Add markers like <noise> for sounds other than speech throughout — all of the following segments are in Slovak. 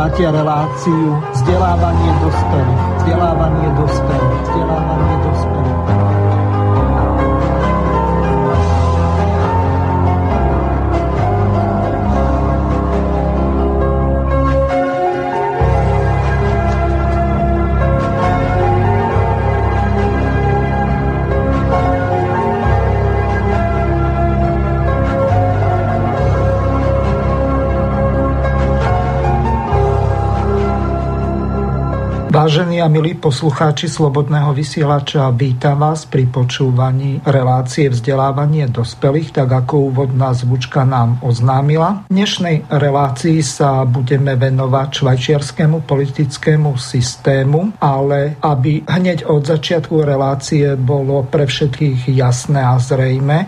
Počúvate reláciu vzdelávanie dospelých. Vzdelávanie dospelých. Vážení a milí poslucháči Slobodného vysielača, vítam vás pri počúvaní relácie vzdelávanie dospelých, tak ako úvodná zvučka nám oznámila. V dnešnej relácii sa budeme venovať švajčiarskému politickému systému, ale aby hneď od začiatku relácie bolo pre všetkých jasné a zrejme,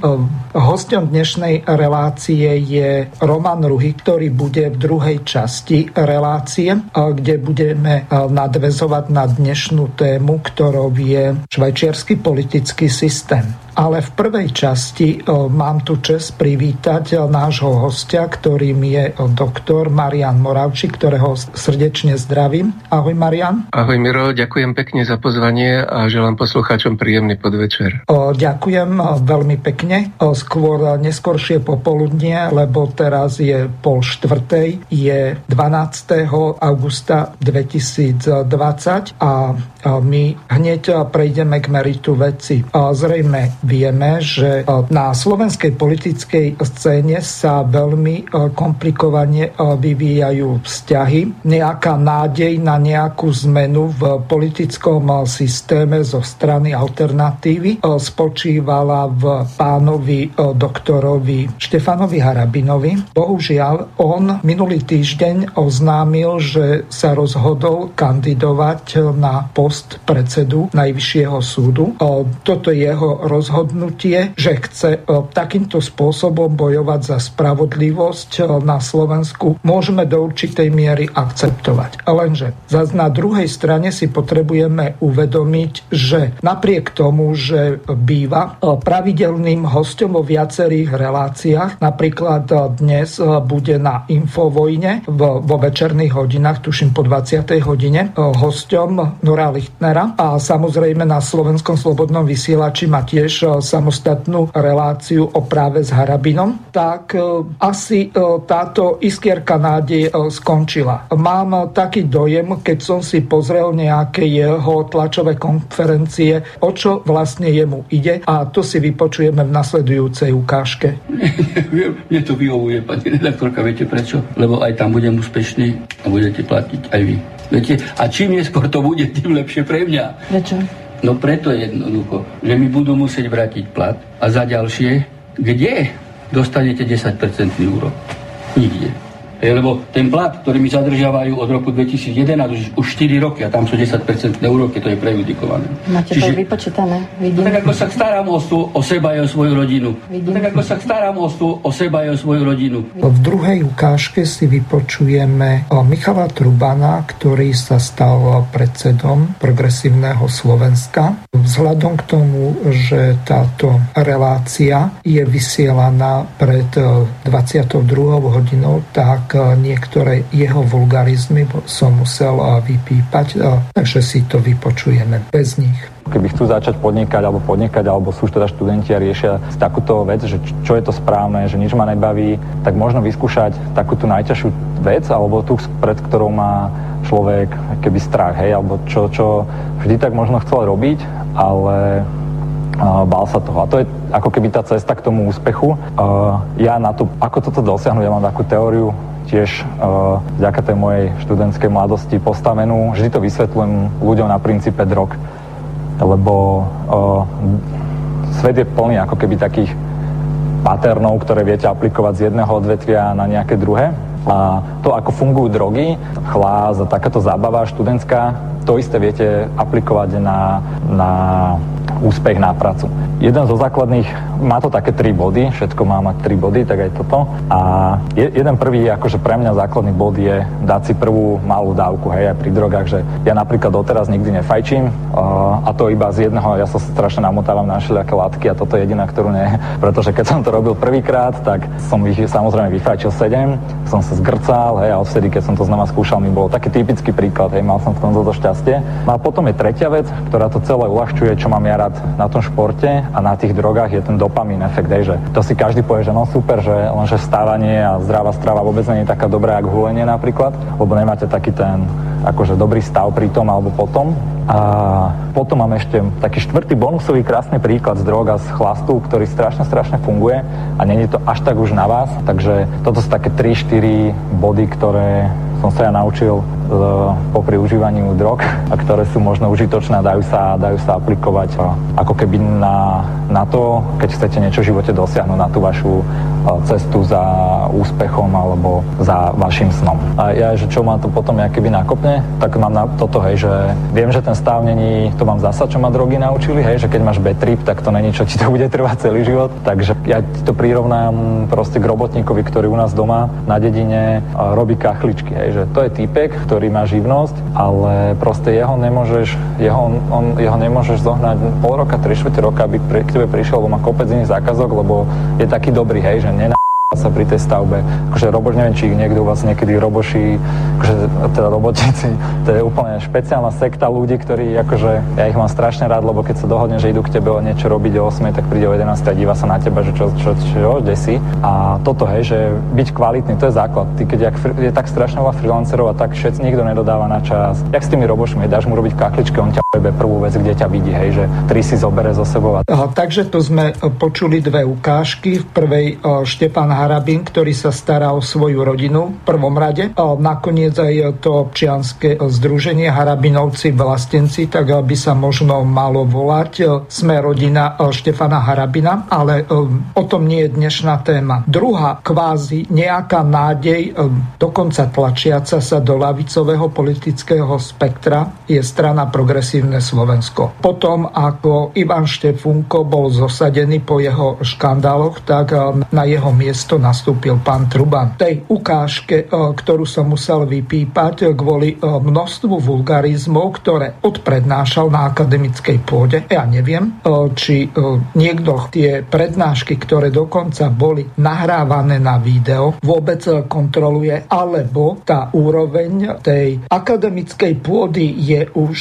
hostom dnešnej relácie je Roman Ruhy, ktorý bude v druhej časti relácie, kde budeme nadväzovať pracovať na dnešnú tému, ktorou je švajčiarsky politický systém. Ale v prvej časti mám tu čest privítať nášho hostia, ktorým je doktor Marian Moravči, ktorého srdečne zdravím. Ahoj Marian. Ahoj Miro, ďakujem pekne za pozvanie a želám poslucháčom príjemný podvečer. Ďakujem veľmi pekne. Skôr neskoršie popoludnie, lebo teraz je pol štvrtej, je 12. augusta 2020 a my hneď prejdeme k meritu veci. Zrejme vieme, že e, na slovenskej politickej scéne sa veľmi e, komplikovane e, vyvíjajú vzťahy. Nejaká nádej na nejakú zmenu v politickom systéme zo strany alternatívy spočívala v pánovi doktorovi Štefanovi Harabinovi. Bohužiaľ, on minulý týždeň oznámil, že sa rozhodol kandidovať na post predsedu Najvyššieho súdu. Toto jeho rozhodnutie rozhodnutie, že chce e, takýmto spôsobom bojovať za spravodlivosť e, na Slovensku, môžeme do určitej miery akceptovať. Lenže zase na druhej strane si potrebujeme uvedomiť, že napriek tomu, že býva e, pravidelným hostom vo viacerých reláciách, napríklad dnes bude na Infovojne vo večerných hodinách, tuším po 20. hodine, hostom Nora Lichtnera a samozrejme na Slovenskom slobodnom vysielači má tiež samostatnú reláciu o práve s Harabinom, tak e, asi e, táto iskierka nádej e, skončila. Mám taký dojem, keď som si pozrel nejaké jeho tlačové konferencie, o čo vlastne jemu ide a to si vypočujeme v nasledujúcej ukážke. <laughs> Mne to vyhovuje, pani redaktorka, viete prečo? Lebo aj tam budem úspešný a budete platiť aj vy. Viete, a čím neskôr to bude, tým lepšie pre mňa. Prečo? No preto jednoducho, že mi budú musieť vrátiť plat a za ďalšie, kde dostanete 10% úrok? Nikde. Lebo ten plat, ktorý mi zadržiavajú od roku 2011 už, už 4 roky a tam sú 10% úroky, to je prejudikované. Máte Čiže, to vypočítané, vidím. Tak ako sa starám o, sú, o seba a o svoju rodinu. Vidím. Tak ako sa starám o, sú, o seba a o svoju rodinu. V druhej ukážke si vypočujeme Michala Trubana, ktorý sa stal predsedom progresívneho Slovenska. Vzhľadom k tomu, že táto relácia je vysielaná pred 22. hodinou, tak niektoré jeho vulgarizmy som musel vypípať, takže si to vypočujeme bez nich. Keby chcú začať podnikať alebo podnikať, alebo sú teda študenti a riešia takúto vec, že čo je to správne, že nič ma nebaví, tak možno vyskúšať takúto najťažšiu vec, alebo tú, pred ktorou má človek keby strach, hej, alebo čo, čo vždy tak možno chcel robiť, ale bál sa toho. A to je ako keby tá cesta k tomu úspechu. Ja na to, ako toto dosiahnuť, ja mám takú teóriu, tiež vďaka tej mojej študentskej mladosti postavenú. Vždy to vysvetľujem ľuďom na princípe drog, lebo svet je plný ako keby takých paternov, ktoré viete aplikovať z jedného odvetvia na nejaké druhé. A to, ako fungujú drogy, chlás a takáto zábava študentská, to isté viete aplikovať na, na úspech na prácu. Jeden zo základných, má to také tri body, všetko má mať tri body, tak aj toto. A je, jeden prvý, akože pre mňa základný bod je dať si prvú malú dávku, hej, aj pri drogách, že ja napríklad doteraz nikdy nefajčím a to iba z jedného, ja sa strašne namotávam na všelijaké látky a toto je jediná, ktorú nie, <laughs> pretože keď som to robil prvýkrát, tak som ich samozrejme vyfajčil 7, som sa zgrcal, hej, a odvtedy, keď som to znova skúšal, mi bol taký typický príklad, hej, mal som v tom toto šťastie. No a potom je tretia vec, ktorá to celé uľahčuje, čo mám ja rád na tom športe a na tých drogách je ten dopamín efekt, hej, že to si každý povie, že no super, že lenže stávanie a zdravá strava vôbec nie je taká dobrá ako hulenie napríklad, lebo nemáte taký ten akože dobrý stav pri tom alebo potom. A potom máme ešte taký štvrtý bonusový krásny príklad z drog a z chlastu, ktorý strašne, strašne funguje a není to až tak už na vás. Takže toto sú také 3-4 body, ktoré som sa ja naučil uh, popri užívaní drog a ktoré sú možno užitočné a dajú sa, dajú sa aplikovať ako keby na, na to, keď chcete niečo v živote dosiahnuť, na tú vašu uh, cestu za úspechom alebo za vašim snom. A ja, že čo ma to potom keby nakopne, tak mám na toto, hej, že viem, že ten stav není, to mám zasa, čo ma drogy naučili, hej, že keď máš bad trip, tak to není, čo ti to bude trvať celý život. Takže ja ti to prirovnám proste k robotníkovi, ktorý u nás doma na dedine robí kachličky, hej, že to je týpek, ktorý má živnosť, ale proste jeho nemôžeš, jeho, on, jeho nemôžeš zohnať pol roka, tri roka, aby pri, k tebe prišiel, lebo má kopec iných zákazok, lebo je taký dobrý, hej, že nená sa pri tej stavbe. Akože roboš, neviem, či niekto u vás niekedy roboší, akože teda robotníci, to je úplne špeciálna sekta ľudí, ktorí akože, ja ich mám strašne rád, lebo keď sa dohodne, že idú k tebe niečo robiť o 8, tak príde o 11 a díva sa na teba, že čo, čo, čo, kde si. A toto, hej, že byť kvalitný, to je základ. Ty, keď je tak strašne veľa freelancerov a tak všetci nikto nedodáva na čas. Jak s tými robošmi, dáš mu robiť kakličky, on ťa prvú vec, kde ťa vidí, hej, že tri si zobere zo sebou. Aha, takže tu sme počuli dve ukážky. V prvej Štefan Harabin, ktorý sa stará o svoju rodinu v prvom rade. Nakoniec aj to občianske združenie Harabinovci vlastenci, tak by sa možno malo volať Sme rodina Štefana Harabina, ale o tom nie je dnešná téma. Druhá kvázi nejaká nádej, dokonca tlačiaca sa do lavicového politického spektra je strana Progresívne Slovensko. Potom, ako Ivan Štefunko bol zosadený po jeho škandáloch, tak um, na jeho miesto nastúpil pán Truban. Tej ukážke, e, ktorú som musel vypípať e, kvôli množstvu vulgarizmov, ktoré odprednášal na akademickej pôde. Ja neviem, či niekto tie prednášky, ktoré dokonca boli nahrávané na video, vôbec kontroluje, alebo tá úroveň tej akademickej pôdy je už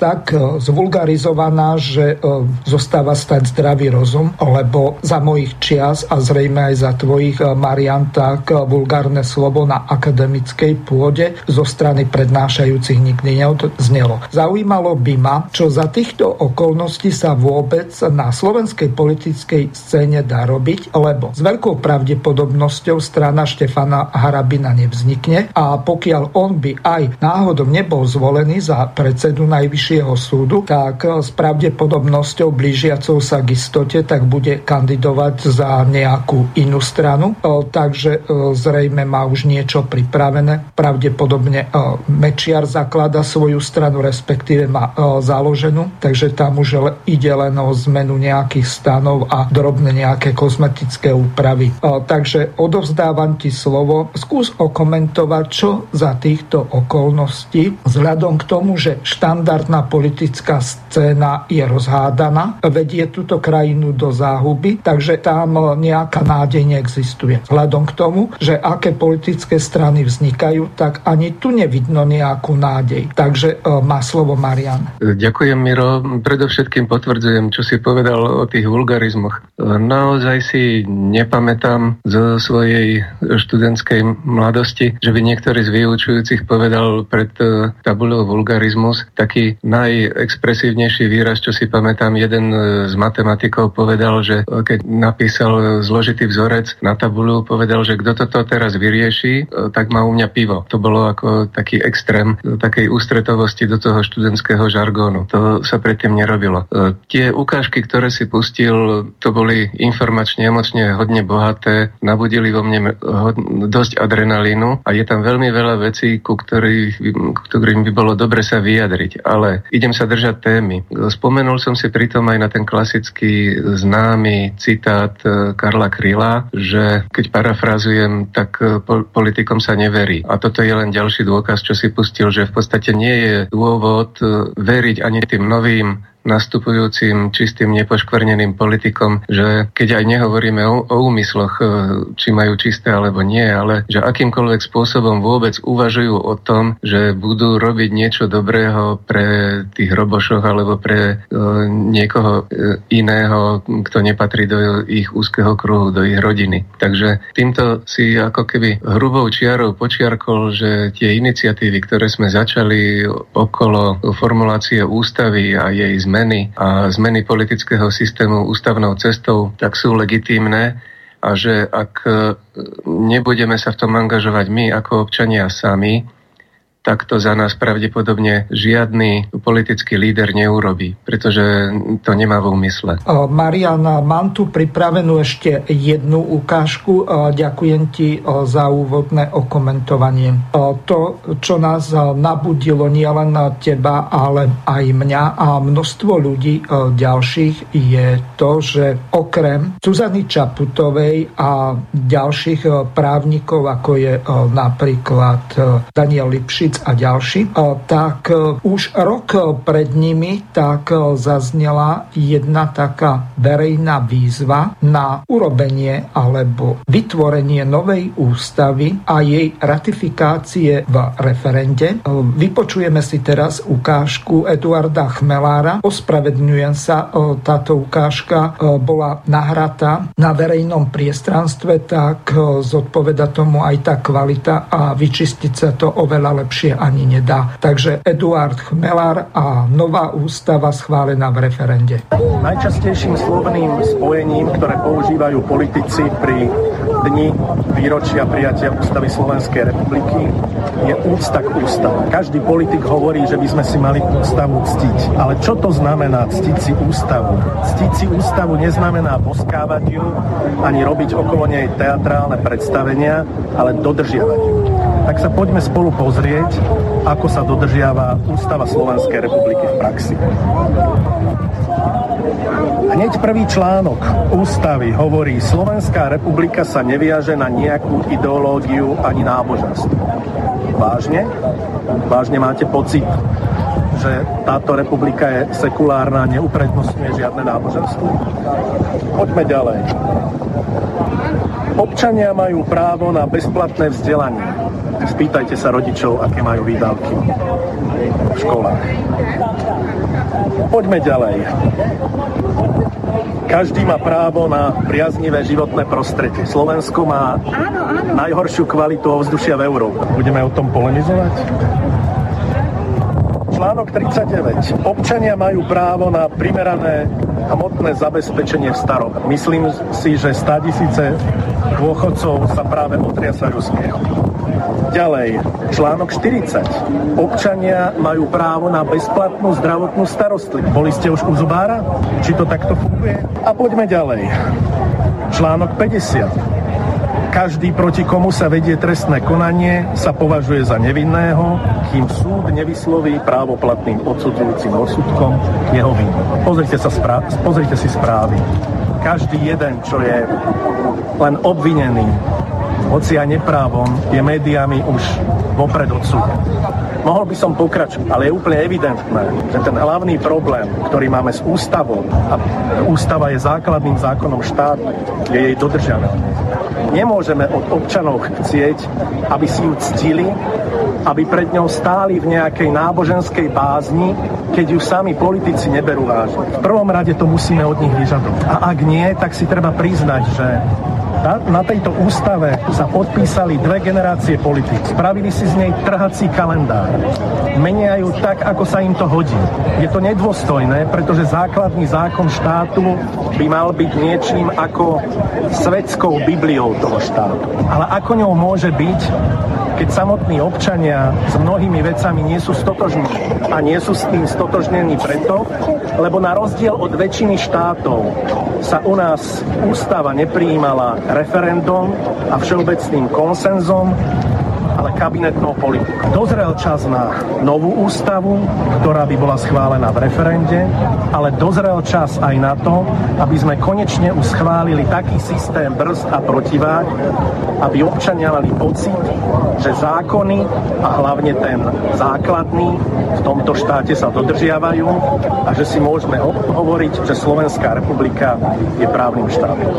tak zvulgarizovaná, že zostáva stať zdravý rozum, lebo za mojich čias a zrejme aj za tvojich variantách vulgárne slovo na akademickej pôde zo strany prednášajúcich nikdy neodznelo. Zaujímalo by ma, čo za týchto okolností sa vôbec na slovenskej politickej scéne dá robiť, lebo s veľkou pravdepodobnosťou strana Štefana Harabina nevznikne a pokiaľ on by aj náhodou nebol zvolený za predsedu Najvyššieho súdu, tak s pravdepodobnosťou blížiacou sa k istote, tak bude kandidovať za nejakú inú stranu takže e, zrejme má už niečo pripravené. Pravdepodobne e, Mečiar zaklada svoju stranu, respektíve má e, založenú, takže tam už ide len o zmenu nejakých stanov a drobné nejaké kozmetické úpravy. Takže odovzdávam ti slovo. Skús okomentovať, čo za týchto okolností, vzhľadom k tomu, že štandardná politická scéna je rozhádaná, vedie túto krajinu do záhuby, takže tam nejaká nádej neexistuje vzhľadom k tomu, že aké politické strany vznikajú, tak ani tu nevidno nejakú nádej. Takže e, má slovo Marian. Ďakujem, Miro. Predovšetkým potvrdzujem, čo si povedal o tých vulgarizmoch. E, naozaj si nepamätám zo svojej študentskej mladosti, že by niektorý z vyučujúcich povedal pred e, tabulou vulgarizmus. Taký najexpresívnejší výraz, čo si pamätám, jeden z matematikov povedal, že keď napísal zložitý vzorec na tabulu, povedal, že kto toto teraz vyrieši, tak má u mňa pivo. To bolo ako taký extrém takej ústretovosti do toho študentského žargónu. To sa predtým nerobilo. Tie ukážky, ktoré si pustil, to boli informačne, emočne hodne bohaté, nabudili vo mne dosť adrenalínu a je tam veľmi veľa vecí, ku ktorých, ktorým by bolo dobre sa vyjadriť. Ale idem sa držať témy. Spomenul som si pritom aj na ten klasický známy citát e, Karla Kryla, že keď parafrazujem, tak e, politikom sa neverí. A toto je len ďalší dôkaz, čo si pustil, že v podstate nie je dôvod e, veriť ani tým novým nastupujúcim čistým nepoškvrneným politikom, že keď aj nehovoríme o, o úmysloch, e, či majú čisté alebo nie, ale že akýmkoľvek spôsobom vôbec uvažujú o tom, že budú robiť niečo dobrého pre tých robošoch alebo pre e, niekoho e, iného, kto nepatrí do ich úzkeho kruhu, do ich rodiny. Takže týmto si ako keby hrubou čiarou počiarkol, že tie iniciatívy, ktoré sme začali okolo formulácie ústavy a jej zmeny, zmeny a zmeny politického systému ústavnou cestou, tak sú legitímne a že ak nebudeme sa v tom angažovať my ako občania sami, tak to za nás pravdepodobne žiadny politický líder neurobí, pretože to nemá v úmysle. Mariana, mám tu pripravenú ešte jednu ukážku. Ďakujem ti za úvodné okomentovanie. To, čo nás nabudilo nielen teba, ale aj mňa a množstvo ľudí ďalších, je to, že okrem Suzany Čaputovej a ďalších právnikov, ako je napríklad Daniel Lipšic, Lipšic a ďalší, tak e, už rok pred nimi tak e, zaznela jedna taká verejná výzva na urobenie alebo vytvorenie novej ústavy a jej ratifikácie v referende. E, vypočujeme si teraz ukážku Eduarda Chmelára. Ospravedňujem sa, táto ukážka bola nahratá na verejnom priestranstve, tak zodpoveda tomu aj tá kvalita a vyčistiť sa to oveľa lepšie lepšie ani nedá. Takže Eduard Chmelár a nová ústava schválená v referende. Najčastejším slovným spojením, ktoré používajú politici pri dni výročia prijatia ústavy Slovenskej republiky je úcta k ústavu. Každý politik hovorí, že by sme si mali ústavu ctiť. Ale čo to znamená ctiť si ústavu? Ctiť si ústavu neznamená poskávať ju, ani robiť okolo nej teatrálne predstavenia, ale dodržiavať ju tak sa poďme spolu pozrieť, ako sa dodržiava Ústava Slovenskej republiky v praxi. Hneď prvý článok ústavy hovorí, Slovenská republika sa neviaže na nejakú ideológiu ani náboženstvo. Vážne? Vážne máte pocit, že táto republika je sekulárna, neuprednostňuje žiadne náboženstvo? Poďme ďalej. Občania majú právo na bezplatné vzdelanie. Spýtajte sa rodičov, aké majú výdavky v školách. Poďme ďalej. Každý má právo na priaznivé životné prostredie. Slovensko má najhoršiu kvalitu ovzdušia v Európe. Budeme o tom polemizovať? Článok 39. Občania majú právo na primerané hmotné zabezpečenie v starom. Myslím si, že 100 tisíce dôchodcov sa práve otriasajú z. Ďalej, článok 40. Občania majú právo na bezplatnú zdravotnú starostlivosť. Boli ste už u zubára? Či to takto funguje? A poďme ďalej. Článok 50. Každý, proti komu sa vedie trestné konanie, sa považuje za nevinného, kým súd nevysloví právoplatným odsudzujúcim rozsudkom jeho vinu. Pozrite, sa správ- pozrite si správy. Každý jeden, čo je len obvinený hoci aj neprávom, je médiami už vopred odsúdený. Mohol by som pokračovať, ale je úplne evidentné, že ten hlavný problém, ktorý máme s ústavou, a ústava je základným zákonom štátu, je jej dodržané. Nemôžeme od občanov chcieť, aby si ju ctili, aby pred ňou stáli v nejakej náboženskej bázni, keď ju sami politici neberú vážne. V prvom rade to musíme od nich vyžadovať. A ak nie, tak si treba priznať, že Na tejto ústave sa podpísali dve generácie politik. Spravili si z nej trhací kalendár. Menia ju tak, ako sa im to hodí. Je to nedôstojné, pretože základný zákon štátu by mal byť niečím ako svetskou bibliou toho štátu. Ale ako ňou môže byť, keď samotní občania s mnohými vecami nie sú stotožní a nie sú s tým stotožnení preto, lebo na rozdiel od väčšiny štátov sa u nás ústava neprijímala referendum a všeobecným konsenzom, kabinetnou politikou. Dozrel čas na novú ústavu, ktorá by bola schválená v referende, ale dozrel čas aj na to, aby sme konečne už schválili taký systém brzd a protiváh, aby občania mali pocit, že zákony a hlavne ten základný v tomto štáte sa dodržiavajú a že si môžeme hovoriť, že Slovenská republika je právnym štátom.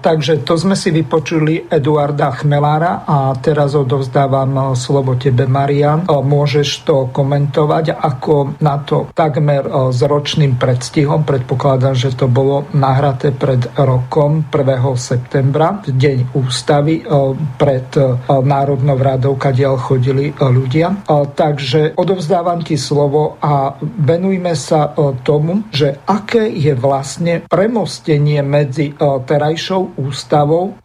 takže to sme si vypočuli Eduarda Chmelára a teraz odovzdá dávam eh, slovo tebe, Marian. Môžeš to komentovať, ako na to takmer s ročným predstihom, predpokladám, že to bolo nahraté pred rokom 1. septembra, deň ústavy, pred Národnou radou, kadiaľ chodili ľudia. Takže odovzdávam ti slovo a venujme sa tomu, že aké je vlastne premostenie medzi terajšou ústavou,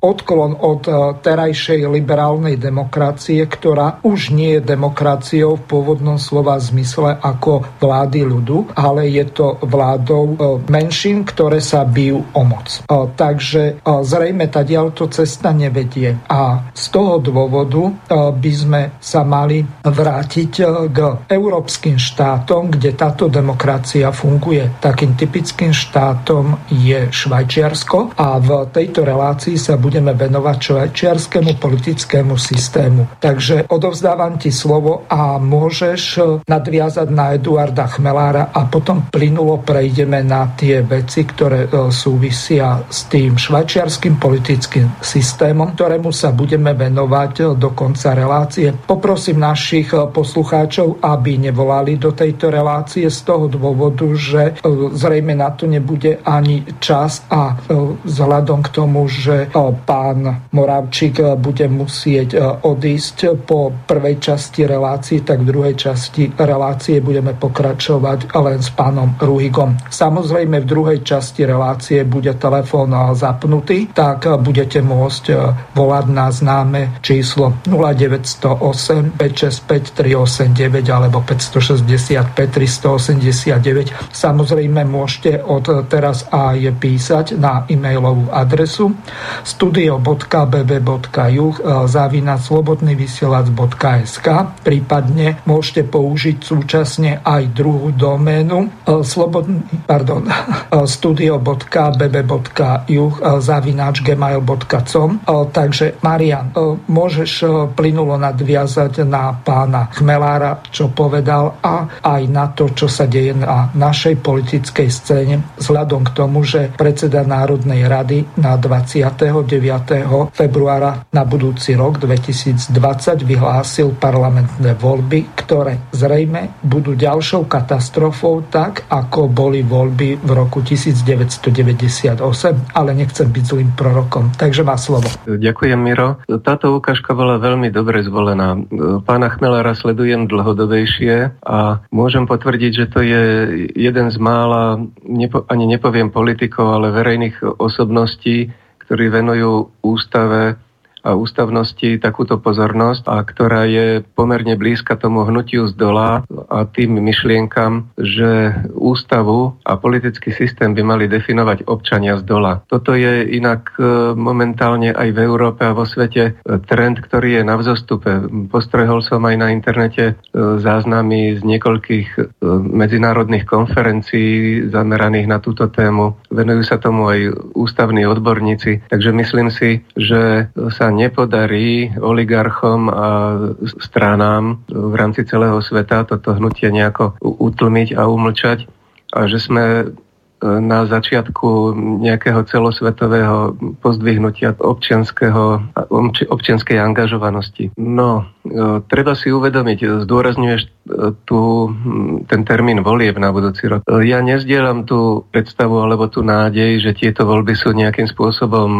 odklon od terajšej liberálnej demokracie demokracie, ktorá už nie je demokraciou v pôvodnom slova zmysle ako vlády ľudu, ale je to vládou e, menšín, ktoré sa bijú o moc. E, takže e, zrejme tá to cesta nevedie. A z toho dôvodu by sme sa mali vrátiť k európskym štátom, kde táto demokracia funguje. Takým typickým štátom je Švajčiarsko a v tejto relácii sa budeme venovať švajčiarskému politickému systému systému. Takže odovzdávam ti slovo a môžeš e, nadviazať na Eduarda Chmelára a potom plynulo prejdeme na tie veci, ktoré e, súvisia s tým švajčiarským politickým systémom, ktorému sa budeme venovať e, do konca relácie. Poprosím našich poslucháčov, aby nevolali do tejto relácie z toho dôvodu, že zrejme na to nebude ani čas a vzhľadom k tomu, že pán Moravčík bude musieť odísť po prvej časti relácie, tak v druhej časti relácie budeme pokračovať len s pánom Ruhigom. Samozrejme v druhej časti relácie bude telefón zapnutý, tak budete môcť volať na známe číslo 0908 565 389 alebo 565 389. Samozrejme môžete od teraz aj písať na e-mailovú adresu studio.bb.juh zavínať slobodnyvysielac.sk prípadne môžete použiť súčasne aj druhú doménu e, slobodný, pardon, <laughs> e, studio.bb.juh e, zavináč gmail.com takže Marian, môžeš plynulo nadviazať na pána Chmelára, čo povedal a aj na to, čo sa deje na našej politickej scéne vzhľadom k tomu, že predseda Národnej rady na 29. februára na budúci rok 2000 2020 vyhlásil parlamentné voľby, ktoré zrejme budú ďalšou katastrofou, tak ako boli voľby v roku 1998, ale nechcem byť zlým prorokom. Takže má slovo. Ďakujem, Miro. Táto ukážka bola veľmi dobre zvolená. Pána Chmelára sledujem dlhodobejšie a môžem potvrdiť, že to je jeden z mála, ani nepoviem politikov, ale verejných osobností, ktorí venujú ústave a ústavnosti takúto pozornosť a ktorá je pomerne blízka tomu hnutiu z dola a tým myšlienkam, že ústavu a politický systém by mali definovať občania z dola. Toto je inak e, momentálne aj v Európe a vo svete e, trend, ktorý je na vzostupe. Postrehol som aj na internete e, záznamy z niekoľkých medzinárodných konferencií zameraných na túto tému. Venujú sa tomu aj ústavní odborníci, takže myslím si, že sa nepodarí oligarchom a stranám v rámci celého sveta toto hnutie nejako utlmiť a umlčať a že sme e, na začiatku nejakého celosvetového pozdvihnutia občianskej angažovanosti. No, treba si uvedomiť, zdôrazňuješ tu ten termín volieb na budúci rok. Ja nezdielam tú predstavu alebo tú nádej, že tieto voľby sú nejakým spôsobom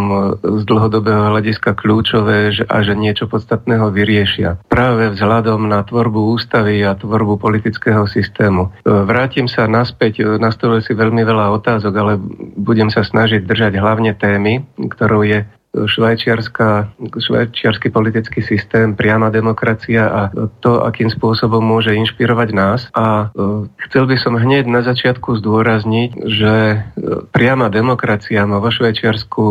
z dlhodobého hľadiska kľúčové a že niečo podstatného vyriešia. Práve vzhľadom na tvorbu ústavy a tvorbu politického systému. Vrátim sa naspäť, nastolil si veľmi veľa otázok, ale budem sa snažiť držať hlavne témy, ktorou je švajčiarsky politický systém, priama demokracia a to, akým spôsobom môže inšpirovať nás. A e, chcel by som hneď na začiatku zdôrazniť, že e, priama demokracia má vo Švajčiarsku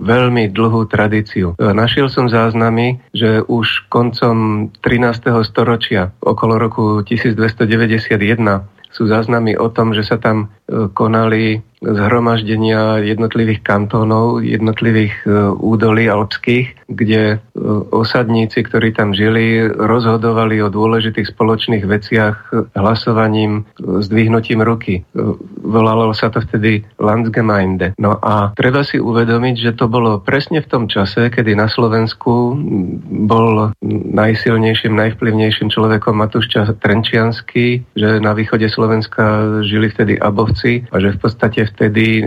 veľmi dlhú tradíciu. E, našiel som záznamy, že už koncom 13. storočia, okolo roku 1291, sú záznamy o tom, že sa tam konali zhromaždenia jednotlivých kantónov, jednotlivých e, údolí alpských, kde e, osadníci, ktorí tam žili, rozhodovali o dôležitých spoločných veciach hlasovaním, e, zdvihnutím ruky. Volalo sa to vtedy Landsgemeinde. No a treba si uvedomiť, že to bolo presne v tom čase, kedy na Slovensku bol najsilnejším, najvplyvnejším človekom Matúš Trenčiansky, že na východe Slovenska žili vtedy abovci a že v podstate vtedy e,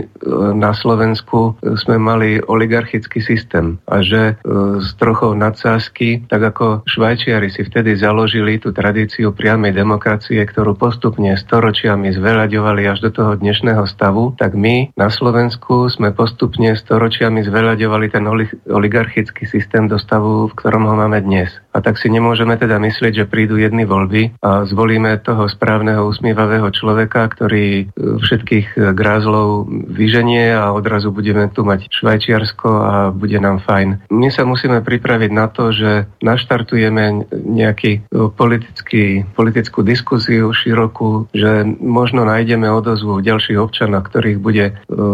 na Slovensku sme mali oligarchický systém a že e, z trochou nadsázky, tak ako Švajčiari si vtedy založili tú tradíciu priamej demokracie, ktorú postupne storočiami zveľaďovali až do toho dnešného stavu, tak my na Slovensku sme postupne storočiami zveľaďovali ten oligarchický systém do stavu, v ktorom ho máme dnes. A tak si nemôžeme teda myslieť, že prídu jedny voľby a zvolíme toho správneho usmievavého človeka, ktorý e, všetkých grázov Kozlov vyženie a odrazu budeme tu mať Švajčiarsko a bude nám fajn. My sa musíme pripraviť na to, že naštartujeme nejaký e, politický, politickú diskusiu širokú, že možno nájdeme odozvu ďalších občanoch, ktorých bude e,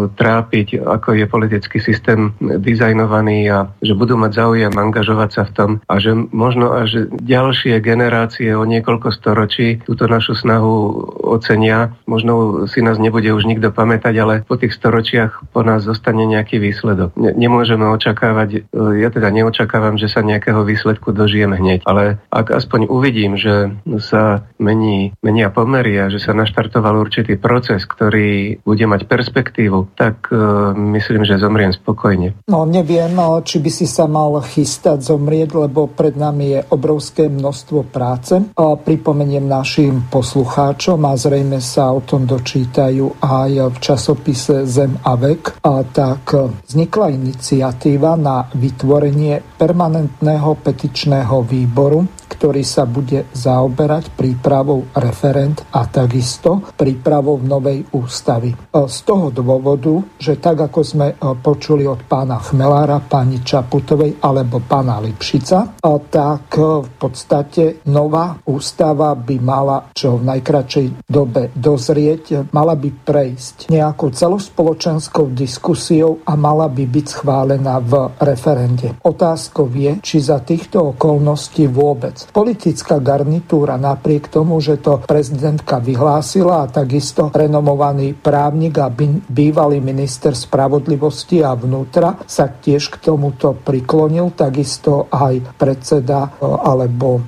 trápiť, ako je politický systém dizajnovaný a že budú mať záujem angažovať sa v tom a že možno až ďalšie generácie o niekoľko storočí túto našu snahu ocenia. Možno si nás nebude už nikto pamätať pamätať, ale po tých storočiach po nás zostane nejaký výsledok. Ne, nemôžeme očakávať, e, ja teda neočakávam, že sa nejakého výsledku dožijem hneď, ale ak aspoň uvidím, že sa mení, menia pomery a že sa naštartoval určitý proces, ktorý bude mať perspektívu, tak uh, myslím, že zomriem spokojne. No neviem, či by si sa mal chystať zomrieť, lebo pred nami je obrovské množstvo práce. A pripomeniem našim poslucháčom a zrejme sa o tom dočítajú aj v čase časopise Zem a vek, a tak vznikla iniciatíva na vytvorenie permanentného petičného výboru ktorý sa bude zaoberať prípravou referent a takisto prípravou novej ústavy. E, z toho dôvodu, že tak ako sme e, počuli od pána Chmelára, pani Čaputovej alebo pána Lipšica, e, tak v podstate nová ústava by mala čo v najkračej dobe dozrieť, mala by prejsť nejakou celospoločenskou diskusiou a mala by byť schválená v referende. Otázkou je, či za týchto okolností vôbec Politická garnitúra napriek tomu, že to prezidentka vyhlásila a takisto renomovaný právnik a bývalý minister spravodlivosti a vnútra sa tiež k tomuto priklonil, takisto aj predseda e, alebo e,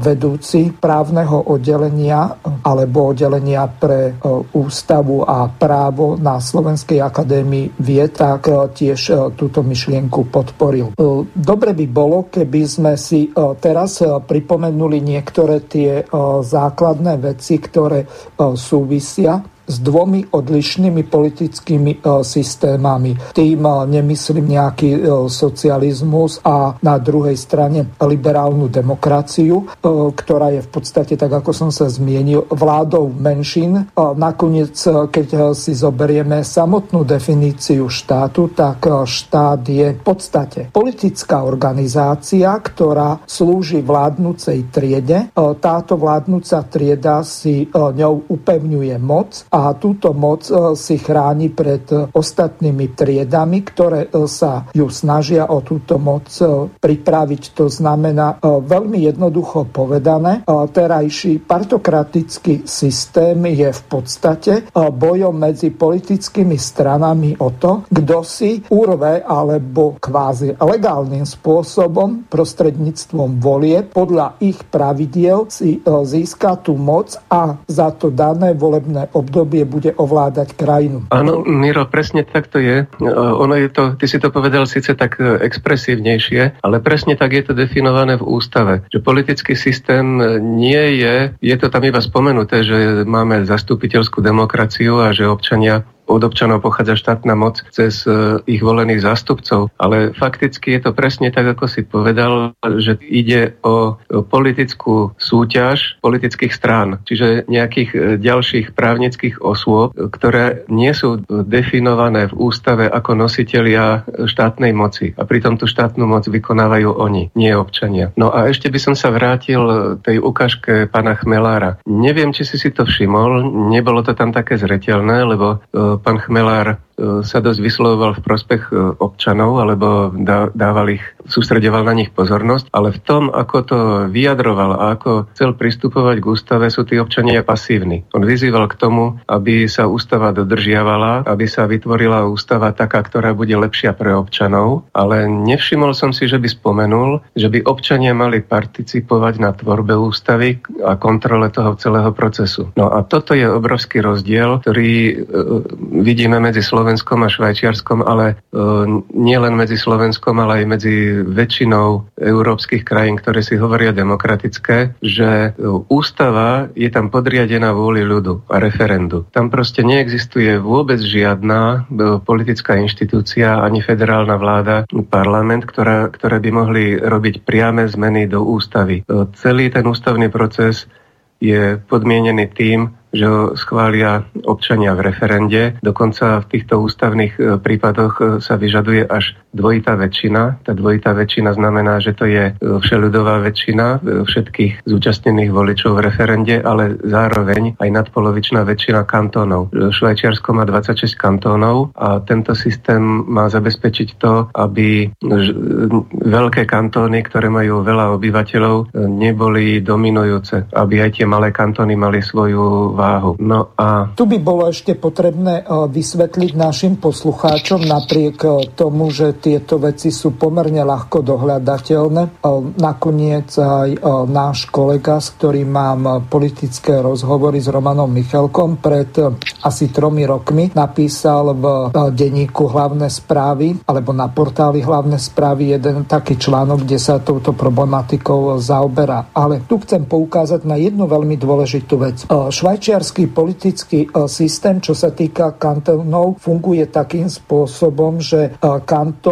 vedúci právneho oddelenia alebo oddelenia pre e, ústavu a právo na Slovenskej akadémii vie, tak tiež túto myšlienku podporil. Dobre by bolo, keby sme si teraz pripomenuli niektoré tie základné veci, ktoré súvisia s dvomi odlišnými politickými e, systémami. Tým e, nemyslím nejaký e, socializmus a na druhej strane liberálnu demokraciu, ktorá je v podstate, tak ako som sa zmienil, vládou menšín. Nakoniec, keď si zoberieme samotnú definíciu štátu, tak štát je v podstate politická organizácia, ktorá slúži vládnucej triede. Táto vládnúca trieda si ňou upevňuje moc a a túto moc si chráni pred ostatnými triedami, ktoré sa ju snažia o túto moc pripraviť. To znamená veľmi jednoducho povedané, terajší partokratický systém je v podstate bojom medzi politickými stranami o to, kto si urve alebo kvázi legálnym spôsobom prostredníctvom volie podľa ich pravidiel si e, získa tú moc a za to dané volebné obdobie bude ovládať krajinu. Áno, Miro, presne tak to je. E, ono je to, ty si to povedal síce tak e, expresívnejšie, ale presne tak je to definované v ústave, že politický systém nie je, je to tam iba spomenuté, že máme zastupiteľskú demokraciu a že občania od občanov pochádza štátna moc cez e, ich volených zástupcov, ale fakticky je to presne tak, ako si povedal, že ide o politickú súťaž politických strán, čiže nejakých e, ďalších právnických osôb, ktoré nie sú definované v ústave ako nositelia štátnej moci. A pritom tú štátnu moc vykonávajú oni, nie občania. No a ešte by som sa vrátil tej ukážke pána Chmelára. Neviem, či si si to všimol, nebolo to tam také zretelné, lebo e, pán Chmelár sa dosť vyslovoval v prospech e, občanov, alebo dával ich, sústredoval na nich pozornosť, ale v tom, ako to vyjadroval a ako chcel pristupovať k ústave, sú tí občania pasívni. On vyzýval k tomu, aby sa ústava dodržiavala, aby sa vytvorila ústava taká, ktorá bude lepšia pre občanov, ale nevšimol som si, že by spomenul, že by občania mali participovať na tvorbe ústavy a kontrole toho celého procesu. No a toto je obrovský rozdiel, ktorý e, vidíme medzi Slovenskom Slovenskom a Švajčiarskom, ale e, nie len medzi Slovenskom, ale aj medzi väčšinou európskych krajín, ktoré si hovoria demokratické, že e, ústava je tam podriadená vôli ľudu a referendu. Tam proste neexistuje vôbec žiadna e, politická inštitúcia, ani federálna vláda, parlament, ktorá, ktoré by mohli robiť priame zmeny do ústavy. Celý ten ústavný proces je podmienený tým, že ho schvália občania v referende. Dokonca v týchto ústavných e, prípadoch e, sa vyžaduje až dvojitá väčšina. Tá dvojitá väčšina znamená, že to je e, všeľudová väčšina všetkých zúčastnených voličov v referende, ale zároveň aj nadpolovičná väčšina kantónov. Švajčiarsko má 26 kantónov a tento systém má zabezpečiť to, aby veľké kantóny, ktoré majú veľa obyvateľov, neboli dominujúce, aby aj tie malé kantóny mali svoju váhu. No a... Tu by bolo ešte potrebné e, vysvetliť našim poslucháčom napriek e, tomu, že tieto veci sú pomerne ľahko dohľadateľné. E, nakoniec aj náš kolega, s ktorým mám politické rozhovory s Romanom Michalkom pred asi tromi rokmi napísal v denníku hlavné správy alebo na portáli hlavné správy jeden taký článok, kde sa touto problematikou zaoberá. Ale tu chcem poukázať na jednu veľmi dôležitú vec. Švajčiar švajčiarsky politický e, systém, čo sa týka kantónov, funguje takým spôsobom, že e,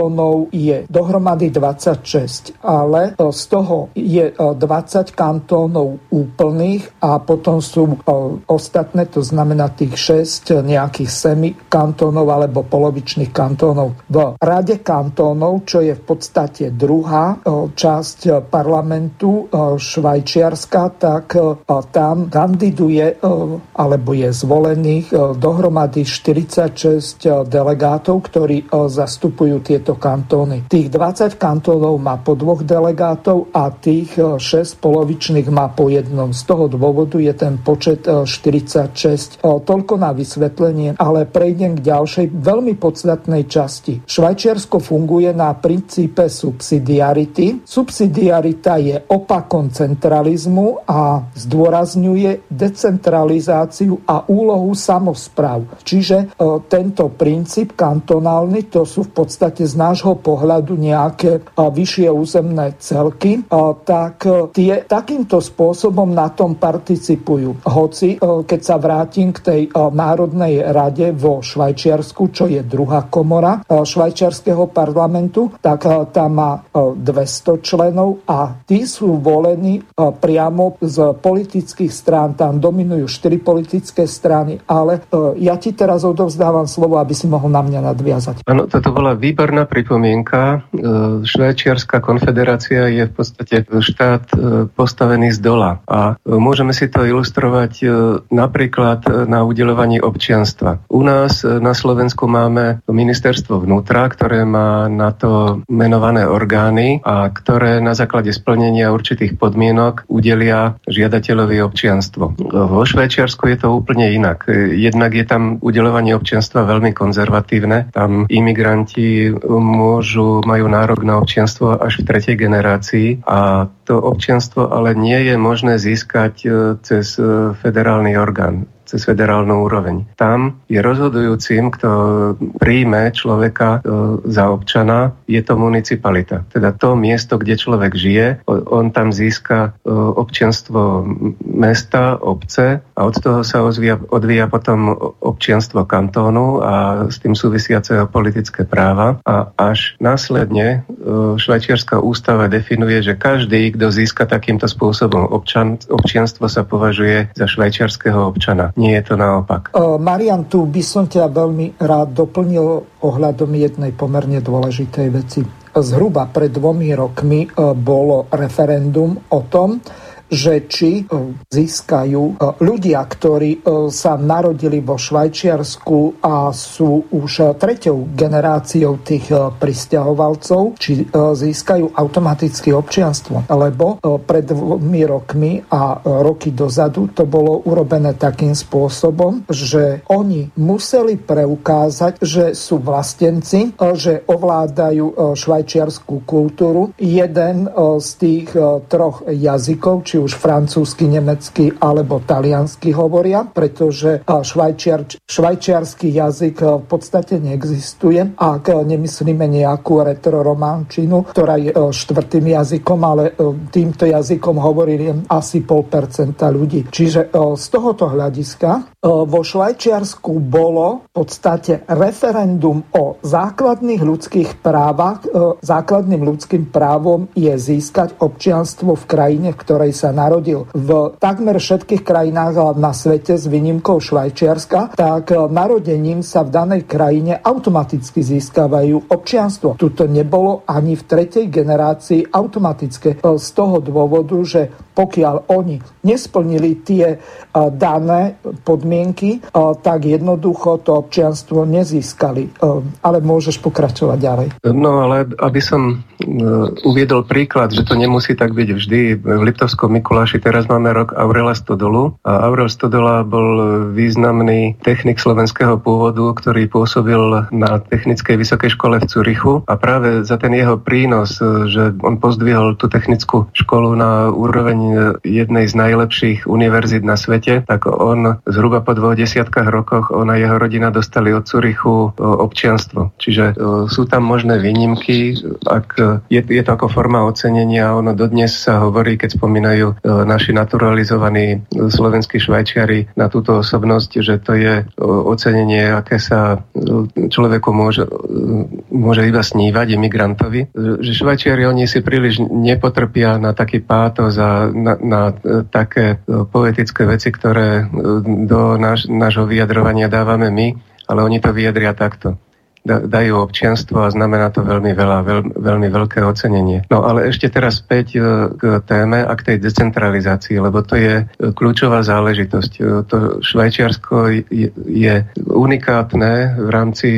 kantónov je dohromady 26, ale e, z toho je 20 kantónov úplných a potom sú ostatné, to znamená tých 6 nejakých semi kantónov alebo polovičných kantónov. V rade kantónov, čo je v podstate druhá časť parlamentu Švajčiarska, tak tam kandiduje alebo je zvolených e, dohromady 46 e, delegátov, ktorí e, zastupujú tieto kantóny. Tých 20 kantónov má po dvoch delegátov a tých 6 polovičných má po jednom. Z toho dôvodu je ten počet 46. Toľko na vysvetlenie, ale prejdem k ďalšej veľmi podstatnej časti. Švajčiarsko funguje na princípe subsidiarity. Subsidiarita je opakom centralizmu a zdôrazňuje decentralizáciu a úlohu samozpráv. Čiže e, tento princíp kantonálny, to sú v podstate z nášho pohľadu nejaké e, vyššie územné celky, e, tak tie takýmto spôsobom na tom participujú. Hoci, keď sa vrátim k tej Národnej rade vo Švajčiarsku, čo je druhá komora švajčiarského parlamentu, tak tam má 200 členov a tí sú volení priamo z politických strán. Tam dominujú 4 politické strany, ale e, ja ti teraz odovzdávam slovo, aby si mohol na mňa nadviazať. Áno, toto bola výborná pripomienka. Švajčiarska konfederácia je v podstate štát postavený z dola a môžeme si to ilustrovať napríklad na udelovaní občianstva. U nás na Slovensku máme ministerstvo vnútra, ktoré má na to menované orgány a ktoré na základe splnenia určitých podmienok udelia žiadateľovi občianstvo. Vo Švajčiarsku je to úplne inak. Jednak je tam udelovanie občianstva veľmi konzervatívne. Tam imigranti môžu, majú nárok na občianstvo až v tretej generácii. A to občianstvo ale nie je možné získať e, cez e, federálny orgán cez federálnu úroveň. Tam je rozhodujúcim, kto príjme človeka e, za občana, je to municipalita. Teda to miesto, kde človek žije, on tam získa e, občianstvo mesta, obce a od toho sa odvíja, odvíja potom občianstvo kantónu a s tým súvisiaceho politické práva. A až následne e, švajčiarská ústava definuje, že každý, kto získa takýmto spôsobom občan, občianstvo, sa považuje za švajčiarského občana. Nie je to naopak. Marian, tu by som ťa veľmi rád doplnil ohľadom jednej pomerne dôležitej veci. Zhruba pred dvomi rokmi bolo referendum o tom, že či e, získajú e, ľudia, ktorí e, sa narodili vo Švajčiarsku a sú už treťou generáciou tých pristahovalcov, či získajú automaticky občianstvo. Lebo pred dvomi rokmi a roky dozadu to bolo urobené takým spôsobom, že oni museli preukázať, že sú vlastenci, že ovládajú švajčiarskú kultúru. Jeden z tých troch jazykov, či už francúzsky, nemecky alebo taliansky hovoria, pretože švajčiar, švajčiarsky jazyk v podstate neexistuje. Ak nemyslíme nejakú retrorománčinu, ktorá je štvrtým jazykom, ale týmto jazykom hovorí asi pol percenta ľudí. Čiže z tohoto hľadiska vo Švajčiarsku bolo v podstate referendum o základných ľudských právach. Základným ľudským právom je získať občianstvo v krajine, v ktorej sa narodil. V takmer všetkých krajinách na svete s výnimkou Švajčiarska, tak narodením sa v danej krajine automaticky získavajú občianstvo. Tuto nebolo ani v tretej generácii automatické z toho dôvodu, že pokiaľ oni nesplnili tie dané podmienky, tak jednoducho to občianstvo nezískali. Ale môžeš pokračovať ďalej. No ale aby som uviedol príklad, že to nemusí tak byť vždy. V Liptovskom Mikuláši teraz máme rok Aurela Stodolu a Aurel Stodola bol významný technik slovenského pôvodu, ktorý pôsobil na Technickej vysokej škole v Curichu a práve za ten jeho prínos, že on pozdvihol tú technickú školu na úroveň jednej z najlepších univerzít na svete, tak on zhruba po dvoch desiatkách rokoch on a jeho rodina dostali od Curichu občianstvo. Čiže sú tam možné výnimky, ak je, je to ako forma ocenenia, ono dodnes sa hovorí, keď spomínajú E, naši naturalizovaní slovenskí švajčiari na túto osobnosť, že to je e, ocenenie, aké sa e, človeku môže, môže iba snívať imigrantovi. Že švajčiari oni si príliš nepotrpia na taký pátos a na, na také poetické veci, ktoré do náš, nášho vyjadrovania dávame my, ale oni to vyjadria takto dajú občianstvo a znamená to veľmi veľa, veľ, veľmi veľké ocenenie. No ale ešte teraz späť e, k téme a k tej decentralizácii, lebo to je e, kľúčová záležitosť. E, to Švajčiarsko je unikátne v rámci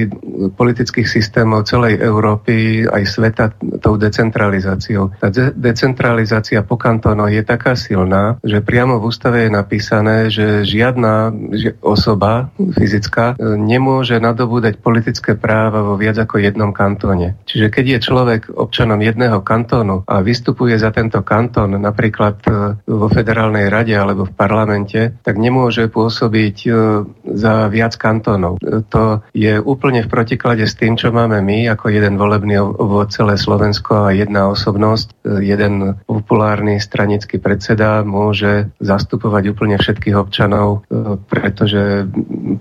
politických systémov celej Európy aj sveta tou decentralizáciou. Tá de- decentralizácia po kantónoch je taká silná, že priamo v ústave je napísané, že žiadna osoba fyzická nemôže nadobúdať politické právo práva vo viac ako jednom kantóne. Čiže keď je človek občanom jedného kantónu a vystupuje za tento kantón napríklad e, vo federálnej rade alebo v parlamente, tak nemôže pôsobiť e, za viac kantónov. E, to je úplne v protiklade s tým, čo máme my ako jeden volebný obvod celé Slovensko a jedna osobnosť, jeden populárny stranický predseda môže zastupovať úplne všetkých občanov, pretože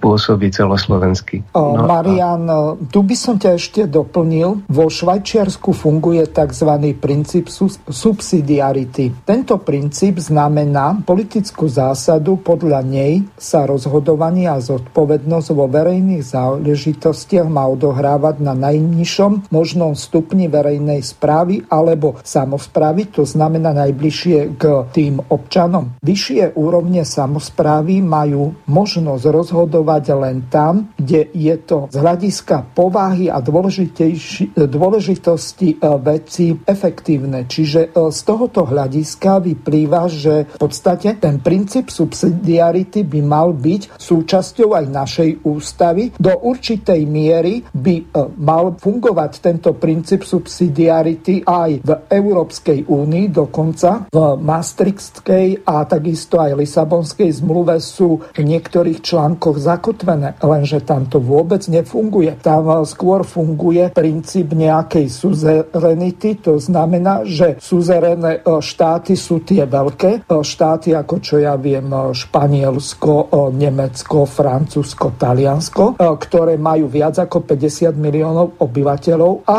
pôsobí celoslovensky. No, Marian, tu by som ťa ešte doplnil. Vo Švajčiarsku funguje tzv. princíp subsidiarity. Tento princíp znamená politickú zásadu, podľa nej sa rozhodovanie a zodpovednosť vo verejných záležitostiach má odohrávať na najnižšom možnom stupni verejnej správy alebo samozprávy, to znamená najbližšie k tým občanom. Vyššie úrovne samozprávy majú možnosť rozhodovať len tam, kde je to z hľadiska povahy a dôležitosti e, veci efektívne. Čiže e, z tohoto hľadiska vyplýva, že v podstate ten princíp subsidiarity by mal byť súčasťou aj našej ústavy. Do určitej miery by e, mal fungovať tento princíp subsidiarity aj v Európskej únii, dokonca v Maastrichtskej a takisto aj Lisabonskej zmluve sú v niektorých článkoch zakotvené, lenže tam to vôbec nefunguje. Tam e, skôr funguje princíp nejakej suzerenity, to znamená, že suzerené e, štáty sú tie veľké štáty, ako čo ja viem, Španielsko, Nemecko, Francúzsko, Taliansko, ktoré majú viac ako 50 miliónov obyvateľov a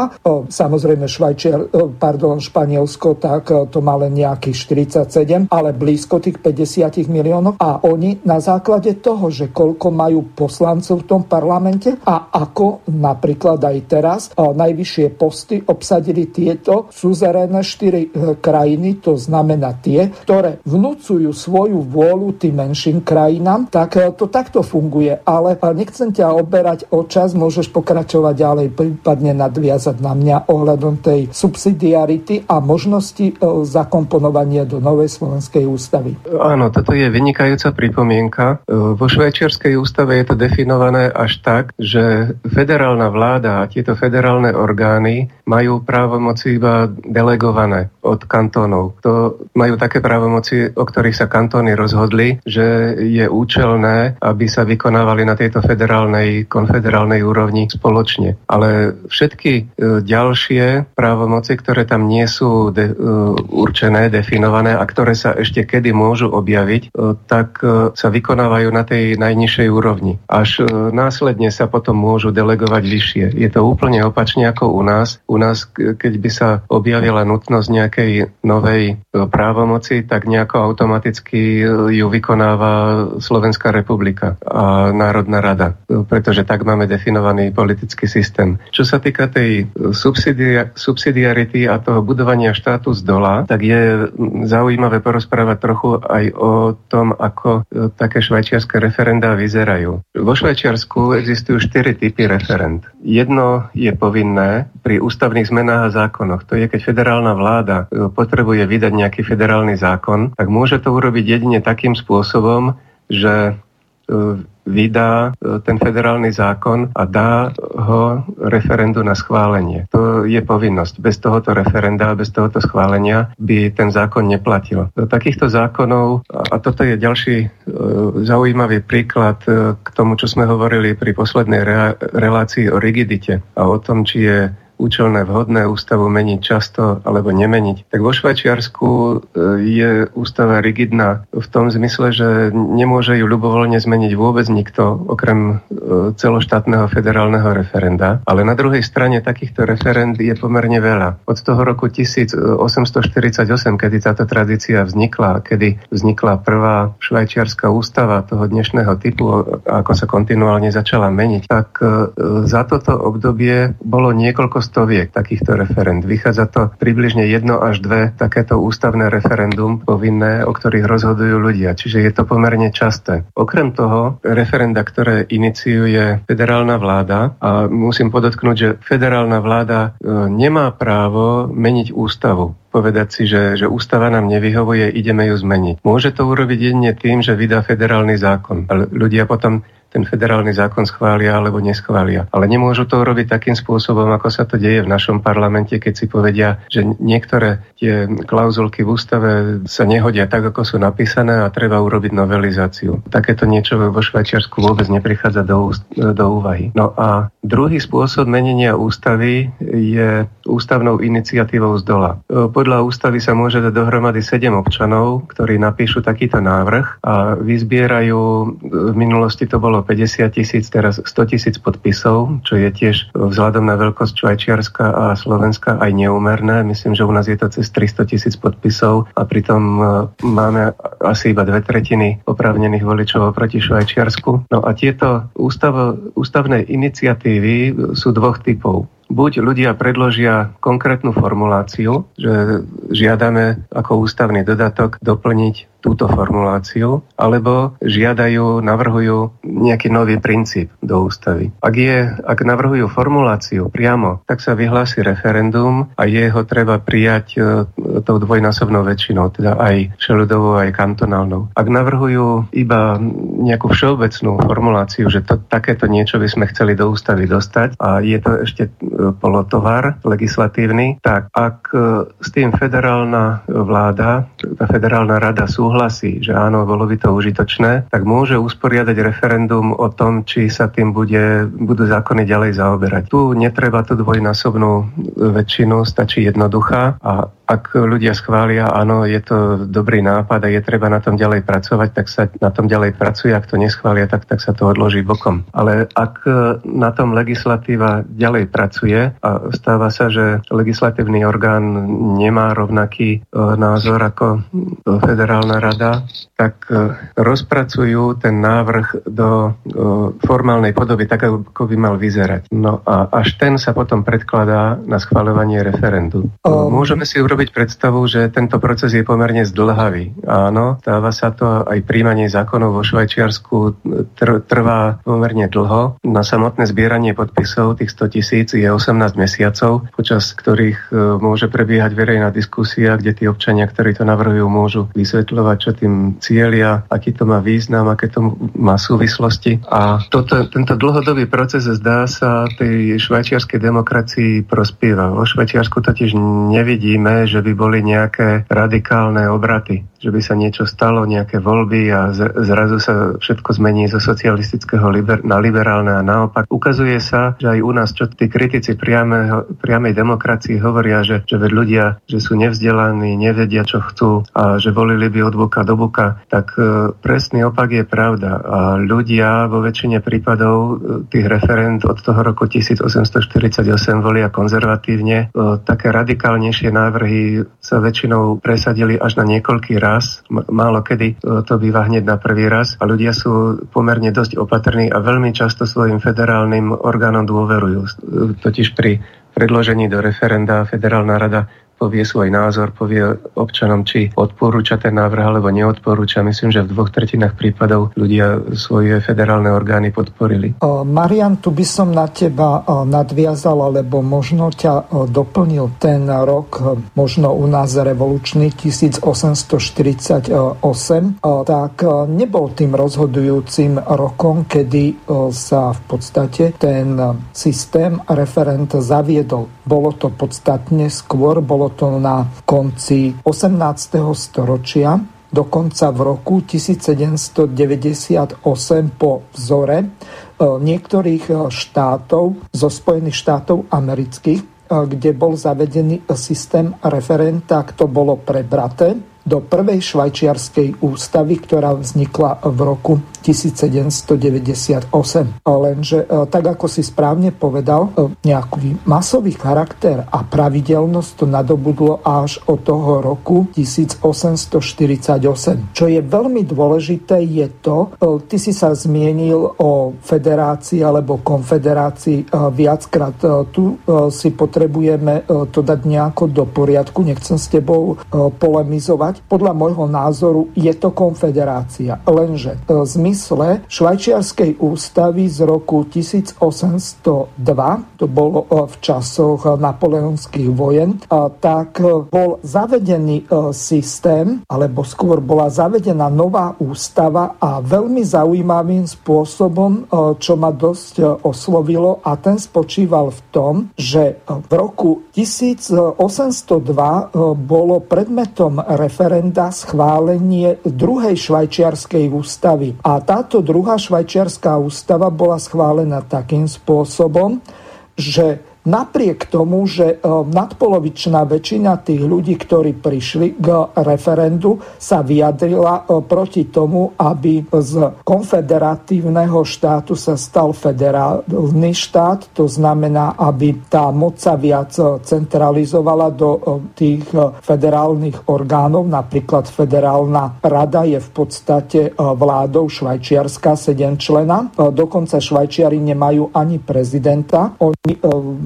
samozrejme Švajčiar, pardon, Španielsko, tak to má len nejakých 47, ale blízko tých 50 miliónov. A oni na základe toho, že koľko majú poslancov v tom parlamente a ako napríklad aj teraz najvyššie posty obsadili tieto suzerénne štyri e, krajiny, to znamená tie, ktoré vnúcujú svoju vôľu tým menším krajinám, tak e, to takto funguje. Ale nechcem ťa oberať o čas, môžeš pokračovať ďalej, prípadne nadviazať na mňa ohľadom tej subsidiarity a možnosti e, zakomponovania do novej slovenskej ústavy. Áno, toto je vynikajúca pripomienka. E, vo švajčiarskej ústave je to definované až tak, že federálna vláda a tieto federálne orgány majú právomoci iba delegované od kantónov. To majú také právomoci, o ktorých sa kantóny rozhodli, že je účelné, aby sa vykonávali na tejto federálnej, konfederálnej úrovni spoločne. Ale všetky e, ďalšie právomoci, ktoré tam nie sú de, uh, určené, definované a ktoré sa ešte kedy môžu objaviť, uh, tak sa vykonávajú na tej najnižšej úrovni. Až následne sa potom môžu delegovať vyššie. Je to úplne opačne ako u nás. U nás, keď by sa objavila nutnosť nejakej novej právomoci, tak nejako automaticky ju vykonáva Slovenská republika a Národná rada, pretože tak máme definovaný politický systém. Čo sa týka tej subsidia- subsidiarity a toho budovania štátu z dola, tak je zaujímavé porozprávať trochu aj o tom, ako e, také švajčiarske referendá vyzerajú. Vo Švajčiarsku existujú štyri typy referend. Jedno je povinné pri ústavných zmenách a zákonoch. To je, keď federálna vláda e, potrebuje vydať nejaký federálny zákon, tak môže to urobiť jedine takým spôsobom, že vydá e, ten federálny zákon a dá ho referendu na schválenie. To je povinnosť. Bez tohoto referenda, bez tohoto schválenia by ten zákon neplatil. Do takýchto zákonov, a toto je ďalší e, zaujímavý príklad k tomu, čo sme hovorili pri poslednej relácii o rigidite a o tom, či je účelné, vhodné ústavu meniť často alebo nemeniť. Tak vo Švajčiarsku e, je ústava rigidná v tom zmysle, že nemôže ju ľubovoľne zmeniť vôbec nikto, okrem e, celoštátneho federálneho referenda. Ale na druhej strane takýchto referend je pomerne veľa. Od toho roku 1848, kedy táto tradícia vznikla, kedy vznikla prvá švajčiarská ústava toho dnešného typu, ako sa kontinuálne začala meniť, tak e, za toto obdobie bolo niekoľko stoviek takýchto referend. Vychádza to približne jedno až dve takéto ústavné referendum povinné, o ktorých rozhodujú ľudia. Čiže je to pomerne časté. Okrem toho, referenda, ktoré iniciuje federálna vláda, a musím podotknúť, že federálna vláda e, nemá právo meniť ústavu povedať si, že, že ústava nám nevyhovuje, ideme ju zmeniť. Môže to urobiť jedine tým, že vydá federálny zákon. Ale ľudia potom ten federálny zákon schvália alebo neschvália. Ale nemôžu to urobiť takým spôsobom, ako sa to deje v našom parlamente, keď si povedia, že niektoré tie klauzulky v ústave sa nehodia tak, ako sú napísané a treba urobiť novelizáciu. Takéto niečo vo Švajčiarsku vôbec neprichádza do, do úvahy. No a druhý spôsob menenia ústavy je ústavnou iniciatívou z dola. Podľa ústavy sa môže dať dohromady 7 občanov, ktorí napíšu takýto návrh a vyzbierajú, v minulosti to bolo 50 tisíc, teraz 100 tisíc podpisov, čo je tiež vzhľadom na veľkosť Švajčiarska a Slovenska aj neúmerné. Myslím, že u nás je to cez 300 tisíc podpisov a pritom e, máme asi iba dve tretiny oprávnených voličov oproti Švajčiarsku. No a tieto ústav, ústavné iniciatívy sú dvoch typov buď ľudia predložia konkrétnu formuláciu, že žiadame ako ústavný dodatok doplniť túto formuláciu, alebo žiadajú, navrhujú nejaký nový princíp do ústavy. Ak, je, ak navrhujú formuláciu priamo, tak sa vyhlási referendum a je ho treba prijať e, tou dvojnásobnou väčšinou, teda aj všeludovou, aj kantonálnou. Ak navrhujú iba nejakú všeobecnú formuláciu, že to, takéto niečo by sme chceli do ústavy dostať a je to ešte e, polotovar legislatívny, tak ak e, s tým federálna vláda, tá federálna rada sú súhlasí, že áno, bolo by to užitočné, tak môže usporiadať referendum o tom, či sa tým bude, budú zákony ďalej zaoberať. Tu netreba tú dvojnásobnú väčšinu, stačí jednoduchá a ak ľudia schvália, áno, je to dobrý nápad a je treba na tom ďalej pracovať, tak sa na tom ďalej pracuje. Ak to neschvália, tak, tak sa to odloží bokom. Ale ak na tom legislatíva ďalej pracuje a stáva sa, že legislatívny orgán nemá rovnaký e, názor ako federálna rada, tak e, rozpracujú ten návrh do e, formálnej podoby, tak ako by mal vyzerať. No a až ten sa potom predkladá na schváľovanie referendu. Môžeme si urobiť urobiť predstavu, že tento proces je pomerne zdlhavý. Áno, stáva sa to aj príjmanie zákonov vo Švajčiarsku tr- trvá pomerne dlho. Na samotné zbieranie podpisov tých 100 tisíc je 18 mesiacov, počas ktorých e, môže prebiehať verejná diskusia, kde tí občania, ktorí to navrhujú, môžu vysvetľovať, čo tým cieľia, aký to má význam, aké to má súvislosti. A toto, tento dlhodobý proces zdá sa tej švajčiarskej demokracii prospieva. Vo Švajčiarsku totiž nevidíme, že by boli nejaké radikálne obraty, že by sa niečo stalo, nejaké voľby a zrazu sa všetko zmení zo socialistického liber- na liberálne a naopak. Ukazuje sa, že aj u nás, čo tí kritici priame, priamej demokracii hovoria, že, že ľudia, že sú nevzdelaní, nevedia, čo chcú a že volili by od buka do buka, tak e, presný opak je pravda. A ľudia vo väčšine prípadov e, tých referent od toho roku 1848 volia konzervatívne. E, také radikálnejšie návrhy sa väčšinou presadili až na niekoľký raz. Málo kedy to býva hneď na prvý raz a ľudia sú pomerne dosť opatrní a veľmi často svojim federálnym orgánom dôverujú. Totiž pri predložení do referenda Federálna rada povie svoj názor, povie občanom, či odporúča ten návrh alebo neodporúča. Myslím, že v dvoch tretinách prípadov ľudia svoje federálne orgány podporili. Marian, tu by som na teba nadviazal, alebo možno ťa doplnil ten rok, možno u nás revolučný 1848, tak nebol tým rozhodujúcim rokom, kedy sa v podstate ten systém referent zaviedol. Bolo to podstatne skôr, bolo to na konci 18. storočia, dokonca v roku 1798 po vzore e, niektorých e, štátov zo Spojených štátov amerických, e, kde bol zavedený systém referenta, to bolo prebraté do prvej švajčiarskej ústavy, ktorá vznikla v roku 1798. Lenže e, tak ako si správne povedal, e, nejaký masový charakter a pravidelnosť to nadobudlo až od toho roku 1848. Čo je veľmi dôležité je to, e, ty si sa zmienil o federácii alebo konfederácii viackrát. Tu si potrebujeme to dať nejako do poriadku, nechcem s tebou polemizovať. Podľa môjho názoru je to konfederácia, lenže zmysel zmysle švajčiarskej ústavy z roku 1802, to bolo e, v časoch napoleonských vojen, tak e, bol zavedený e, systém, alebo skôr bola zavedená nová ústava a veľmi zaujímavým spôsobom, čo ma dosť oslovilo a ten spočíval v tom, že v roku 1802 bolo predmetom referenda schválenie druhej švajčiarskej ústavy. A táto druhá švajčiarská ústava bola schválená takým spôsobom, že napriek tomu, že nadpolovičná väčšina tých ľudí, ktorí prišli k referendu, sa vyjadrila proti tomu, aby z konfederatívneho štátu sa stal federálny štát. To znamená, aby tá moc sa viac centralizovala do tých federálnych orgánov. Napríklad federálna rada je v podstate vládou Švajčiarska, 7 člena. Dokonca Švajčiari nemajú ani prezidenta. Oni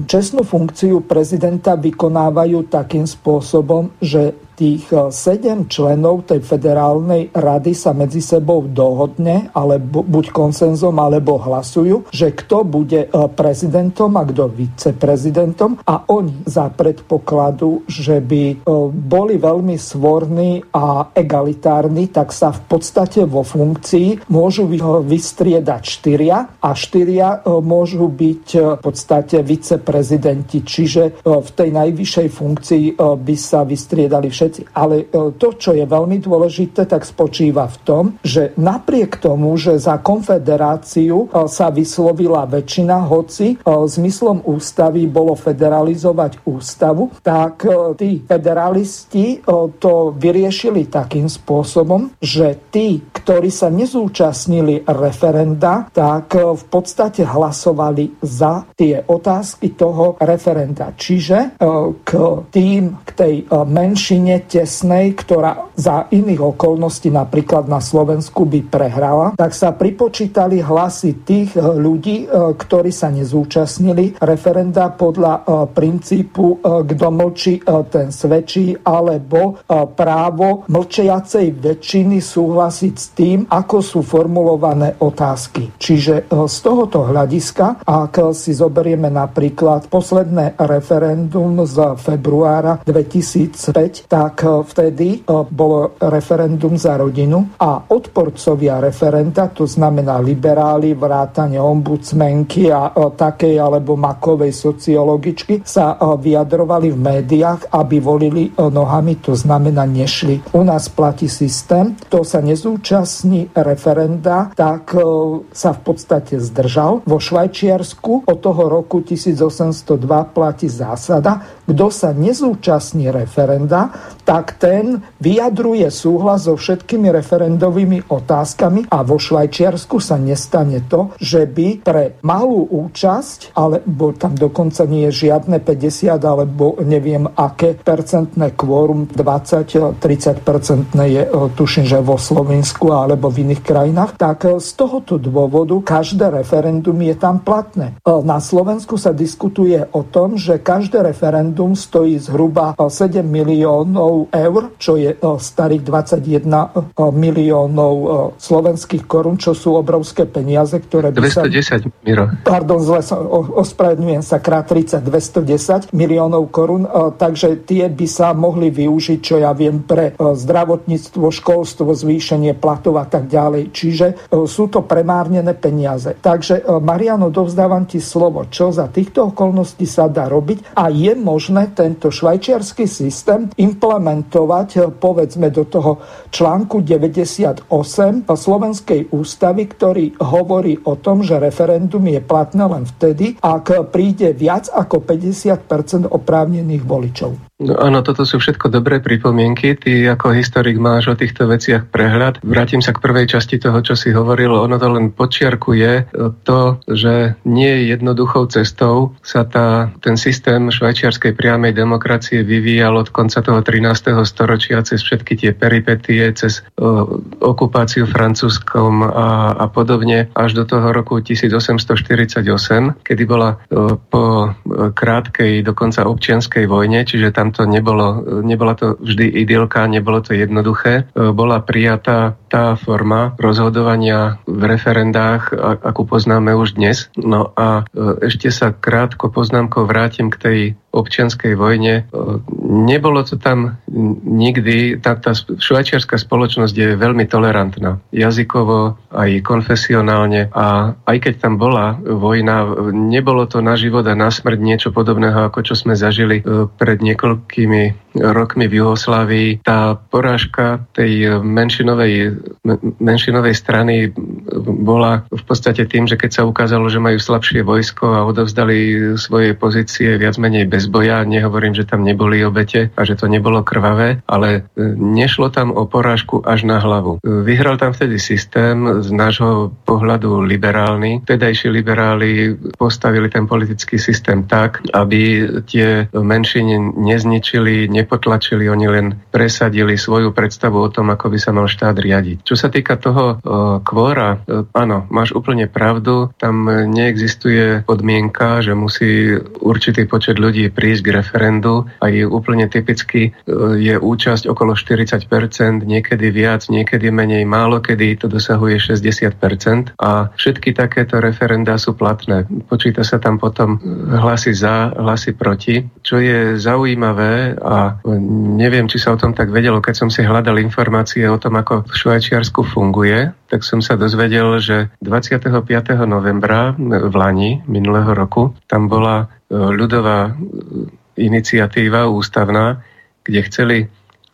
čestnú funkciu prezidenta vykonávajú takým spôsobom, že tých eh, sedem členov tej federálnej rady sa medzi sebou dohodne, alebo buď konsenzom, alebo hlasujú, že kto bude eh, prezidentom a kto viceprezidentom. A oni za predpokladu, že by eh, boli veľmi svorní a egalitárni, tak sa v podstate vo funkcii môžu vystriedať štyria. A štyria môžu byť v podstate viceprezidenti, čiže v tej najvyššej funkcii by sa vystriedali všetci všetci. Ale e, to, čo je veľmi dôležité, tak spočíva v tom, že napriek tomu, že za konfederáciu e, sa vyslovila väčšina, hoci e, zmyslom ústavy bolo federalizovať ústavu, tak tí federalisti to vyriešili takým spôsobom, že tí, ktorí sa nezúčastnili referenda, tak v podstate hlasovali za tie otázky toho referenda. Čiže k tým, k tej menšine tesnej, ktorá za iných okolností napríklad na Slovensku by prehrala, tak sa pripočítali hlasy tých eh, ľudí, eh, ktorí sa nezúčastnili referenda podľa eh, princípu kto mlčí, ten svedčí, alebo právo mlčiacej väčšiny súhlasiť s tým, ako sú formulované otázky. Čiže z tohoto hľadiska, ak si zoberieme napríklad posledné referendum z februára 2005, tak tak eh, vtedy eh, bolo referendum za rodinu a odporcovia referenda, to znamená liberáli, vrátane ombudsmenky a eh, takej alebo makovej sociologičky sa vyjadrovali v médiách, aby volili nohami, to znamená nešli. U nás platí systém, kto sa nezúčastní referenda, tak sa v podstate zdržal. Vo Švajčiarsku od toho roku 1802 platí zásada, kto sa nezúčastní referenda, tak ten vyjadruje súhlas so všetkými referendovými otázkami a vo Švajčiarsku sa nestane to, že by pre malú účasť, alebo tam dokonca nie je žiadne 50 alebo neviem aké percentné kvórum, 20-30 percentné je tuším, že vo Slovensku alebo v iných krajinách, tak z tohoto dôvodu každé referendum je tam platné. Na Slovensku sa diskutuje o tom, že každé referendum stojí zhruba 7 miliónov eur, čo je starých 21 miliónov slovenských korún, čo sú obrovské peniaze, ktoré by 210, sa... Miro. Pardon, zle som, ospravedlňujem sa, krát 30, 210 miliónov korún, takže tie by sa mohli využiť, čo ja viem, pre zdravotníctvo, školstvo, zvýšenie platov a tak ďalej. Čiže sú to premárnené peniaze. Takže Mariano, dovzdávam ti slovo, čo za týchto okolností sa dá robiť a je možné tento švajčiarsky systém implementovať implementovať eh, povedzme do toho článku 98 Slovenskej ústavy, ktorý hovorí o tom, že referendum je platné len vtedy, ak príde viac ako 50% oprávnených voličov. No áno, toto sú všetko dobré pripomienky. Ty ako historik máš o týchto veciach prehľad. Vrátim sa k prvej časti toho, čo si hovoril. Ono to len počiarkuje to, že nie je jednoduchou cestou sa tá, ten systém švajčiarskej priamej demokracie vyvíjal od konca toho 13. storočia cez všetky tie peripetie, cez o, okupáciu francúzskom a, a podobne až do toho roku 1848, kedy bola o, po krátkej, dokonca občianskej vojne, čiže tam tam to nebolo, nebola to vždy idylka, nebolo to jednoduché. E, bola prijatá tá forma rozhodovania v referendách, akú poznáme už dnes. No a e, ešte sa krátko poznámkou vrátim k tej občianskej vojne. E, nebolo to tam nikdy, tá, tá švajčiarská spoločnosť je veľmi tolerantná. Jazykovo, aj konfesionálne a aj keď tam bola vojna, nebolo to na život a na smrť niečo podobného, ako čo sme zažili pred niekoľkými rokmi v Juhoslávii. Tá porážka tej menšinovej, menšinovej strany bola v podstate tým, že keď sa ukázalo, že majú slabšie vojsko a odovzdali svoje pozície viac menej bez boja, nehovorím, že tam neboli obete a že to nebolo krvavé, ale nešlo tam o porážku až na hlavu. Vyhral tam vtedy systém z nášho pohľadu liberálny. Tedajší liberáli postavili ten politický systém tak, aby tie menšiny nezničili, nepotlačili, oni len presadili svoju predstavu o tom, ako by sa mal štát riadiť. Čo sa týka toho kvóra, áno, máš úplne pravdu, tam neexistuje podmienka, že musí určitý počet ľudí prísť k referendu a je úplne typicky je účasť okolo 40%, niekedy viac, niekedy menej, málo kedy to dosahuje 60% a všetky takéto referendá sú platné. Počíta sa tam potom hlasy za, hlasy proti, čo je zaujímavé a neviem, či sa o tom tak vedelo, keď som si hľadal informácie o tom, ako v Švajčiarsku funguje, tak som sa dozvedel, že 25. novembra v Lani minulého roku tam bola e, ľudová e, iniciatíva ústavná, kde chceli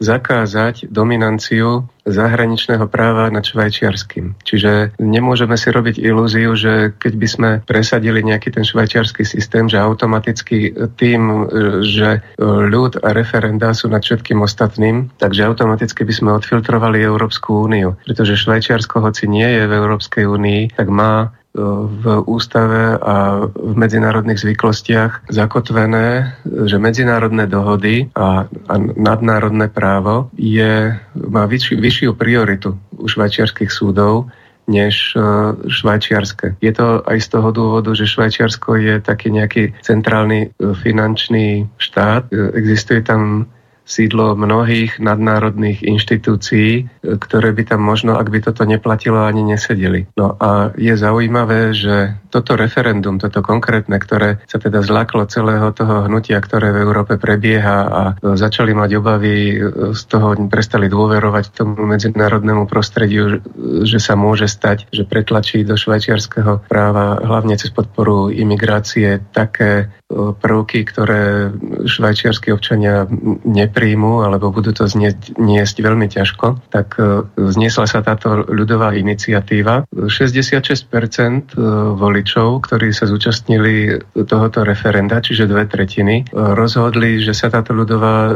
zakázať dominanciu zahraničného práva nad švajčiarským. Čiže nemôžeme si robiť ilúziu, že keď by sme presadili nejaký ten švajčiarsky systém, že automaticky tým, že ľud a referendá sú nad všetkým ostatným, takže automaticky by sme odfiltrovali Európsku úniu. Pretože Švajčiarsko, hoci nie je v Európskej únii, tak má v ústave a v medzinárodných zvyklostiach zakotvené, že medzinárodné dohody a, a nadnárodné právo je, má vyššiu, vyššiu prioritu u švajčiarských súdov než e, švajčiarske. Je to aj z toho dôvodu, že Švajčiarsko je taký nejaký centrálny e, finančný štát. E, existuje tam sídlo mnohých nadnárodných inštitúcií, e, ktoré by tam možno, ak by toto neplatilo, ani nesedeli. No a je zaujímavé, že toto referendum, toto konkrétne, ktoré sa teda zlaklo celého toho hnutia, ktoré v Európe prebieha a e, začali mať obavy e, z toho, prestali dôverovať tomu medzinárodnému prostrediu, že sa môže stať, že pretlačí do švajčiarského práva hlavne cez podporu imigrácie také prvky, ktoré švajčiarskí občania nepríjmu alebo budú to znieť, niesť veľmi ťažko, tak e, zniesla sa táto ľudová iniciatíva. 66% e, voličov, ktorí sa zúčastnili tohoto referenda, čiže dve tretiny, e, rozhodli, že sa táto ľudová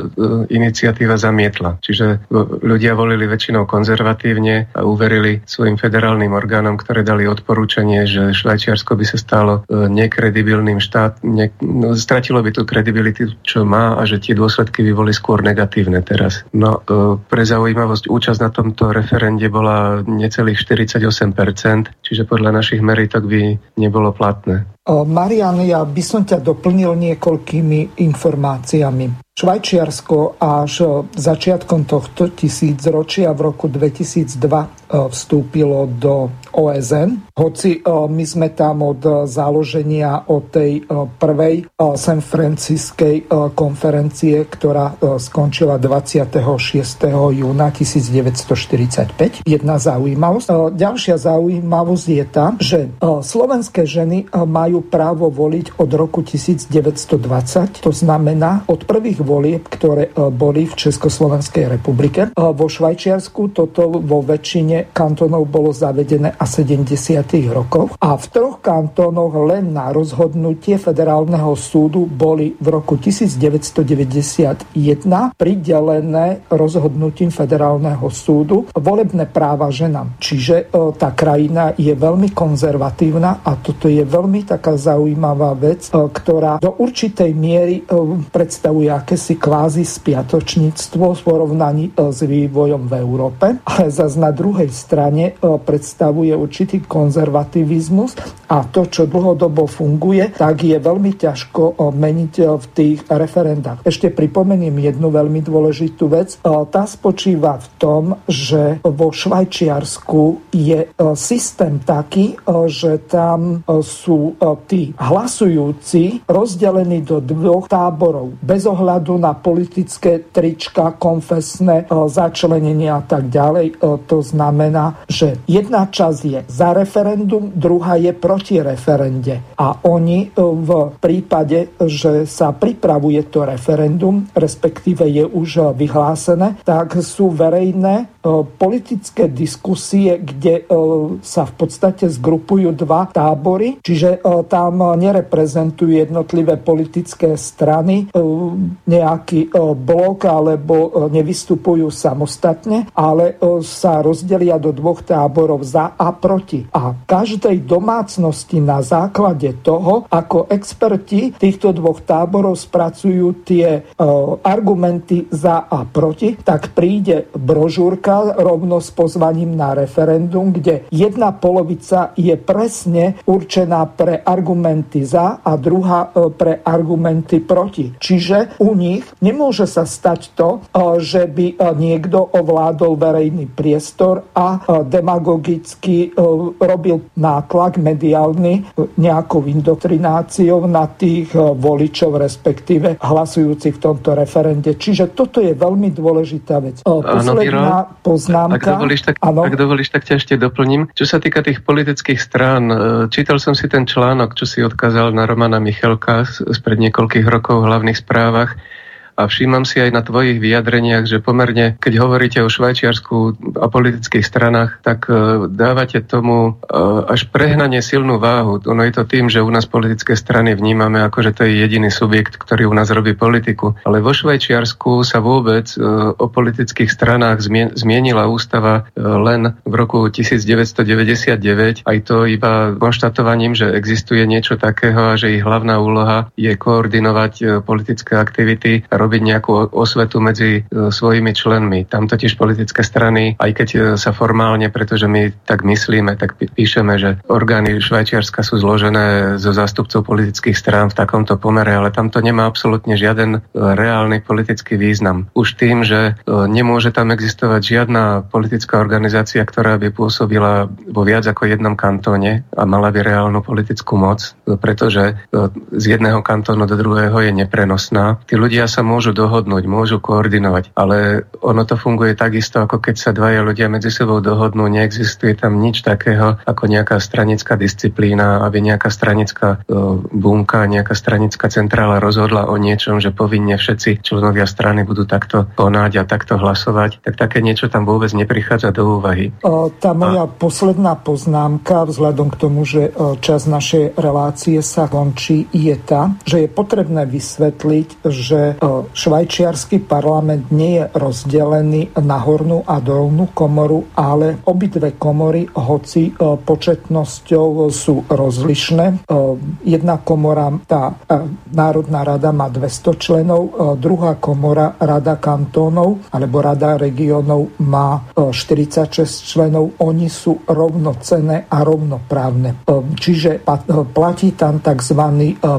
iniciatíva zamietla. Čiže ľudia volili väčšinou konzervatívne a uverili svojim federálnym orgánom, ktoré dali odporúčanie, že Švajčiarsko by sa stalo nekredibilným štát, ne, stratilo by tú kredibilitu, čo má a že tie dôsledky by boli skôr negatívne teraz. No, e, pre zaujímavosť účasť na tomto referende bola necelých 48%, čiže podľa našich meritok by nebolo platné. Marian, ja by som ťa doplnil niekoľkými informáciami. Švajčiarsko až začiatkom tohto tisícročia v roku 2002 e, vstúpilo do OSN. Hoci my sme tam od založenia od tej prvej San Franciskej konferencie, ktorá skončila 26. júna 1945. Jedna zaujímavosť. Ďalšia zaujímavosť je tá, že slovenské ženy majú právo voliť od roku 1920. To znamená od prvých volieb, ktoré e, boli v Československej republike. E, vo Švajčiarsku toto vo väčšine kantónov bolo zavedené a 70. rokoch a v troch kantónoch len na rozhodnutie federálneho súdu boli v roku 1991 pridelené rozhodnutím federálneho súdu volebné práva ženám. Čiže e, tá krajina je veľmi konzervatívna a toto je veľmi taká zaujímavá vec, ktorá do určitej miery predstavuje aké akési kvázi spiatočníctvo v porovnaní e, s vývojom v Európe, ale zase na druhej strane e, predstavuje určitý konzervativizmus a to, čo dlhodobo funguje, tak je veľmi ťažko e, meniť v tých referendách. Ešte pripomeniem jednu veľmi dôležitú vec. Tá spočíva v tom, že vo Švajčiarsku je systém taký, že tam sú tí hlasujúci rozdelení do dvoch táborov bez ohľadu na politické trička, konfesné začlenenia a tak ďalej. To znamená, že jedna časť je za referendum, druhá je proti referende. A oni v prípade, že sa pripravuje to referendum, respektíve je už vyhlásené, tak sú verejné politické diskusie, kde sa v podstate zgrupujú dva tábory, čiže tam nereprezentujú jednotlivé politické strany nejaký blok alebo nevystupujú samostatne, ale sa rozdelia do dvoch táborov za a proti. A každej domácnosti na základe toho, ako experti týchto dvoch táborov spracujú tie argumenty za a proti, tak príde brožúrka rovno s pozvaním na referendum, kde jedna polovica je presne určená pre argumenty za a druhá e, pre argumenty proti. Čiže u nich nemôže sa stať to, e, že by e, niekto ovládol verejný priestor a demagogicky robil nátlak mediálny nejakou indoktrináciou na tých voličov, respektíve hlasujúcich v tomto referende. Čiže toto je veľmi dôležitá vec. Posledná poznámka. Ak dovolíš, tak, ak dovolíš, tak ťa ešte doplním. Čo sa týka tých politických strán, čítal som si ten článok, čo si odkázal na Romana Michalka spred niekoľkých rokov v hlavných správach a všímam si aj na tvojich vyjadreniach, že pomerne, keď hovoríte o Švajčiarsku a politických stranách, tak e, dávate tomu e, až prehnanie silnú váhu. Ono je to tým, že u nás politické strany vnímame ako, že to je jediný subjekt, ktorý u nás robí politiku. Ale vo Švajčiarsku sa vôbec e, o politických stranách zmienila ústava len v roku 1999. Aj to iba konštatovaním, že existuje niečo takého a že ich hlavná úloha je koordinovať politické aktivity, robiť nejakú osvetu medzi e, svojimi členmi. Tam totiž politické strany, aj keď e, sa formálne, pretože my tak myslíme, tak píšeme, že orgány Švajčiarska sú zložené zo zástupcov politických strán v takomto pomere, ale tam to nemá absolútne žiaden e, reálny politický význam. Už tým, že nemôže tam existovať žiadna politická organizácia, ktorá by pôsobila vo viac ako jednom kantóne a mala by reálnu politickú moc, pretože z jedného kantónu do druhého je neprenosná. Tí ľudia sa môžu môžu dohodnúť, môžu koordinovať, ale ono to funguje takisto, ako keď sa dvaja ľudia medzi sebou dohodnú, neexistuje tam nič takého ako nejaká stranická disciplína, aby nejaká stranická e, bunka, nejaká stranická centrála rozhodla o niečom, že povinne všetci členovia strany budú takto konať a takto hlasovať, tak také niečo tam vôbec neprichádza do úvahy. Tá moja a... posledná poznámka, vzhľadom k tomu, že čas našej relácie sa končí, je tá, že je potrebné vysvetliť, že švajčiarsky parlament nie je rozdelený na hornú a dolnú komoru, ale obidve komory, hoci e, početnosťou sú rozlišné. E, jedna komora, tá e, Národná rada má 200 členov, druhá komora, Rada kantónov alebo Rada regionov má 46 členov. Oni sú rovnocené a rovnoprávne. Čiže platí tam tzv.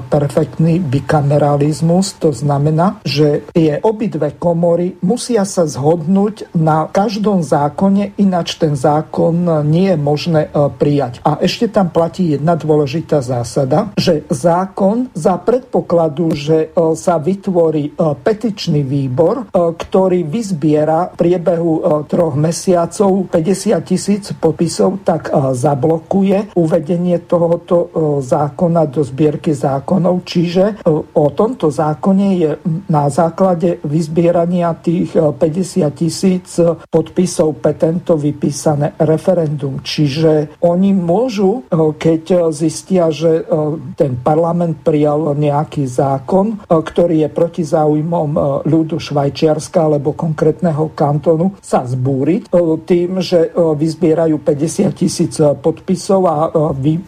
perfektný bikameralizmus, to znamená, že že tie obidve komory musia sa zhodnúť na každom zákone, ináč ten zákon nie je možné e, prijať. A ešte tam platí jedna dôležitá zásada, že zákon za predpokladu, že e, sa vytvorí e, petičný výbor, ktorý vyzbiera v priebehu troch mesiacov 50 tisíc podpisov, tak zablokuje uvedenie tohoto zákona do zbierky zákonov. Čiže o tomto zákone je na základe vyzbierania tých 50 e, tisíc podpisov petentov vypísané referendum. Čiže oni môžu, e, keď zistia, že e, ten parlament prijal nejaký zákon, ktorý je proti záujmom ľudu Švajčiarska alebo konkrétneho kantonu, sa zbúriť tým, že vyzbierajú 50 tisíc podpisov a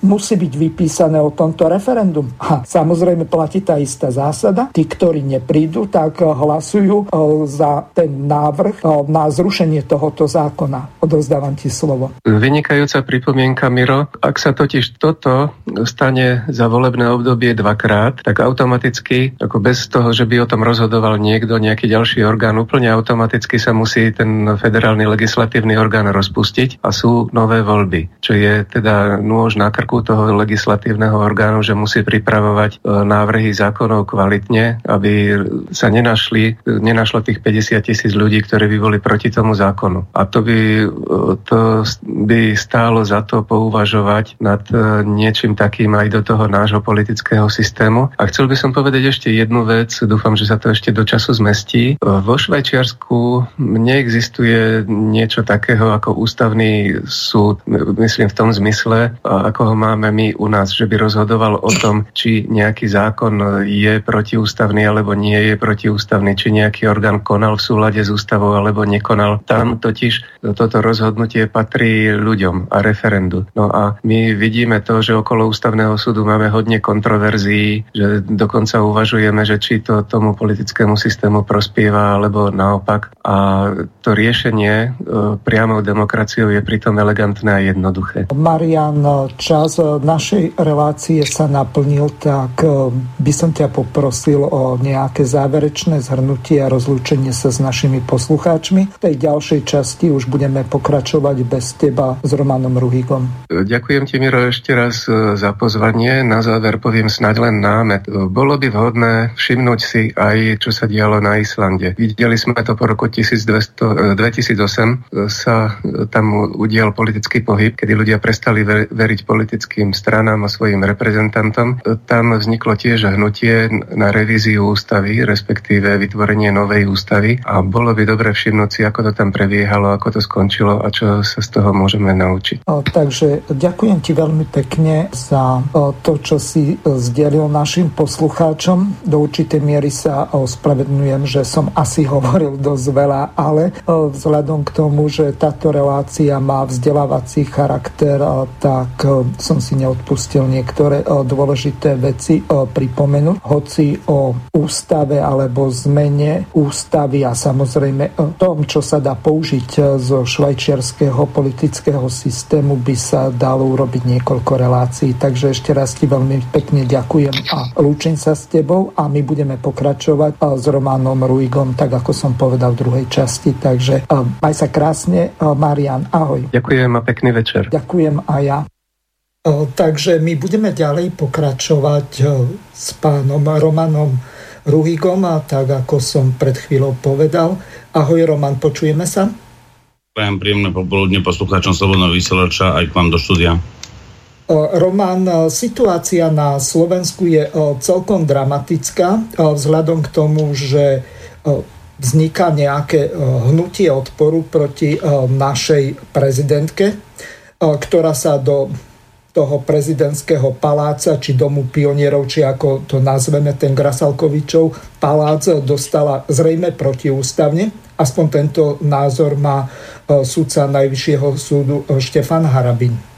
musí byť vypísané o tomto referendum. A samozrejme platí tá istá zásada. Tí, ktorí neprídu prídu, tak hlasujú za ten návrh na zrušenie tohoto zákona. Odozdávam ti slovo. Vynikajúca pripomienka, Miro. Ak sa totiž toto stane za volebné obdobie dvakrát, tak automaticky, ako bez toho, že by o tom rozhodoval niekto, nejaký ďalší orgán, úplne automaticky sa musí ten federálny legislatívny orgán rozpustiť a sú nové voľby, čo je teda nôž na krku toho legislatívneho orgánu, že musí pripravovať návrhy zákonov kvalitne, aby sa nenašli, nenašlo tých 50 tisíc ľudí, ktorí by boli proti tomu zákonu. A to by, to by stálo za to pouvažovať nad e, niečím takým aj do toho nášho politického systému. A chcel by som povedať ešte jednu vec, dúfam, že sa to ešte do času zmestí. Vo Švajčiarsku neexistuje niečo takého ako ústavný súd, myslím v tom zmysle, ako ho máme my u nás, že by rozhodoval o tom, či nejaký zákon je protiústavný alebo nie je protiústavný, či nejaký orgán konal v súlade s ústavou alebo nekonal. Tam totiž toto rozhodnutie patrí ľuďom a referendu. No a my vidíme to, že okolo ústavného súdu máme hodne kontroverzií, že dokonca uvažujeme, že či to tomu politickému systému prospieva alebo naopak. A to riešenie e, priamou demokraciou je pritom elegantné a jednoduché. Marian, čas našej relácie sa naplnil, tak e, by som ťa poprosil o nejaké záverečné zhrnutie a rozlúčenie sa s našimi poslucháčmi. V tej ďalšej časti už budeme pokračovať bez teba s Romanom Ruhigom. Ďakujem ti, Miro, ešte raz e, za pozvanie. Na záver poviem snáď len námet. Bolo by vhodné všimnúť si aj, čo sa dialo na Islande. Videli sme to po roku 1200, 2008. Sa tam udial politický pohyb, kedy ľudia prestali veriť politickým stranám a svojim reprezentantom. Tam vzniklo tiež hnutie na revíziu ústavy, respektíve vytvorenie novej ústavy a bolo by dobre všimnúť si, ako to tam prebiehalo, ako to skončilo a čo sa z toho môžeme naučiť. O, takže ďakujem ti veľmi pekne za o, to, čo si zdelil našim poslucháčom. Do určitej miery sa ospravedlňujem, že som asi hovoril dosť veľa, ale o, vzhľadom k tomu, že táto relácia má vzdelávací charakter, o, tak o, som si neodpustil niektoré o, dôležité veci o, pripomenúť, hoci o ústave alebo zmene ústavy a samozrejme o tom, čo sa dá použiť zo švajčiarského politického systému, by sa dalo urobiť niekoľko relácií. Takže ešte raz ti veľmi pekne ďakujem a lúčim sa s tebou a my budeme pokračovať s Románom Ruigom, tak ako som povedal v druhej časti. Takže maj sa krásne, Marian, ahoj. Ďakujem a pekný večer. Ďakujem a ja. Takže my budeme ďalej pokračovať s pánom Romanom Ruhigom, a tak ako som pred chvíľou povedal. Ahoj Roman, počujeme sa? Prajem príjemné popoludne poslucháčom Slobodného vysielača aj k vám do štúdia. Roman, situácia na Slovensku je celkom dramatická vzhľadom k tomu, že vzniká nejaké hnutie odporu proti našej prezidentke, ktorá sa do toho prezidentského paláca, či domu pionierov, či ako to nazveme, ten Grasalkovičov palác dostala zrejme protiústavne. Aspoň tento názor má sudca Najvyššieho súdu Štefan Harabin.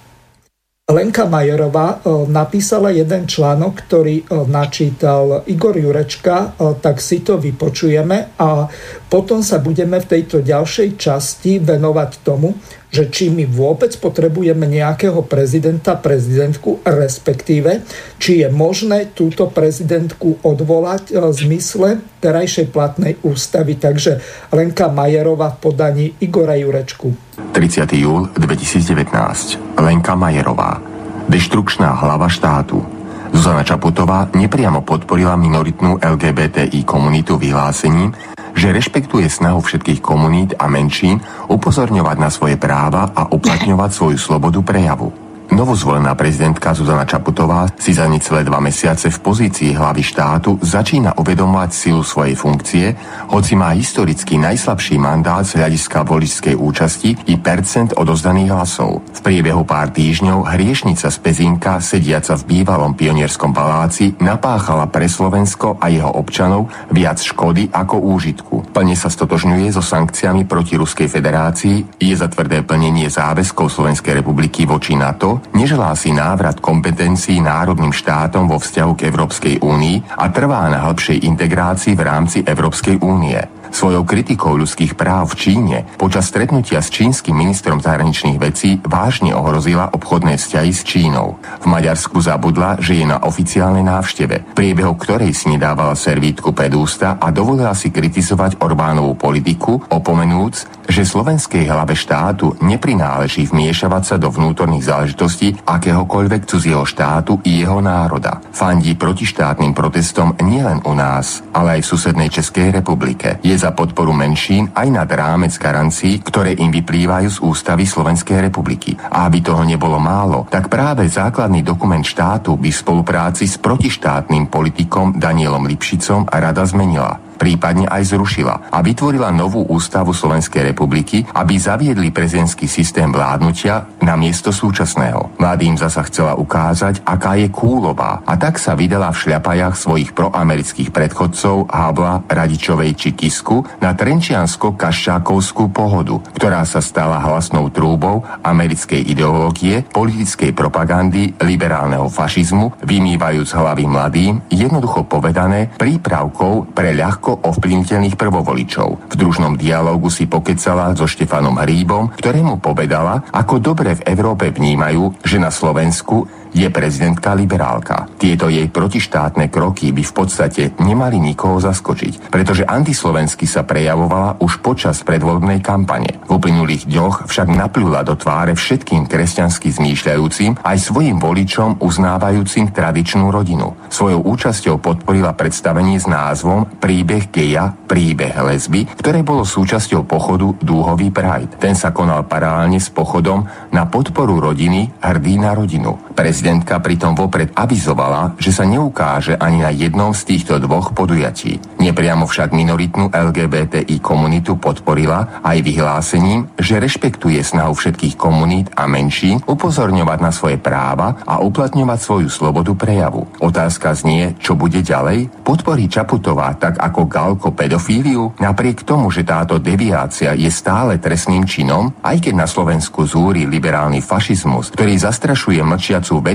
Lenka Majerová e, napísala jeden článok, ktorý e, načítal Igor Jurečka, e, tak si to vypočujeme a potom sa budeme v tejto ďalšej časti venovať tomu, že či my vôbec potrebujeme nejakého prezidenta, prezidentku, respektíve, či je možné túto prezidentku odvolať v zmysle terajšej platnej ústavy. Takže Lenka Majerová v podaní Igora Jurečku. 30. júl 2019. Lenka Majerová. Deštrukčná hlava štátu. Zuzana Čaputová nepriamo podporila minoritnú LGBTI komunitu vyhlásením, že rešpektuje snahu všetkých komunít a menšín upozorňovať na svoje práva a uplatňovať svoju slobodu prejavu. Novozvolená prezidentka Zuzana Čaputová si za necelé dva mesiace v pozícii hlavy štátu začína uvedomovať silu svojej funkcie, hoci má historicky najslabší mandát z hľadiska voličskej účasti i percent odozdaných hlasov. V priebehu pár týždňov hriešnica z Pezínka, sediaca v bývalom pionierskom paláci, napáchala pre Slovensko a jeho občanov viac škody ako úžitku. plne sa stotožňuje so sankciami proti Ruskej federácii, je za tvrdé plnenie záväzkov Slovenskej republiky voči NATO, neželá si návrat kompetencií národným štátom vo vzťahu k Európskej únii a trvá na hĺbšej integrácii v rámci Európskej únie. Svojou kritikou ľudských práv v Číne počas stretnutia s čínskym ministrom zahraničných vecí vážne ohrozila obchodné vzťahy s Čínou. V Maďarsku zabudla, že je na oficiálnej návšteve, priebehu ktorej si nedávala servítku pred ústa a dovolila si kritizovať Orbánovú politiku, opomenúc, že slovenskej hlave štátu neprináleží vmiešavať sa do vnútorných záležitostí akéhokoľvek cudzieho štátu i jeho národa. Fandí protištátnym protestom nielen u nás, ale aj v susednej Českej republike. Je za podporu menšín aj nad rámec garancií, ktoré im vyplývajú z ústavy Slovenskej republiky. A aby toho nebolo málo, tak práve základný dokument štátu by v spolupráci s protištátnym politikom Danielom Lipšicom rada zmenila prípadne aj zrušila a vytvorila novú ústavu Slovenskej republiky, aby zaviedli prezidentský systém vládnutia na miesto súčasného. Mladým zasa chcela ukázať, aká je kúlová a tak sa vydala v šľapajach svojich proamerických predchodcov Habla, Radičovej či Kisku na trenčiansko-kaščákovskú pohodu, ktorá sa stala hlasnou trúbou americkej ideológie, politickej propagandy, liberálneho fašizmu, vymývajúc hlavy mladým, jednoducho povedané, prípravkou pre ľahko ľahko ovplyvniteľných prvovoličov. V družnom dialógu si pokecala so Štefanom Hríbom, ktorému povedala, ako dobre v Európe vnímajú, že na Slovensku je prezidentka liberálka. Tieto jej protištátne kroky by v podstate nemali nikoho zaskočiť, pretože antislovensky sa prejavovala už počas predvoľbnej kampane. V uplynulých dňoch však naplula do tváre všetkým kresťansky zmýšľajúcim aj svojim voličom uznávajúcim tradičnú rodinu. Svojou účasťou podporila predstavenie s názvom Príbeh geja, príbeh lesby, ktoré bolo súčasťou pochodu Dúhový Pride. Ten sa konal paralelne s pochodom na podporu rodiny Hrdý na rodinu. Prez Prezidentka pritom vopred avizovala, že sa neukáže ani na jednom z týchto dvoch podujatí. Nepriamo však minoritnú LGBTI komunitu podporila aj vyhlásením, že rešpektuje snahu všetkých komunít a menšín upozorňovať na svoje práva a uplatňovať svoju slobodu prejavu. Otázka znie, čo bude ďalej? Podporí Čaputová tak ako Galko pedofíliu? Napriek tomu, že táto deviácia je stále trestným činom, aj keď na Slovensku zúri liberálny fašizmus, ktorý zastrašuje mlčiacu väčšinu,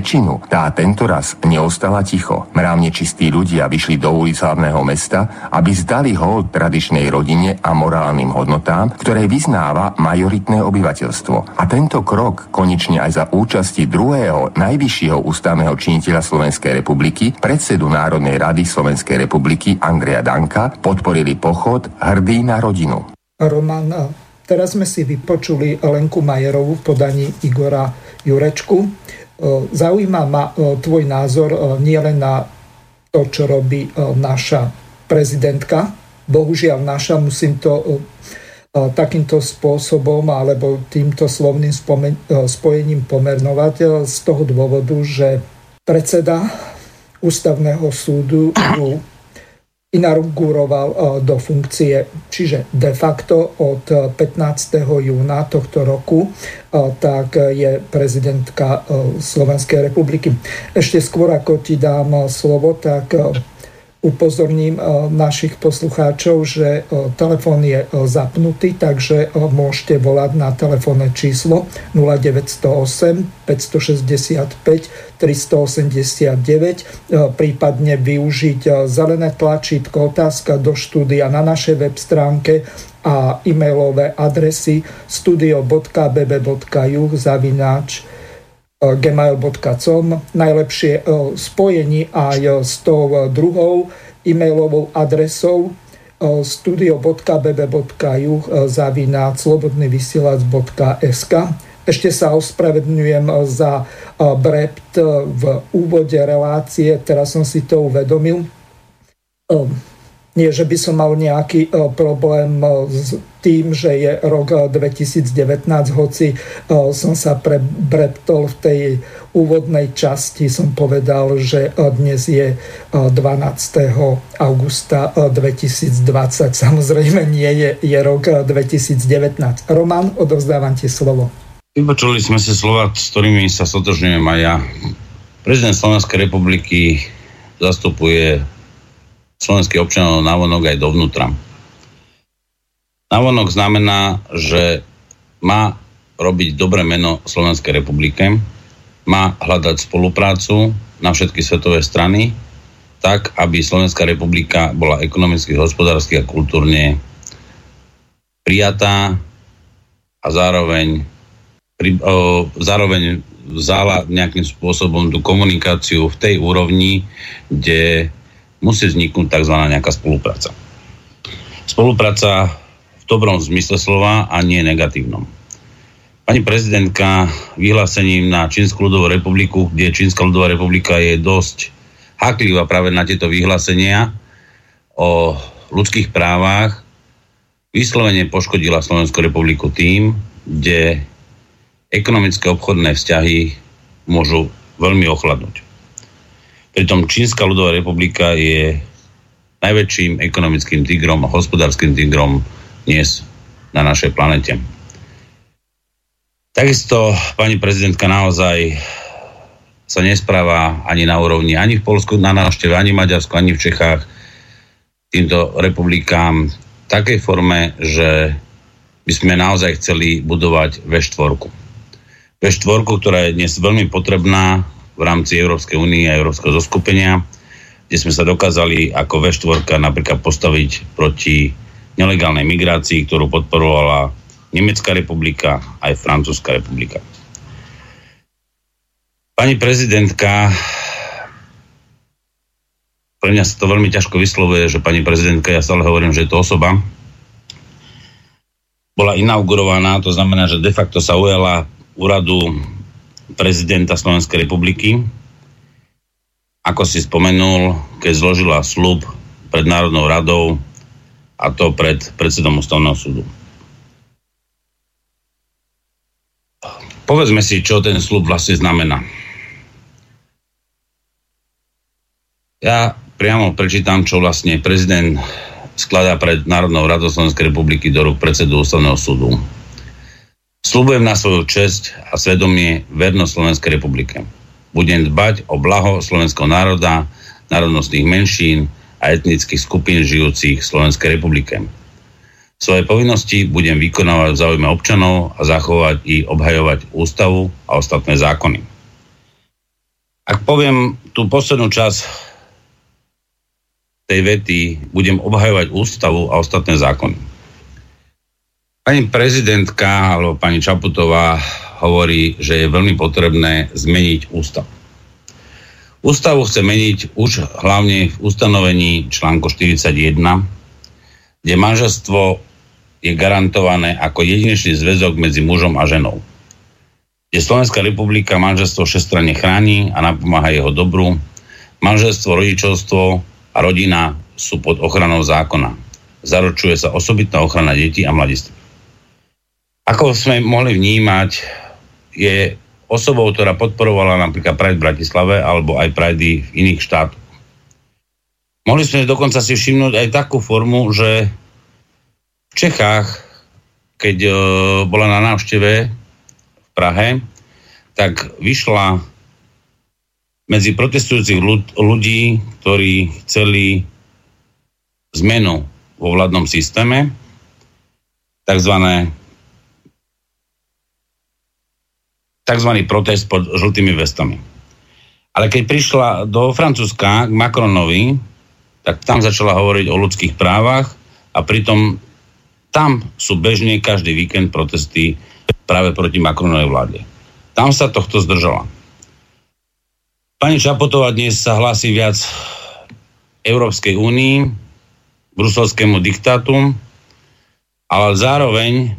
tá tento raz neostala ticho. Mrávne čistí ľudia vyšli do ulic hlavného mesta, aby zdali hold tradičnej rodine a morálnym hodnotám, ktoré vyznáva majoritné obyvateľstvo. A tento krok konečne aj za účasti druhého najvyššieho ústavného činiteľa Slovenskej republiky, predsedu Národnej rady Slovenskej republiky Andrea Danka, podporili pochod Hrdý na rodinu. Roman, teraz sme si vypočuli Lenku Majerovú v podaní Igora Jurečku. Zaujíma ma tvoj názor nielen na to, čo robí naša prezidentka. Bohužiaľ naša, musím to takýmto spôsobom alebo týmto slovným spojením pomernovať z toho dôvodu, že predseda ústavného súdu <clears throat> inauguroval eh, do funkcie. Čiže de facto od 15. júna tohto roku eh, tak je prezidentka eh, Slovenskej republiky. Ešte skôr ako ti dám slovo, tak upozorním e, našich poslucháčov, že e, telefón je e, zapnutý, takže môžete volať na telefónne číslo 0908 565 389, prípadne využiť zelené tlačítko otázka do štúdia na našej web stránke a e-mailové adresy studio.bb.juh zavináč gmail.com. Najlepšie eh, spojení aj eh, s tou druhou e-mailovou adresou studio.bb.juh zavináč slobodnyvysielac.sk ešte sa ospravedňujem za brept v úvode relácie, teraz som si to uvedomil. Nie, že by som mal nejaký e, problém e, s tým, že je rok 2019, e, hoci som sa prebreptol v tej úvodnej časti, som povedal, že dnes je 12. augusta 2020. <laughs> Samozrejme nie je, je rok 2019. Roman, odovzdávam ti slovo. Vypočuli sme si slova, s ktorými sa sotožňujem aj ja. Prezident Slovenskej republiky zastupuje slovenských občanov návonok aj dovnútra. Navonok znamená, že má robiť dobré meno Slovenskej republike, má hľadať spoluprácu na všetky svetové strany, tak, aby Slovenská republika bola ekonomicky, hospodársky a kultúrne prijatá a zároveň, pri, o, zároveň vzala nejakým spôsobom tú komunikáciu v tej úrovni, kde musí vzniknúť tzv. nejaká spolupráca. Spolupráca v dobrom zmysle slova a nie negatívnom. Pani prezidentka vyhlásením na Čínsku ľudovú republiku, kde Čínska ľudová republika je dosť haklivá práve na tieto vyhlásenia o ľudských právach, vyslovene poškodila Slovenskú republiku tým, kde ekonomické obchodné vzťahy môžu veľmi ochladnúť. Pritom Čínska ľudová republika je najväčším ekonomickým tigrom a hospodárskym tigrom dnes na našej planete. Takisto pani prezidentka naozaj sa nespráva ani na úrovni, ani v Polsku na návšteve, ani v Maďarsku, ani v Čechách týmto republikám v takej forme, že by sme naozaj chceli budovať V4. V4, ktorá je dnes veľmi potrebná v rámci Európskej únie a Európskeho zoskupenia, kde sme sa dokázali ako V4 napríklad postaviť proti nelegálnej migrácii, ktorú podporovala Nemecká republika, aj Francúzska republika. Pani prezidentka, pre mňa sa to veľmi ťažko vyslovuje, že pani prezidentka, ja stále hovorím, že je to osoba, bola inaugurovaná, to znamená, že de facto sa ujala úradu prezidenta Slovenskej republiky. Ako si spomenul, keď zložila slub pred Národnou radou a to pred predsedom ústavného súdu. Povedzme si, čo ten slub vlastne znamená. Ja priamo prečítam, čo vlastne prezident skladá pred Národnou radou Slovenskej republiky do rúk predsedu ústavného súdu. Slubujem na svoju česť a svedomie vernosť Slovenskej republike. Budem dbať o blaho slovenského národa, národnostných menšín a etnických skupín žijúcich v Slovenskej republike svoje povinnosti budem vykonávať v záujme občanov a zachovať i obhajovať ústavu a ostatné zákony. Ak poviem tú poslednú časť tej vety, budem obhajovať ústavu a ostatné zákony. Pani prezidentka alebo pani Čaputová hovorí, že je veľmi potrebné zmeniť ústav. Ústavu chce meniť už hlavne v ustanovení článku 41, kde manželstvo je garantované ako jedinečný zväzok medzi mužom a ženou. Kde Slovenská republika manželstvo všestranne chráni a napomáha jeho dobru, manželstvo, rodičovstvo a rodina sú pod ochranou zákona. Zaručuje sa osobitná ochrana detí a mladistvých. Ako sme mohli vnímať, je osobou, ktorá podporovala napríklad Pride v Bratislave alebo aj Pride v iných štátoch. Mohli sme dokonca si všimnúť aj takú formu, že Čechách, keď uh, bola na návšteve v Prahe, tak vyšla medzi protestujúcich ľudí, ktorí chceli zmenu vo vládnom systéme, takzvané tzv. protest pod žltými vestami. Ale keď prišla do Francúzska k Macronovi, tak tam začala hovoriť o ľudských právach a pritom tam sú bežne každý víkend protesty práve proti Macronovej vláde. Tam sa tohto zdržala. Pani Čapotová dnes sa hlási viac Európskej únii, bruselskému diktátu, ale zároveň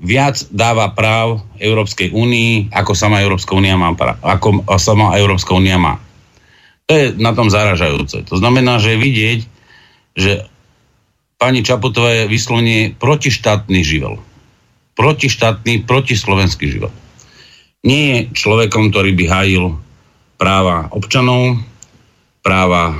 viac dáva práv Európskej únii, ako sama Európska únia má. Ako sama Európska únia má. To je na tom zaražajúce. To znamená, že vidieť, že pani Čaputová je vyslovene protištátny živel. Protištátny, protislovenský živel. Nie je človekom, ktorý by hájil práva občanov, práva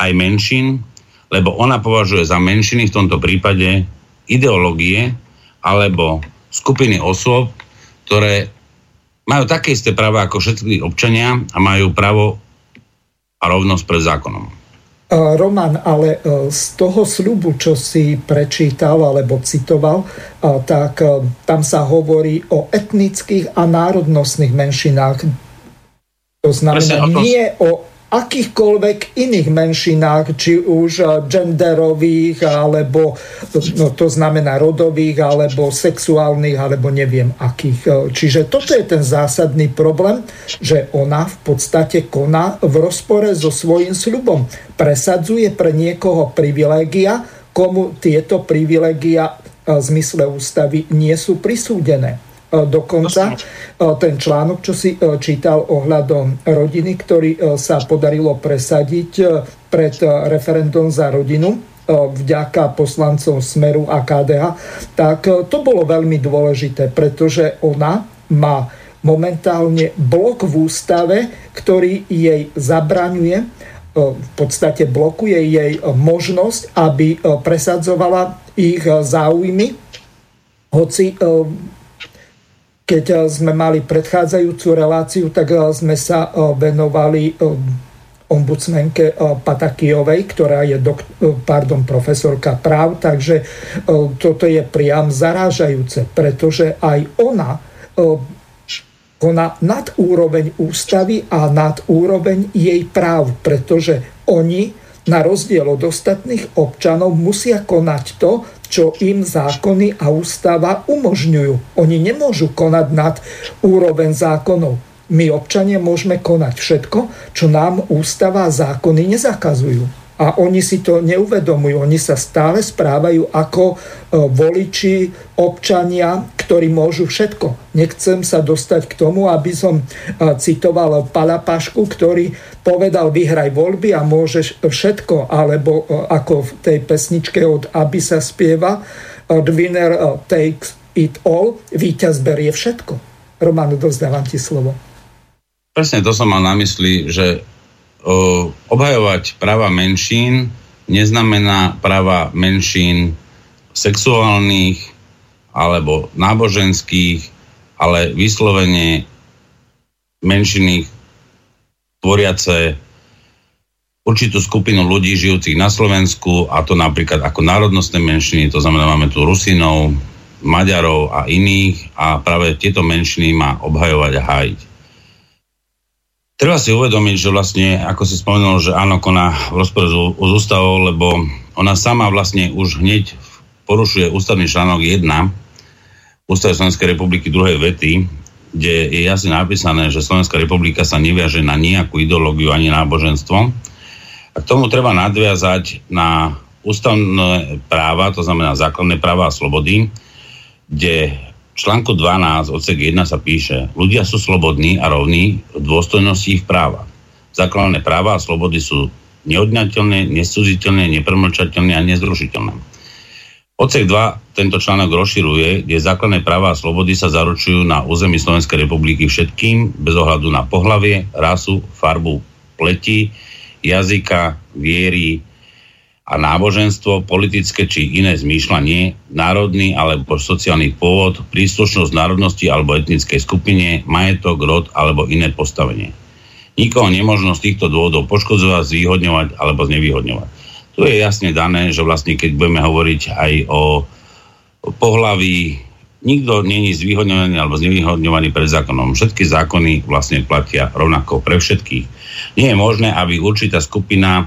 aj menšín, lebo ona považuje za menšiny v tomto prípade ideológie alebo skupiny osôb, ktoré majú také isté práva ako všetky občania a majú právo a rovnosť pred zákonom. Roman, ale z toho sľubu, čo si prečítal alebo citoval, tak tam sa hovorí o etnických a národnostných menšinách. To znamená nie o akýchkoľvek iných menšinách, či už eh, genderových, alebo no, to znamená rodových, alebo sexuálnych, alebo neviem akých. Eh, čiže toto je ten zásadný problém, že ona v podstate koná v rozpore so svojím sľubom. Presadzuje pre niekoho privilégia, komu tieto privilégia eh, v zmysle ústavy nie sú prisúdené. E, dokonca e, ten článok, čo si e, čítal ohľadom rodiny, ktorý sa podarilo presadiť pred referendum za rodinu, vďaka poslancom Smeru a KDH, tak to bolo veľmi dôležité, pretože ona má momentálne blok v ústave, ktorý jej zabraňuje, v podstate blokuje jej možnosť, aby presadzovala ich záujmy, hoci keď eh, sme mali predchádzajúcu reláciu, tak eh, sme sa eh, venovali ombudsmenke Patakijovej, ktorá je dok- pardon, profesorka práv, takže toto je priam zarážajúce, pretože aj ona koná nad úroveň ústavy a nad úroveň jej práv, pretože oni na rozdiel od ostatných občanov musia konať to, čo im zákony a ústava umožňujú. Oni nemôžu konať nad úroveň zákonov. My občania môžeme konať všetko, čo nám ústava a zákony nezakazujú. A oni si to neuvedomujú. Oni sa stále správajú ako e, voliči, občania, ktorí môžu všetko. Nechcem sa dostať k tomu, aby som e, citoval Palapašku, ktorý povedal vyhraj voľby a môžeš všetko. Alebo e, ako v tej pesničke od Aby sa spieva The winner takes it all. Víťaz berie všetko. Roman, dozdávam ti slovo. Presne to som mal na mysli, že obhajovať práva menšín neznamená práva menšín sexuálnych alebo náboženských, ale vyslovene menšiny tvoriace určitú skupinu ľudí žijúcich na Slovensku a to napríklad ako národnostné menšiny, to znamená máme tu Rusinov, Maďarov a iných a práve tieto menšiny má obhajovať a hájiť. Treba si uvedomiť, že vlastne, ako si spomenul, že áno, koná v rozpore s ústavou, lebo ona sama vlastne už hneď porušuje ústavný článok 1 Ústavy Slovenskej republiky druhej vety, kde je jasne napísané, že Slovenská republika sa neviaže na nejakú ideológiu ani náboženstvo. A k tomu treba nadviazať na ústavné práva, to znamená základné práva a slobody, kde článku 12 odsek 1 sa píše, ľudia sú slobodní a rovní v dôstojnosti ich práva. Základné práva a slobody sú neodňateľné, nesúziteľné, nepremlčateľné a nezrušiteľné. Odsek 2 tento článok rozširuje, kde základné práva a slobody sa zaručujú na území Slovenskej republiky všetkým, bez ohľadu na pohlavie, rasu, farbu pleti, jazyka, viery, a náboženstvo, politické či iné zmýšľanie, národný alebo sociálny pôvod, príslušnosť národnosti alebo etnickej skupine, majetok, rod alebo iné postavenie. Nikoho nemožno z týchto dôvodov poškodzovať, zvýhodňovať alebo znevýhodňovať. Tu je jasne dané, že vlastne keď budeme hovoriť aj o pohlaví, nikto není zvýhodňovaný alebo znevýhodňovaný pred zákonom. Všetky zákony vlastne platia rovnako pre všetkých. Nie je možné, aby určitá skupina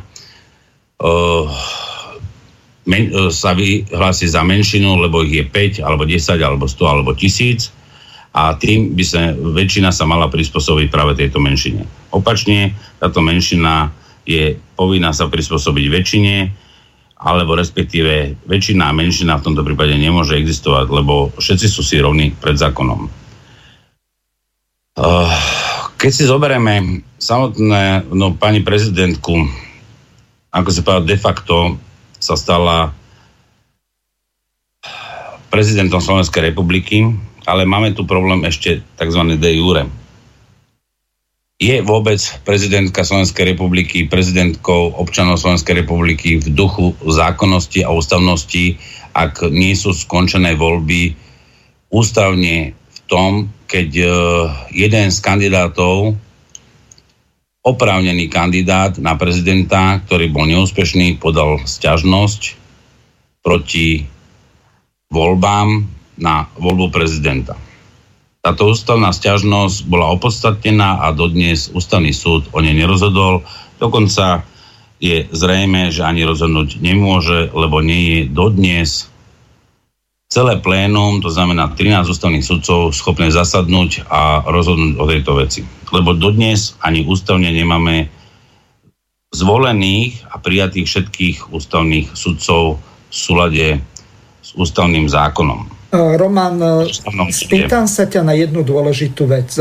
men, uh, sa vyhlási za menšinu, lebo ich je 5, alebo 10, alebo 100, alebo 1000 a tým by sa väčšina sa mala prispôsobiť práve tejto menšine. Opačne, táto menšina je povinná sa prispôsobiť väčšine, alebo respektíve väčšina a menšina v tomto prípade nemôže existovať, lebo všetci sú si rovní pred zákonom. Uh, keď si zoberieme samotné no, pani prezidentku, ako sa povedal, de facto sa stala prezidentom Slovenskej republiky, ale máme tu problém ešte tzv. de jure. Je vôbec prezidentka Slovenskej republiky prezidentkou občanov Slovenskej republiky v duchu zákonnosti a ústavnosti, ak nie sú skončené voľby ústavne v tom, keď eh, jeden z kandidátov oprávnený kandidát na prezidenta, ktorý bol neúspešný, podal sťažnosť proti voľbám na voľbu prezidenta. Táto ústavná stiažnosť bola opodstatnená a dodnes ústavný súd o nej nerozhodol. Dokonca je zrejme, že ani rozhodnúť nemôže, lebo nie je dodnes celé plénum, to znamená 13 ústavných sudcov, schopné zasadnúť a rozhodnúť o tejto veci. Lebo dodnes ani ústavne nemáme zvolených a prijatých všetkých ústavných sudcov v súlade s ústavným zákonom. E, Roman, e, spýtam sa ťa na jednu dôležitú vec.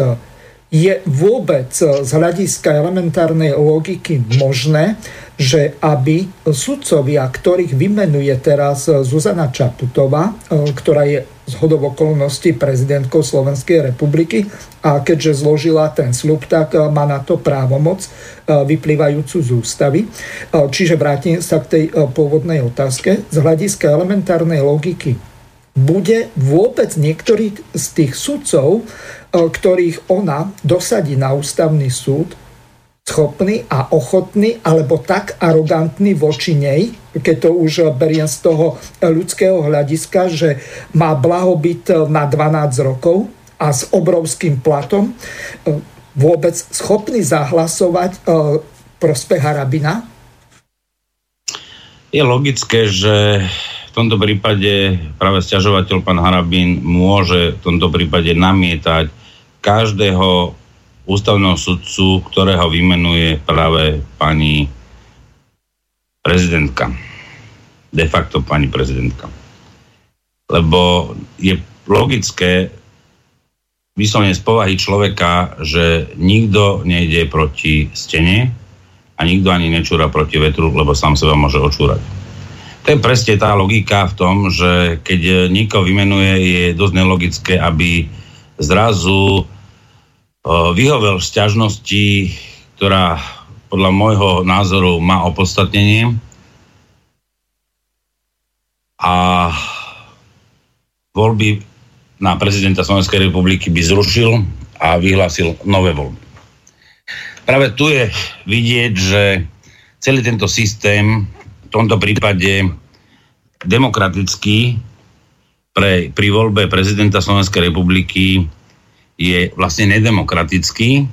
Je vôbec z hľadiska elementárnej logiky možné, že aby sudcovia, ktorých vymenuje teraz Zuzana Čaputová, e, ktorá je z okolností prezidentkou Slovenskej republiky a keďže zložila ten sľub, tak má na to právomoc vyplývajúcu z ústavy. Čiže vrátim sa k tej pôvodnej otázke. Z hľadiska elementárnej logiky bude vôbec niektorý z tých sudcov, e, ktorých ona dosadí na ústavný súd, schopný a ochotný, alebo tak arogantný voči nej, keď to už beriem z toho ľudského hľadiska, že má blahobyt na 12 rokov a s obrovským platom, vôbec schopný zahlasovať e, prospech Harabina? Je logické, že v tomto prípade práve stiažovateľ pán Harabín môže v tomto prípade namietať každého ústavného sudcu, ktorého vymenuje práve pani prezidentka. De facto pani prezidentka. Lebo je logické vyslovene z povahy človeka, že nikto nejde proti stene a nikto ani nečúra proti vetru, lebo sám seba môže očúrať. To je presne tá logika v tom, že keď niekoho vymenuje, je dosť nelogické, aby zrazu vyhovel sťažnosti, ktorá podľa môjho názoru má opodstatnenie a voľby na prezidenta Slovenskej republiky by zrušil a vyhlásil nové voľby. Práve tu je vidieť, že celý tento systém tomto prípade demokratický pre, pri voľbe prezidenta Slovenskej republiky je vlastne nedemokratický,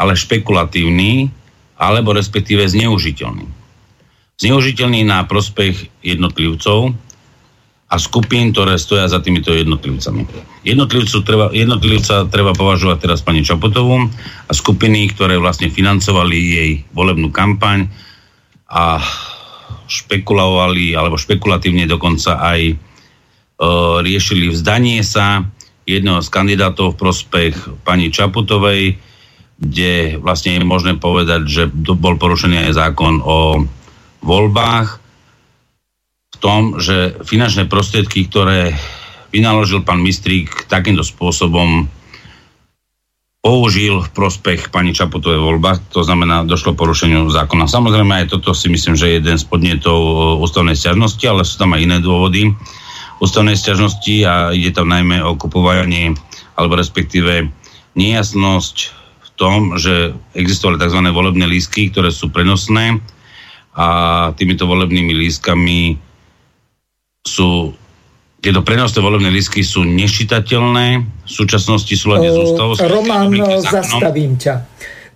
ale špekulatívny, alebo respektíve zneužiteľný. Zneužiteľný na prospech jednotlivcov a skupín, ktoré stoja za týmito jednotlivcami. Jednotlivcu treba, jednotlivca treba považovať teraz pani Čapotovú a skupiny, ktoré vlastne financovali jej volebnú kampaň a špekulovali, alebo špekulatívne dokonca aj e, riešili vzdanie sa jedného z kandidátov v prospech pani Čaputovej, kde vlastne je možné povedať, že bol porušený aj zákon o voľbách v tom, že finančné prostriedky, ktoré vynaložil pán Mistrík takýmto spôsobom použil v prospech pani Čaputovej voľba, to znamená, došlo porušeniu zákona. Samozrejme, aj toto si myslím, že je jeden z podnetov e, ústavnej stiažnosti, ale sú tam aj iné dôvody ústavnej stiažnosti a ide tam najmä o kupovanie, alebo respektíve nejasnosť v tom, že existovali tzv. volebné lístky, ktoré sú prenosné a týmito volebnými lístkami sú tieto prenosné volebné lístky sú nešitateľné, v súčasnosti sú len z ústavou. Román, zastavím ťa.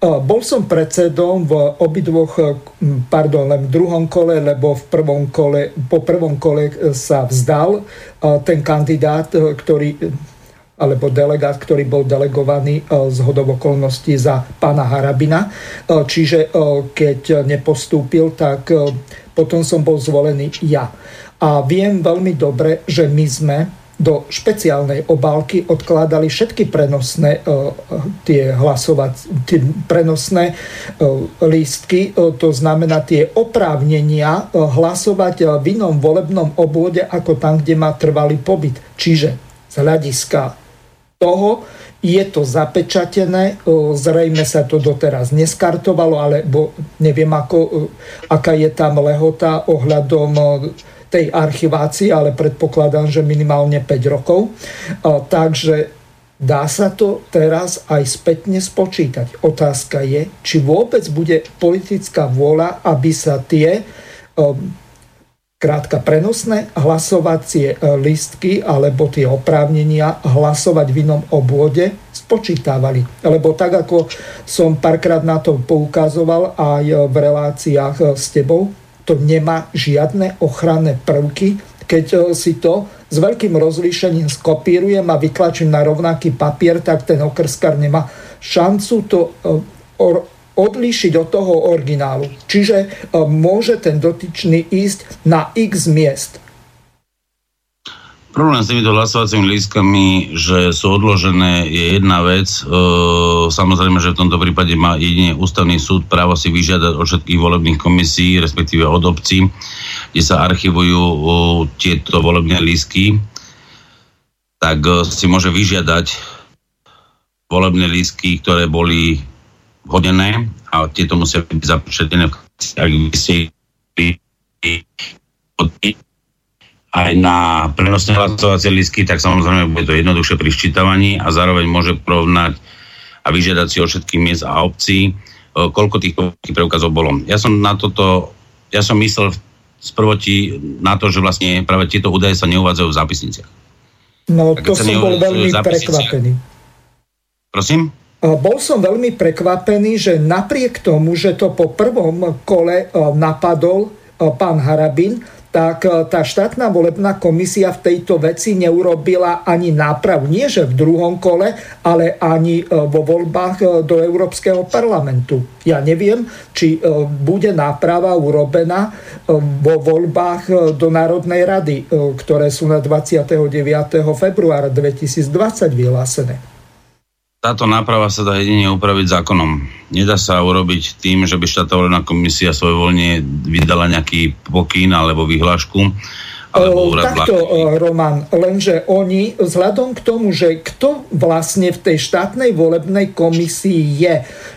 Bol som predsedom v obidvoch, pardon, len v druhom kole, lebo v prvom kole, po prvom kole e, sa vzdal ten kandidát, e, ktorý alebo delegát, ktorý bol delegovaný e, z hodov okolností za pána Harabina. Čiže keď nepostúpil, tak potom som bol zvolený ja. A viem veľmi dobre, že my sme do špeciálnej obálky odkladali všetky prenosné uh, tie hlasovať, tie prenosné uh, lístky, uh, to znamená tie oprávnenia hlasovať v inom volebnom obvode ako tam, kde má trvalý pobyt. Čiže z hľadiska toho je to zapečatené, zrejme sa to doteraz neskartovalo, alebo neviem, ako, aká je tam lehota ohľadom tej archivácii, ale predpokladám, že minimálne 5 rokov. Takže Dá sa to teraz aj spätne spočítať. Otázka je, či vôbec bude politická vôľa, aby sa tie um, krátka prenosné hlasovacie e, listky alebo tie oprávnenia hlasovať v inom obvode spočítavali. Lebo tak, ako som párkrát na to poukazoval aj v reláciách e, s tebou, to nemá žiadne ochranné prvky, keď e, si to s veľkým rozlíšením skopírujem a vytlačím na rovnaký papier, tak ten okrskar nemá šancu to e, odlíšiť od toho originálu. Čiže e, môže ten dotyčný ísť na x miest. Problém s týmito hlasovacími lístkami, že sú odložené, je jedna vec. E, samozrejme, že v tomto prípade má jedine ústavný súd právo si vyžiadať od všetkých volebných komisí, respektíve od obcí, kde sa archivujú e, tieto volebné lístky, tak e, si môže vyžiadať volebné lístky, ktoré boli hodené a tieto musia byť započetené v ak by si aj na prenosné hlasovacie lístky, tak samozrejme bude to jednoduchšie pri ščítavaní a zároveň môže porovnať a vyžiadať si o všetkých miest a obcí, e, koľko tých preukazov bolo. Ja som na toto, ja som myslel z prvoti na to, že vlastne práve tieto údaje sa neuvádzajú v zápisniciach. No, to som bol veľmi prekvapený. Prosím? E, bol som veľmi prekvapený, že napriek tomu, že to po prvom kole e, napadol pán Harabin, tak e, tá štátna volebná komisia v tejto veci neurobila ani nápravu. Nie, že v druhom kole, ale ani e, vo voľbách e, do Európskeho parlamentu. Ja neviem, či bude náprava urobená vo voľbách do Národnej rady, ktoré sú na 29. februára 2020 vyhlásené. Táto náprava sa dá jedine upraviť zákonom. Nedá sa urobiť tým, že by štátna volebná komisia voľne vydala nejaký pokyn alebo vyhlášku. Alebo Takto, Roman, lenže oni, vzhľadom k tomu, že kto vlastne v tej štátnej volebnej komisii je,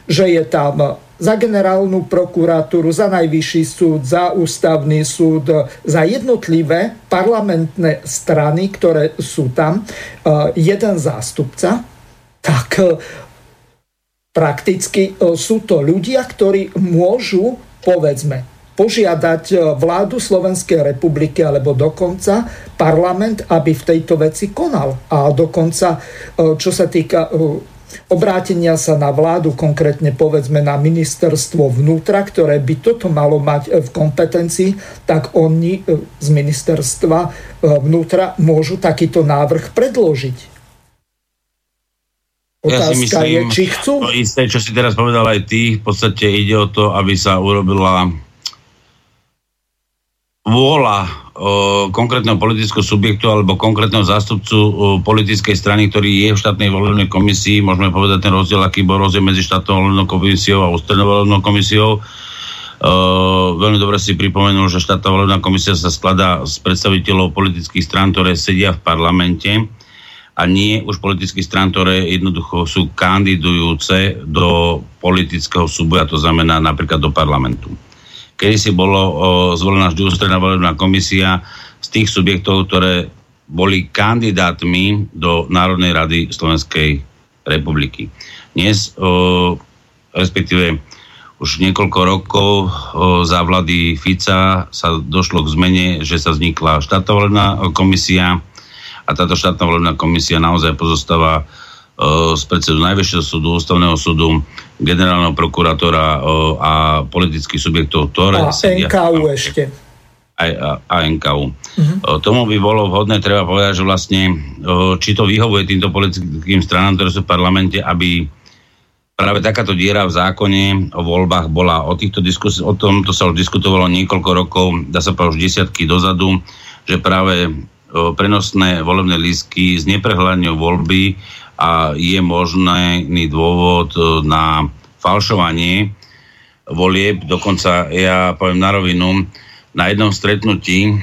že je tam za generálnu prokuratúru, za najvyšší súd, za ústavný súd, za jednotlivé parlamentné strany, ktoré sú tam, jeden zástupca, tak e, prakticky e, sú to ľudia, ktorí môžu, povedzme, požiadať e, vládu Slovenskej republiky alebo dokonca parlament, aby v tejto veci konal. A dokonca, čo sa týka obrátenia sa na vládu, konkrétne povedzme na ministerstvo vnútra, ktoré by toto malo mať v kompetencii, tak oni z ministerstva vnútra môžu takýto návrh predložiť. Otázka ja si myslím, je, či chcú. To isté, čo si teraz povedal aj ty, v podstate ide o to, aby sa urobila vôľa konkrétneho politického subjektu alebo konkrétneho zástupcu o, politickej strany, ktorý je v štátnej volebnej komisii. Môžeme povedať ten rozdiel, aký bol rozdiel medzi štátnou volebnou komisiou a ústrednou volebnou komisiou. Uh, veľmi dobre si pripomenul, že štátna volebná komisia sa skladá z predstaviteľov politických strán, ktoré sedia v parlamente a nie už politických strán, ktoré jednoducho sú kandidujúce do politického súboja, to znamená napríklad do parlamentu. Kedy si bolo o, zvolená vždy ústredná volebná komisia z tých subjektov, ktoré boli kandidátmi do Národnej rady Slovenskej republiky. Dnes, o, respektíve už niekoľko rokov o, za vlády Fica sa došlo k zmene, že sa vznikla štátna komisia, a táto štátna volebná komisia naozaj pozostáva uh, z predsedu Najvyššieho súdu, Ústavného súdu, generálneho prokurátora uh, a politických subjektov, ktoré... A NKU ešte. Aj, a, a NKU. Uh-huh. Uh, tomu by bolo vhodné, treba povedať, že vlastne, či to vyhovuje týmto politickým stranám, ktoré sú v parlamente, aby práve takáto diera v zákone o voľbách bola. O, týchto diskus- o tomto sa už diskutovalo niekoľko rokov, dá sa povedať už desiatky dozadu, že práve prenosné volebné lístky s neprehľadňou voľby a je možný dôvod na falšovanie volieb. Dokonca ja poviem na rovinu, na jednom stretnutí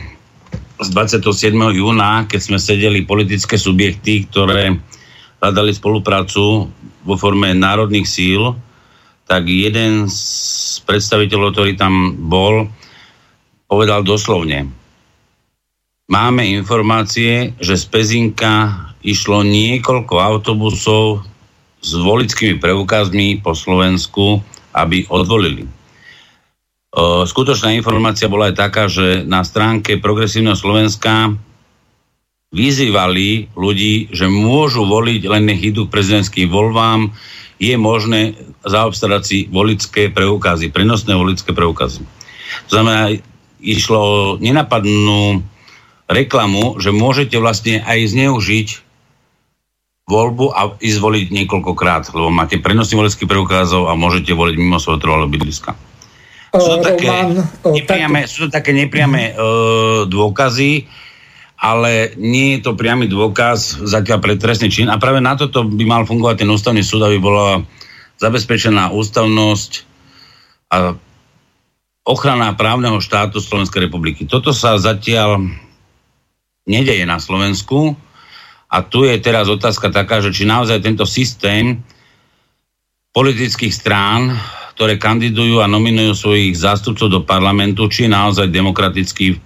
z 27. júna, keď sme sedeli politické subjekty, ktoré hľadali spoluprácu vo forme národných síl, tak jeden z predstaviteľov, ktorý tam bol, povedal doslovne, Máme informácie, že z Pezinka išlo niekoľko autobusov s volickými preukazmi po Slovensku, aby odvolili. Skutočná informácia bola aj taká, že na stránke Progresívneho Slovenska vyzývali ľudí, že môžu voliť, len nech idú k prezidentským voľbám, je možné zaobstarať si volické preukazy, prenosné volické preukazy. To znamená, išlo o nenapadnú reklamu, že môžete vlastne aj zneužiť voľbu a ísť voliť niekoľkokrát, lebo máte prenosný volický preukázov a môžete voliť mimo svojho trvalého bydliska. Sú to také, nepriame, sú to také nepriame uh, dôkazy, ale nie je to priamy dôkaz zatiaľ pre trestný čin a práve na toto by mal fungovať ten ústavný súd, aby bola zabezpečená ústavnosť a ochrana právneho štátu Slovenskej republiky. Toto sa zatiaľ nedeje na Slovensku a tu je teraz otázka taká, že či naozaj tento systém politických strán ktoré kandidujú a nominujú svojich zástupcov do parlamentu, či naozaj demokratický v,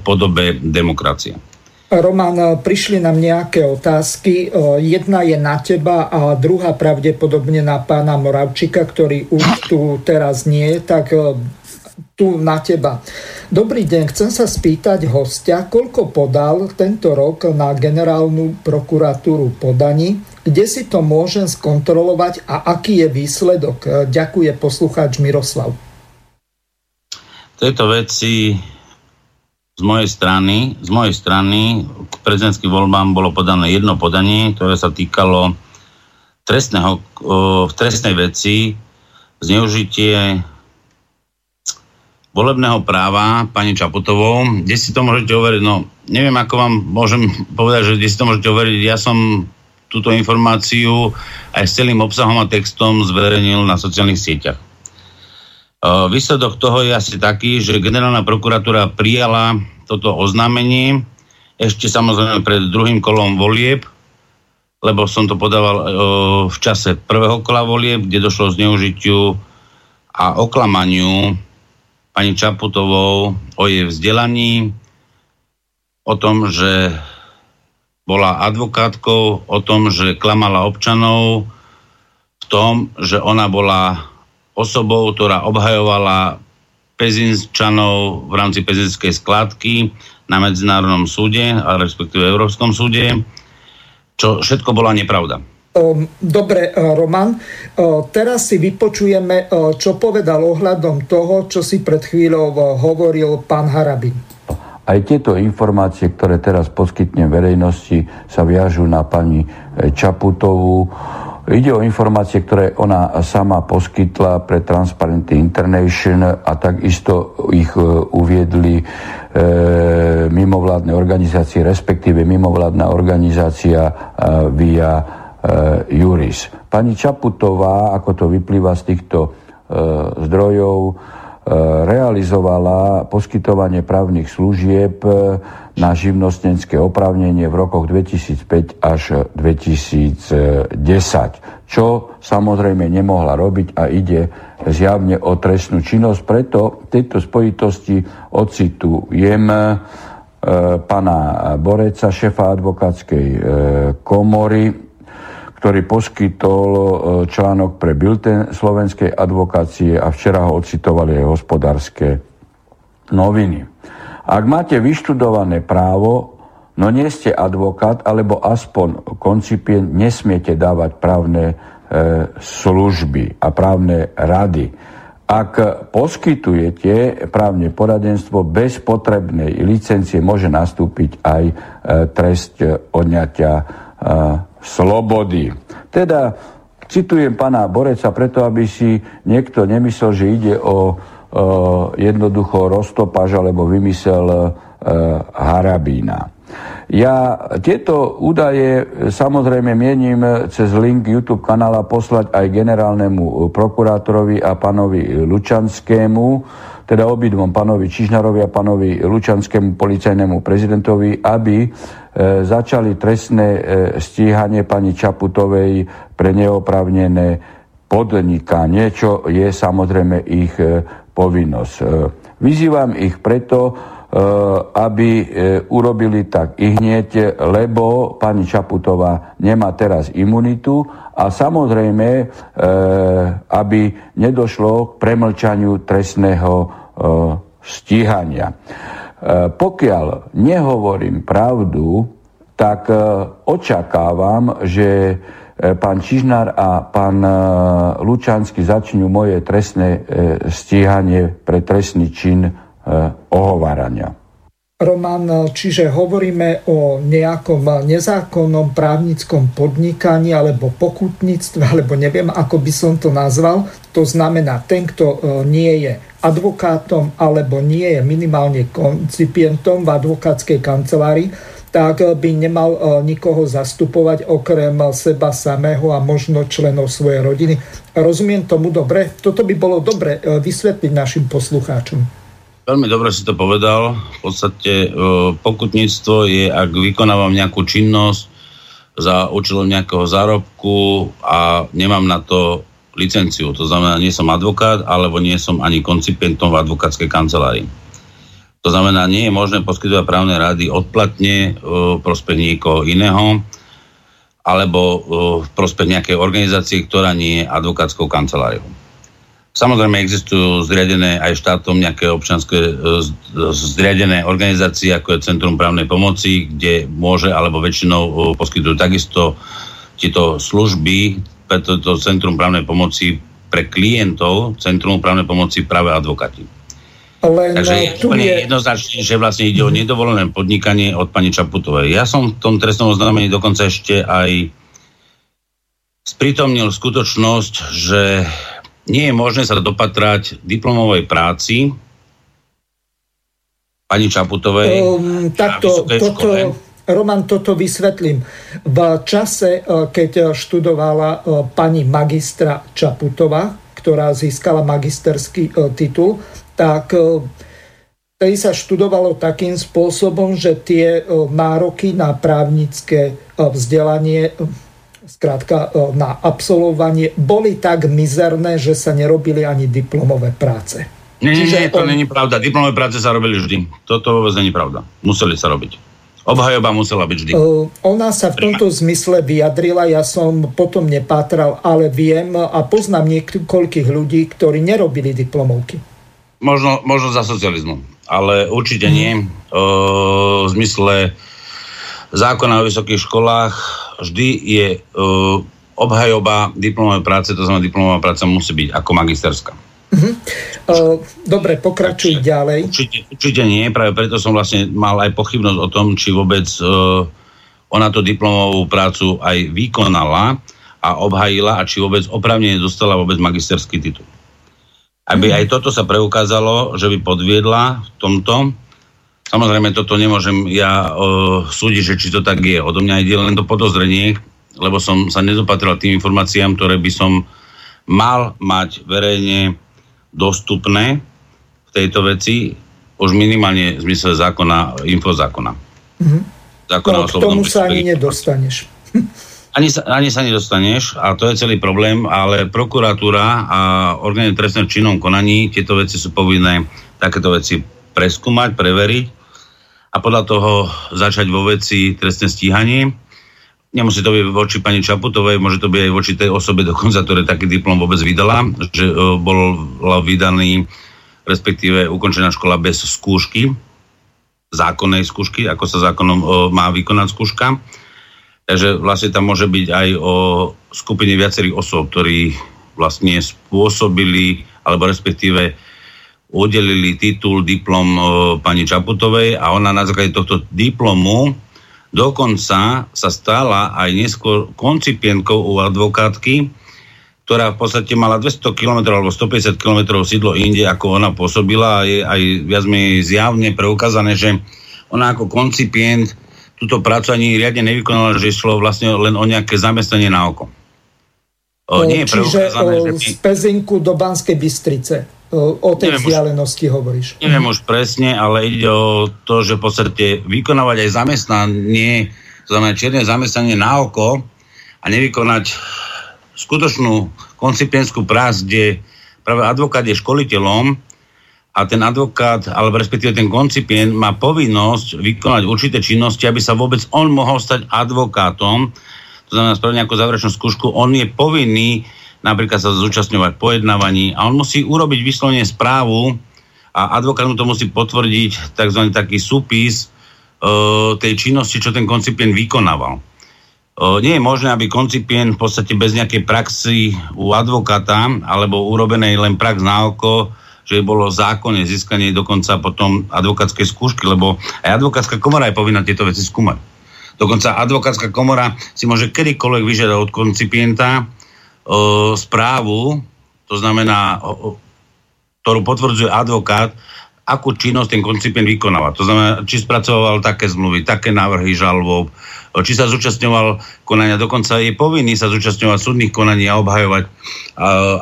podobe demokracie. Roman, prišli nám nejaké otázky. Jedna je na teba a druhá pravdepodobne na pána Moravčika, ktorý už tu teraz nie je, tak tu na teba. Dobrý deň, chcem sa spýtať hostia, koľko podal tento rok na generálnu prokuratúru podaní kde si to môžem skontrolovať a aký je výsledok? Ďakuje poslucháč Miroslav. V tejto veci z mojej strany, z mojej strany k prezidentským voľbám bolo podané jedno podanie, ktoré sa týkalo trestného, v trestnej veci zneužitie volebného práva pani Čaputovou. Kde si to môžete overiť? No, neviem, ako vám môžem povedať, že kde si to môžete overiť. Ja som túto informáciu aj s celým obsahom a textom zverejnil na sociálnych sieťach. E, výsledok toho je asi taký, že generálna prokuratúra prijala toto oznámenie ešte samozrejme pred druhým kolom volieb, lebo som to podával e, v čase prvého kola volieb, kde došlo zneužitiu a oklamaniu pani Čaputovou o jej vzdelaní, o tom, že bola advokátkou o tom, že klamala občanov v tom, že ona bola osobou, ktorá obhajovala pezinčanov v rámci pezinskej skladky na Medzinárodnom súde, a respektíve Európskom súde, čo všetko bola nepravda. Ehm, dobre, eh, Roman, eh, teraz si vypočujeme, eh, čo povedal ohľadom toho, čo si pred chvíľou hovoril pán Harabin. Aj tieto informácie, ktoré teraz poskytnem verejnosti, sa viažú na pani Čaputovú. Ide o informácie, ktoré ona sama poskytla pre Transparency International a takisto ich uviedli e, mimovládne organizácie, respektíve mimovládna organizácia e, via Juris. Pani Čaputová, ako to vyplýva z týchto e, zdrojov, E, realizovala poskytovanie právnych služieb e, na živnostenské oprávnenie v rokoch 2005 až 2010, čo samozrejme nemohla robiť a ide zjavne o trestnú činnosť. Preto v tejto spojitosti ocitujem e, pana Boreca, šefa advokátskej komory, ktorý poskytol e, článok pre Bilten slovenskej advokácie a včera ho ocitovali aj hospodárske noviny. Ak máte vyštudované právo, no nie ste advokát, alebo aspoň koncipient, nesmiete dávať právne e, služby a právne rady. Ak poskytujete právne poradenstvo bez potrebnej licencie, môže nastúpiť aj e, trest odňatia slobody. Teda citujem pána Boreca preto, aby si niekto nemyslel, že ide o e, jednoducho roztopáž alebo vymysel e, Harabína. Ja tieto údaje samozrejme mienim cez link YouTube kanála poslať aj generálnemu prokurátorovi a pánovi Lučanskému, teda obidvom pánovi Čižnarovi a pánovi Lučanskému policajnému prezidentovi, aby E, začali trestné e, stíhanie pani Čaputovej pre neopravnené podnikanie, čo je samozrejme ich e, povinnosť. Vyzývam ich preto, aby urobili tak i hneď, lebo pani Čaputová nemá teraz imunitu a samozrejme, aby nedošlo k premlčaniu trestného stíhania. Pokiaľ nehovorím pravdu, tak očakávam, že pán Čižnár a pán Lučanský začnú moje trestné stíhanie pre trestný čin ohovárania. Roman, čiže hovoríme o nejakom nezákonnom právnickom podnikaní alebo pokutníctve, alebo neviem, ako by som to nazval. To znamená, ten, kto nie je advokátom alebo nie je minimálne koncipientom v advokátskej kancelárii, tak by nemal e, nikoho zastupovať okrem seba samého a možno členov svojej rodiny. Rozumiem tomu dobre? Toto by bolo dobre e, vysvetliť našim poslucháčom. Veľmi dobre si to povedal. V podstate e, pokutníctvo je, ak vykonávam nejakú činnosť za účelom nejakého zárobku a nemám na to licenciu. To znamená, nie som advokát, alebo nie som ani koncipientom v advokátskej kancelárii. To znamená, nie je možné poskytovať právne rady odplatne v prospech niekoho iného alebo v prospech nejakej organizácie, ktorá nie je advokátskou kanceláriou. Samozrejme existujú zriadené aj štátom nejaké občanské e, zriadené organizácie, ako je Centrum právnej pomoci, kde môže alebo väčšinou poskytujú takisto tieto služby pre toto Centrum právnej pomoci pre klientov Centrum právnej pomoci práve advokáti. Len Takže je úplne je... jednoznačne, že vlastne ide o mhm. nedovolené podnikanie od pani Čaputovej. Ja som v tom trestnom oznámení dokonca ešte aj sprítomnil skutočnosť, že nie je možné sa dopatrať diplomovej práci pani Čaputovej. Um, takto, toto, Roman, toto vysvetlím. V čase, eh, keď študovala eh, pani magistra Čaputová, ktorá získala magisterský eh, titul, tak tej sa študovalo takým spôsobom, že tie nároky na právnické vzdelanie skrátka na absolvovanie, boli tak mizerné, že sa nerobili ani diplomové práce. Nie, nie, nie, to on... není pravda. Diplomové práce sa robili vždy. Toto vôbec není pravda. Museli sa robiť. Obhajoba musela byť vždy. Ona sa v tomto zmysle vyjadrila, ja som potom nepátral, ale viem a poznám niekoľkých ľudí, ktorí nerobili diplomovky. Možno, možno za socializmu, ale určite nie. O, v zmysle zákona o vysokých školách vždy je o, obhajoba diplomovej práce, to znamená diplomová práca musí byť ako magisterská. Uh-huh. dobre, pokračuj Takže, ďalej. Určite, určite nie, práve preto som vlastne mal aj pochybnosť o tom, či vôbec uh, ona tú diplomovú prácu aj vykonala a obhajila a či vôbec opravne dostala vôbec magisterský titul. Aby aj toto sa preukázalo, že by podviedla v tomto. Samozrejme, toto nemôžem ja uh, súdiť, že či to tak je. Odo mňa ide len to podozrenie, lebo som sa nedopatril tým informáciám, ktoré by som mal mať verejne dostupné v tejto veci, už minimálne v zmysle zákona, infozákona. Mm-hmm. Zákona no, k tomu sa ani nedostaneš. <laughs> Ani sa, ani sa nedostaneš a to je celý problém, ale prokuratúra a orgány trestného činnom konaní tieto veci sú povinné takéto veci preskúmať, preveriť a podľa toho začať vo veci trestné stíhanie. Nemusí to byť voči pani Čaputovej, môže to byť aj voči tej osobe dokonca, ktoré taký diplom vôbec vydala, že uh, bol vydaný respektíve ukončená škola bez skúšky, zákonnej skúšky, ako sa zákonom uh, má vykonať skúška Takže vlastne tam môže byť aj o skupine viacerých osôb, ktorí vlastne spôsobili, alebo respektíve udelili titul, diplom e, pani Čaputovej a ona na základe tohto diplomu dokonca sa stala aj neskôr koncipientkou u advokátky, ktorá v podstate mala 200 km alebo 150 km sídlo inde, ako ona pôsobila a je aj viac menej zjavne preukázané, že ona ako koncipient túto prácu ani riadne nevykonala, že išlo vlastne len o nejaké zamestnanie na oko. O, nie je Čiže o, že... z Pezinku do Banskej Bystrice. O, tej neviem vzdialenosti už, hovoríš. Neviem už presne, ale ide o to, že v podstate vykonávať aj zamestnanie, znamená čierne zamestnanie na oko a nevykonať skutočnú koncipientskú prácu, kde práve advokát je školiteľom a ten advokát, alebo respektíve ten koncipient má povinnosť vykonať určité činnosti, aby sa vôbec on mohol stať advokátom, to znamená spraviť nejakú záverečnú skúšku, on je povinný napríklad sa zúčastňovať pojednávaní a on musí urobiť vyslovene správu a advokát mu to musí potvrdiť tzv. taký súpis uh, tej činnosti, čo ten koncipient vykonával. Uh, nie je možné, aby koncipient v podstate bez nejakej praxi u advokáta alebo urobenej len prax na oko že bolo zákonne získanie dokonca potom advokátskej skúšky, lebo aj advokátska komora je povinná tieto veci skúmať. Dokonca advokátska komora si môže kedykoľvek vyžiadať od koncipienta správu, to znamená, ktorú potvrdzuje advokát, akú činnosť ten koncipient vykonáva. To znamená, či spracoval také zmluvy, také návrhy žalobov, či sa zúčastňoval konania, dokonca je povinný sa zúčastňovať súdnych konaní a obhajovať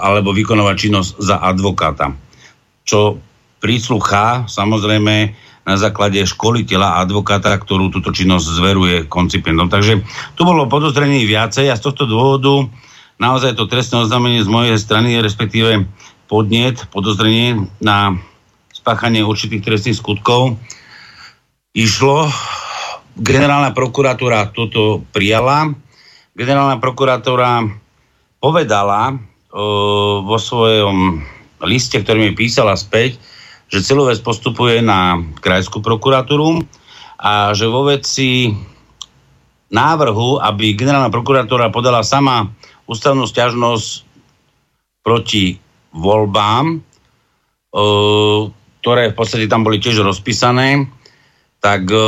alebo vykonovať činnosť za advokáta čo prísluchá samozrejme na základe školiteľa advokáta, ktorú túto činnosť zveruje koncipientom. Takže tu bolo podozrenie viacej a z tohto dôvodu naozaj to trestné oznámenie z mojej strany, respektíve podnet, podozrenie na spáchanie určitých trestných skutkov išlo. Generálna prokuratúra toto prijala. Generálna prokuratúra povedala e, vo svojom liste, ktorý mi písala späť, že celú vec postupuje na krajskú prokuratúru a že vo veci návrhu, aby generálna prokuratúra podala sama ústavnú stiažnosť proti voľbám, e, ktoré v podstate tam boli tiež rozpísané, tak e,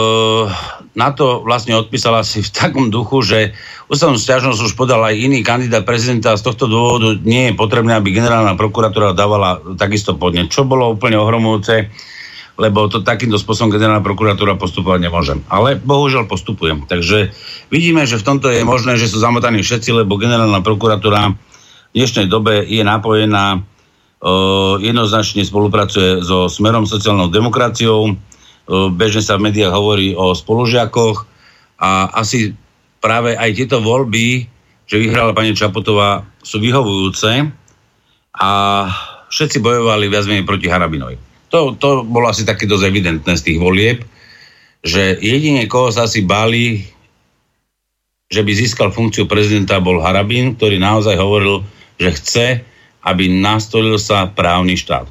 na to vlastne odpísala si v takom duchu, že ústavnú stiažnosť už podal aj iný kandidát prezidenta a z tohto dôvodu nie je potrebné, aby generálna prokuratúra dávala takisto podnet, čo bolo úplne ohromujúce, lebo to takýmto spôsobom generálna prokuratúra postupovať nemôžem. Ale bohužiaľ postupujem. Takže vidíme, že v tomto je možné, že sú zamotaní všetci, lebo generálna prokuratúra v dnešnej dobe je napojená, uh, jednoznačne spolupracuje so Smerom sociálnou demokraciou, bežne sa v médiách hovorí o spolužiakoch a asi práve aj tieto voľby, že vyhrala pani Čaputová, sú vyhovujúce a všetci bojovali viac menej proti Harabinovi. To, to bolo asi také dosť evidentné z tých volieb, že jedine koho sa asi báli, že by získal funkciu prezidenta, bol Harabin, ktorý naozaj hovoril, že chce, aby nastolil sa právny štát.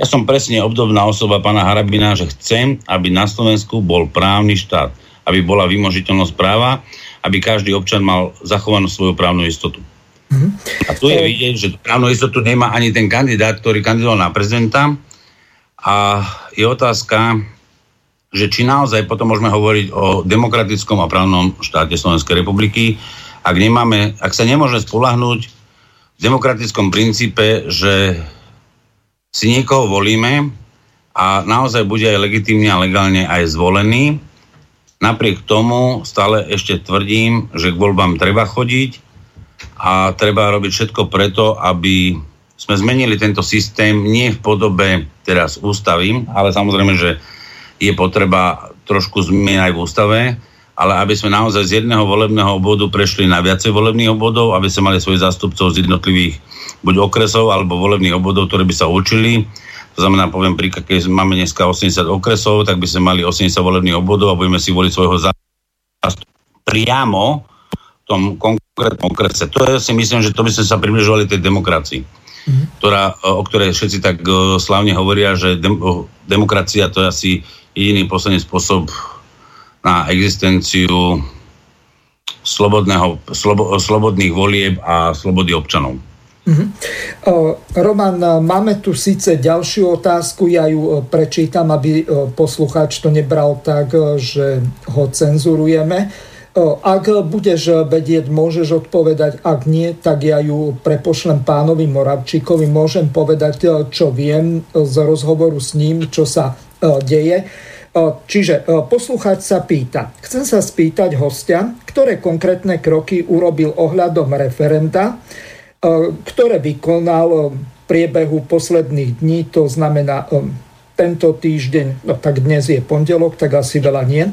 Ja som presne obdobná osoba pána Harabina, že chcem, aby na Slovensku bol právny štát, aby bola vymožiteľnosť práva, aby každý občan mal zachovanú svoju právnu istotu. Mm-hmm. A tu je vidieť, že právnu istotu nemá ani ten kandidát, ktorý kandidoval na prezidenta. A je otázka, že či naozaj potom môžeme hovoriť o demokratickom a právnom štáte Slovenskej republiky, ak, nemáme, ak sa nemôže spolahnúť v demokratickom princípe, že si niekoho volíme a naozaj bude aj legitimne a legálne aj zvolený. Napriek tomu stále ešte tvrdím, že k voľbám treba chodiť a treba robiť všetko preto, aby sme zmenili tento systém nie v podobe teraz ústavy, ale samozrejme, že je potreba trošku zmien aj v ústave, ale aby sme naozaj z jedného volebného obvodu prešli na viacej volebných obvodov, aby sme mali svojich zástupcov z jednotlivých buď okresov alebo volebných obvodov, ktoré by sa učili. To znamená, poviem príklad, keď máme dneska 80 okresov, tak by sme mali 80 volebných obvodov a budeme si voliť svojho zástupcu priamo v tom konkrétnom okrese. To je, si myslím, že to by sme sa približovali tej demokracii. Mm-hmm. Ktorá, o ktorej všetci tak uh, slavne hovoria, že dem, uh, demokracia to je asi jediný posledný spôsob na existenciu slobodného, slobo, slobodných volieb a slobody občanov. Uh-huh. Roman, máme tu síce ďalšiu otázku, ja ju prečítam, aby poslucháč to nebral tak, že ho cenzurujeme. Ak budeš vedieť, môžeš odpovedať, ak nie, tak ja ju prepošlem pánovi Moravčíkovi. Môžem povedať, čo viem z rozhovoru s ním, čo sa deje. Čiže poslucháč sa pýta. Chcem sa spýtať hostia, ktoré konkrétne kroky urobil ohľadom referenta, ktoré vykonal v priebehu posledných dní, to znamená tento týždeň, no tak dnes je pondelok, tak asi veľa nie,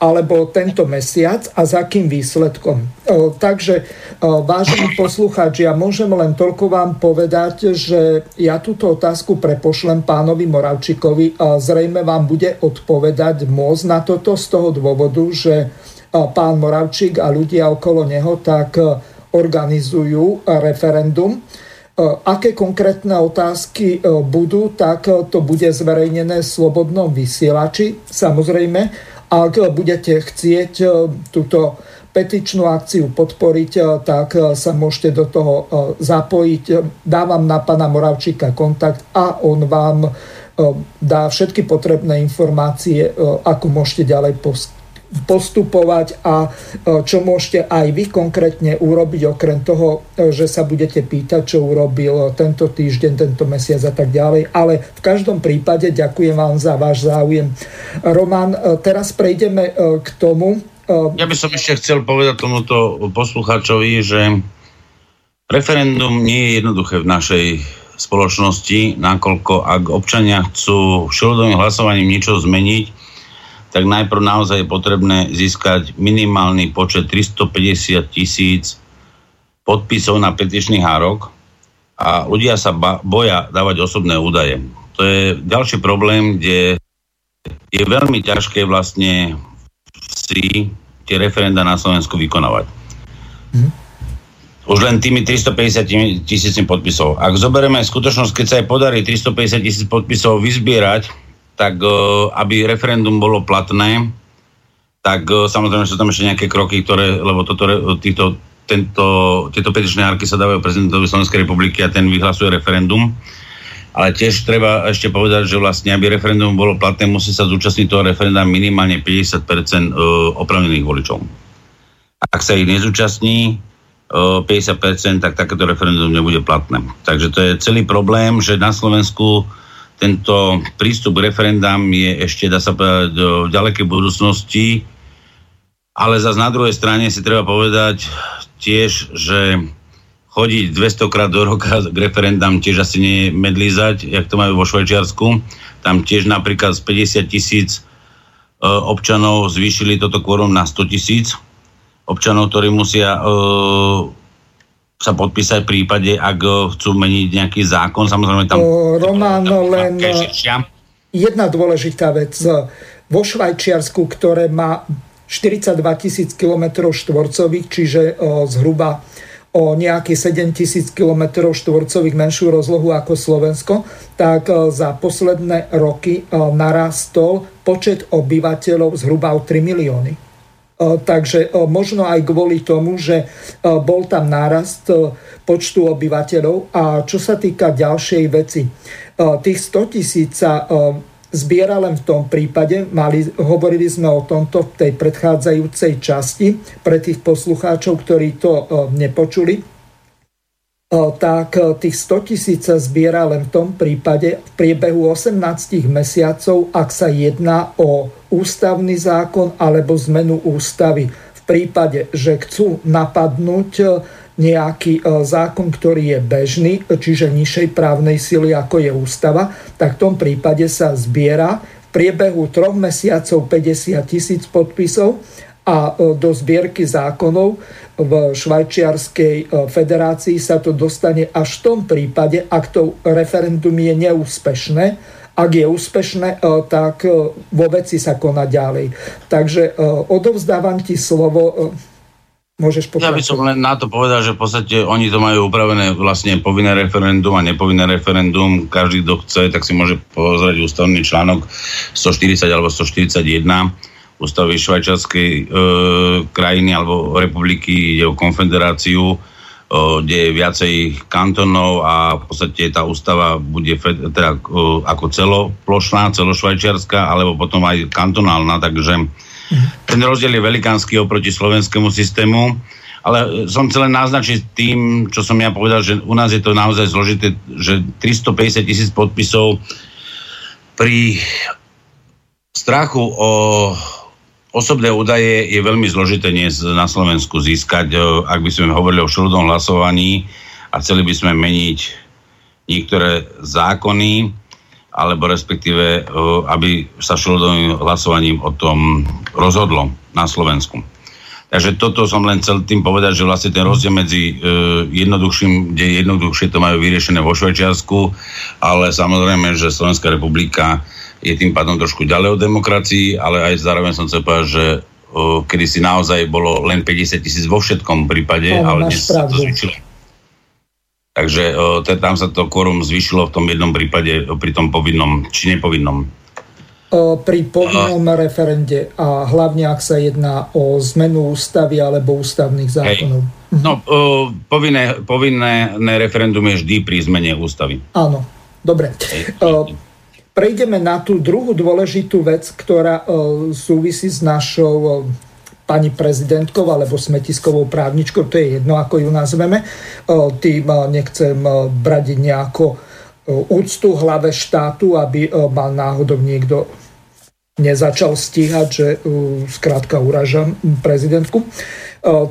alebo tento mesiac a za akým výsledkom. Takže, vážený poslucháč, ja môžem len toľko vám povedať, že ja túto otázku prepošlem pánovi Moravčíkovi a zrejme vám bude odpovedať môcť na toto z toho dôvodu, že pán Moravčík a ľudia okolo neho tak organizujú referendum aké konkrétne otázky e, budú, tak e, to bude zverejnené v slobodnom vysielači. Samozrejme, ak budete chcieť túto petičnú akciu podporiť, tak sa môžete do toho zapojiť. Dávam na pana Moravčíka kontakt a on vám dá všetky potrebné informácie, ako môžete ďalej postupovať a e, čo môžete aj vy konkrétne urobiť, okrem toho, e, že sa budete pýtať, čo urobil tento týždeň, tento mesiac a tak ďalej. Ale v každom prípade ďakujem vám za váš záujem. Roman, e, teraz prejdeme k tomu. Ja by som ešte chcel povedať tomuto poslucháčovi, že referendum nie je jednoduché v našej spoločnosti, nakoľko ak občania chcú všelodovým hlasovaním niečo zmeniť, tak najprv naozaj je potrebné získať minimálny počet 350 tisíc podpisov na petičný hárok a ľudia sa ba- boja dávať osobné údaje. To je ďalší problém, kde je veľmi ťažké vlastne si tie referenda na Slovensku vykonávať. Hm. Už len tými 350 tisíc podpisov. Ak zoberieme skutočnosť, keď sa aj podarí 350 tisíc podpisov vyzbierať, tak e, aby referendum bolo platné, tak e, samozrejme sú tam ešte nejaké kroky, ktoré, lebo toto, týto, tento, tieto petičné hárky sa dávajú prezidentovi Slovenskej republiky a ten vyhlasuje referendum. Ale tiež treba ešte povedať, že vlastne, aby referendum bolo platné, musí sa zúčastniť toho referenda minimálne 50% e, opravnených voličov. Ak sa ich nezúčastní 50%, tak takéto referendum nebude platné. Takže to je celý problém, že na Slovensku tento prístup k referendám je ešte, dá sa povedať, do ďalekej budúcnosti, ale zase na druhej strane si treba povedať tiež, že chodiť 200 krát do roka k referendám tiež asi nie medlízať, jak to majú vo Švajčiarsku. Tam tiež napríklad z 50 tisíc e, občanov zvýšili toto kvorum na 100 tisíc občanov, ktorí musia uh, sa podpísať v prípade, ak eh, chcú meniť nejaký zákon. Samozrejme tam... Román, len jedna dôležitá vec. Vo Švajčiarsku, ktoré má 42 tisíc km štvorcových, čiže o, zhruba o nejakých 7 tisíc km štvorcových menšiu rozlohu ako Slovensko, tak za posledné roky narastol počet obyvateľov zhruba o 3 milióny. Takže možno aj kvôli tomu, že bol tam nárast počtu obyvateľov. A čo sa týka ďalšej veci, tých 100 tisíc sa zbiera len v tom prípade, mali, hovorili sme o tomto v tej predchádzajúcej časti pre tých poslucháčov, ktorí to nepočuli, tak tých 100 tisíc sa zbiera len v tom prípade v priebehu 18 mesiacov, ak sa jedná o ústavný zákon alebo zmenu ústavy. V prípade, že chcú napadnúť nejaký zákon, ktorý je bežný, čiže nižšej právnej sily ako je ústava, tak v tom prípade sa zbiera v priebehu troch mesiacov 50 tisíc podpisov a do zbierky zákonov v Švajčiarskej e, federácii sa to dostane až v tom prípade, ak to referendum je neúspešné. Ak je úspešné, e, tak e, vo veci sa koná ďalej. Takže odovzdávam ti slovo. Môžeš pokračovať. Ja by som len na to povedal, že v podstate oni to majú upravené vlastne povinné referendum a nepovinné referendum. Každý, kto chce, tak si môže pozrieť ústavný článok 140 alebo 141 ústavy švajčiarskej e, krajiny alebo republiky, ide o konfederáciu, e, kde je viacej kantonov a v podstate tá ústava bude fed, teda, e, ako celoplošná, celošvajčiarská, alebo potom aj kantonálna, takže ten rozdiel je velikánsky oproti slovenskému systému. Ale som chcel len naznačiť tým, čo som ja povedal, že u nás je to naozaj zložité, že 350 tisíc podpisov pri strachu o Osobné údaje je veľmi zložité dnes na Slovensku získať, e, ak by sme hovorili o všeludnom hlasovaní a chceli by sme meniť niektoré zákony. alebo respektíve, aby sa šlo hlasovaním o tom rozhodlo na Slovensku. Takže toto som len chcel tým povedať, že vlastne ten rozdiel medzi e, jednoduchším, kde jednoduchšie to majú vyriešené vo Švajčiarsku, ale samozrejme, že Slovenská republika je tým pádom trošku ďalej od demokracii, ale aj zároveň som chcel povedať, že o, kedy si naozaj bolo len 50 tisíc vo všetkom prípade, no, ale dnes sa to zvyšilo. Takže o, tam sa to quorum zvyšilo v tom jednom prípade, pri tom povinnom či nepovinnom pri povinnom uh, referende a hlavne ak sa jedná o zmenu ústavy alebo ústavných zákonov. Hej. No, uh, povinné, povinné referendum je vždy pri zmene ústavy. Áno, dobre. Uh, prejdeme na tú druhú dôležitú vec, ktorá uh, súvisí s našou uh, pani prezidentkou alebo smetiskovou právničkou, to je jedno, ako ju nazveme. Uh, tým nechcem brať nejako úctu hlave štátu, aby mal náhodou niekto nezačal stíhať, že skrátka uražam prezidentku.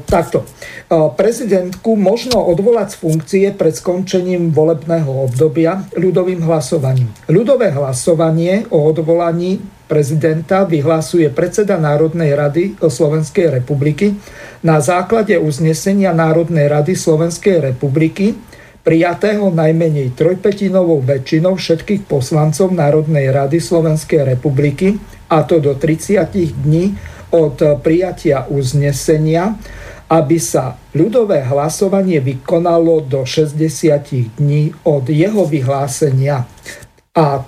Takto. Prezidentku možno odvolať z funkcie pred skončením volebného obdobia ľudovým hlasovaním. Ľudové hlasovanie o odvolaní prezidenta vyhlasuje predseda Národnej rady Slovenskej republiky na základe uznesenia Národnej rady Slovenskej republiky prijatého najmenej trojpetinovou väčšinou všetkých poslancov Národnej rady Slovenskej republiky a to do 30 dní od prijatia uznesenia, aby sa ľudové hlasovanie vykonalo do 60 dní od jeho vyhlásenia. A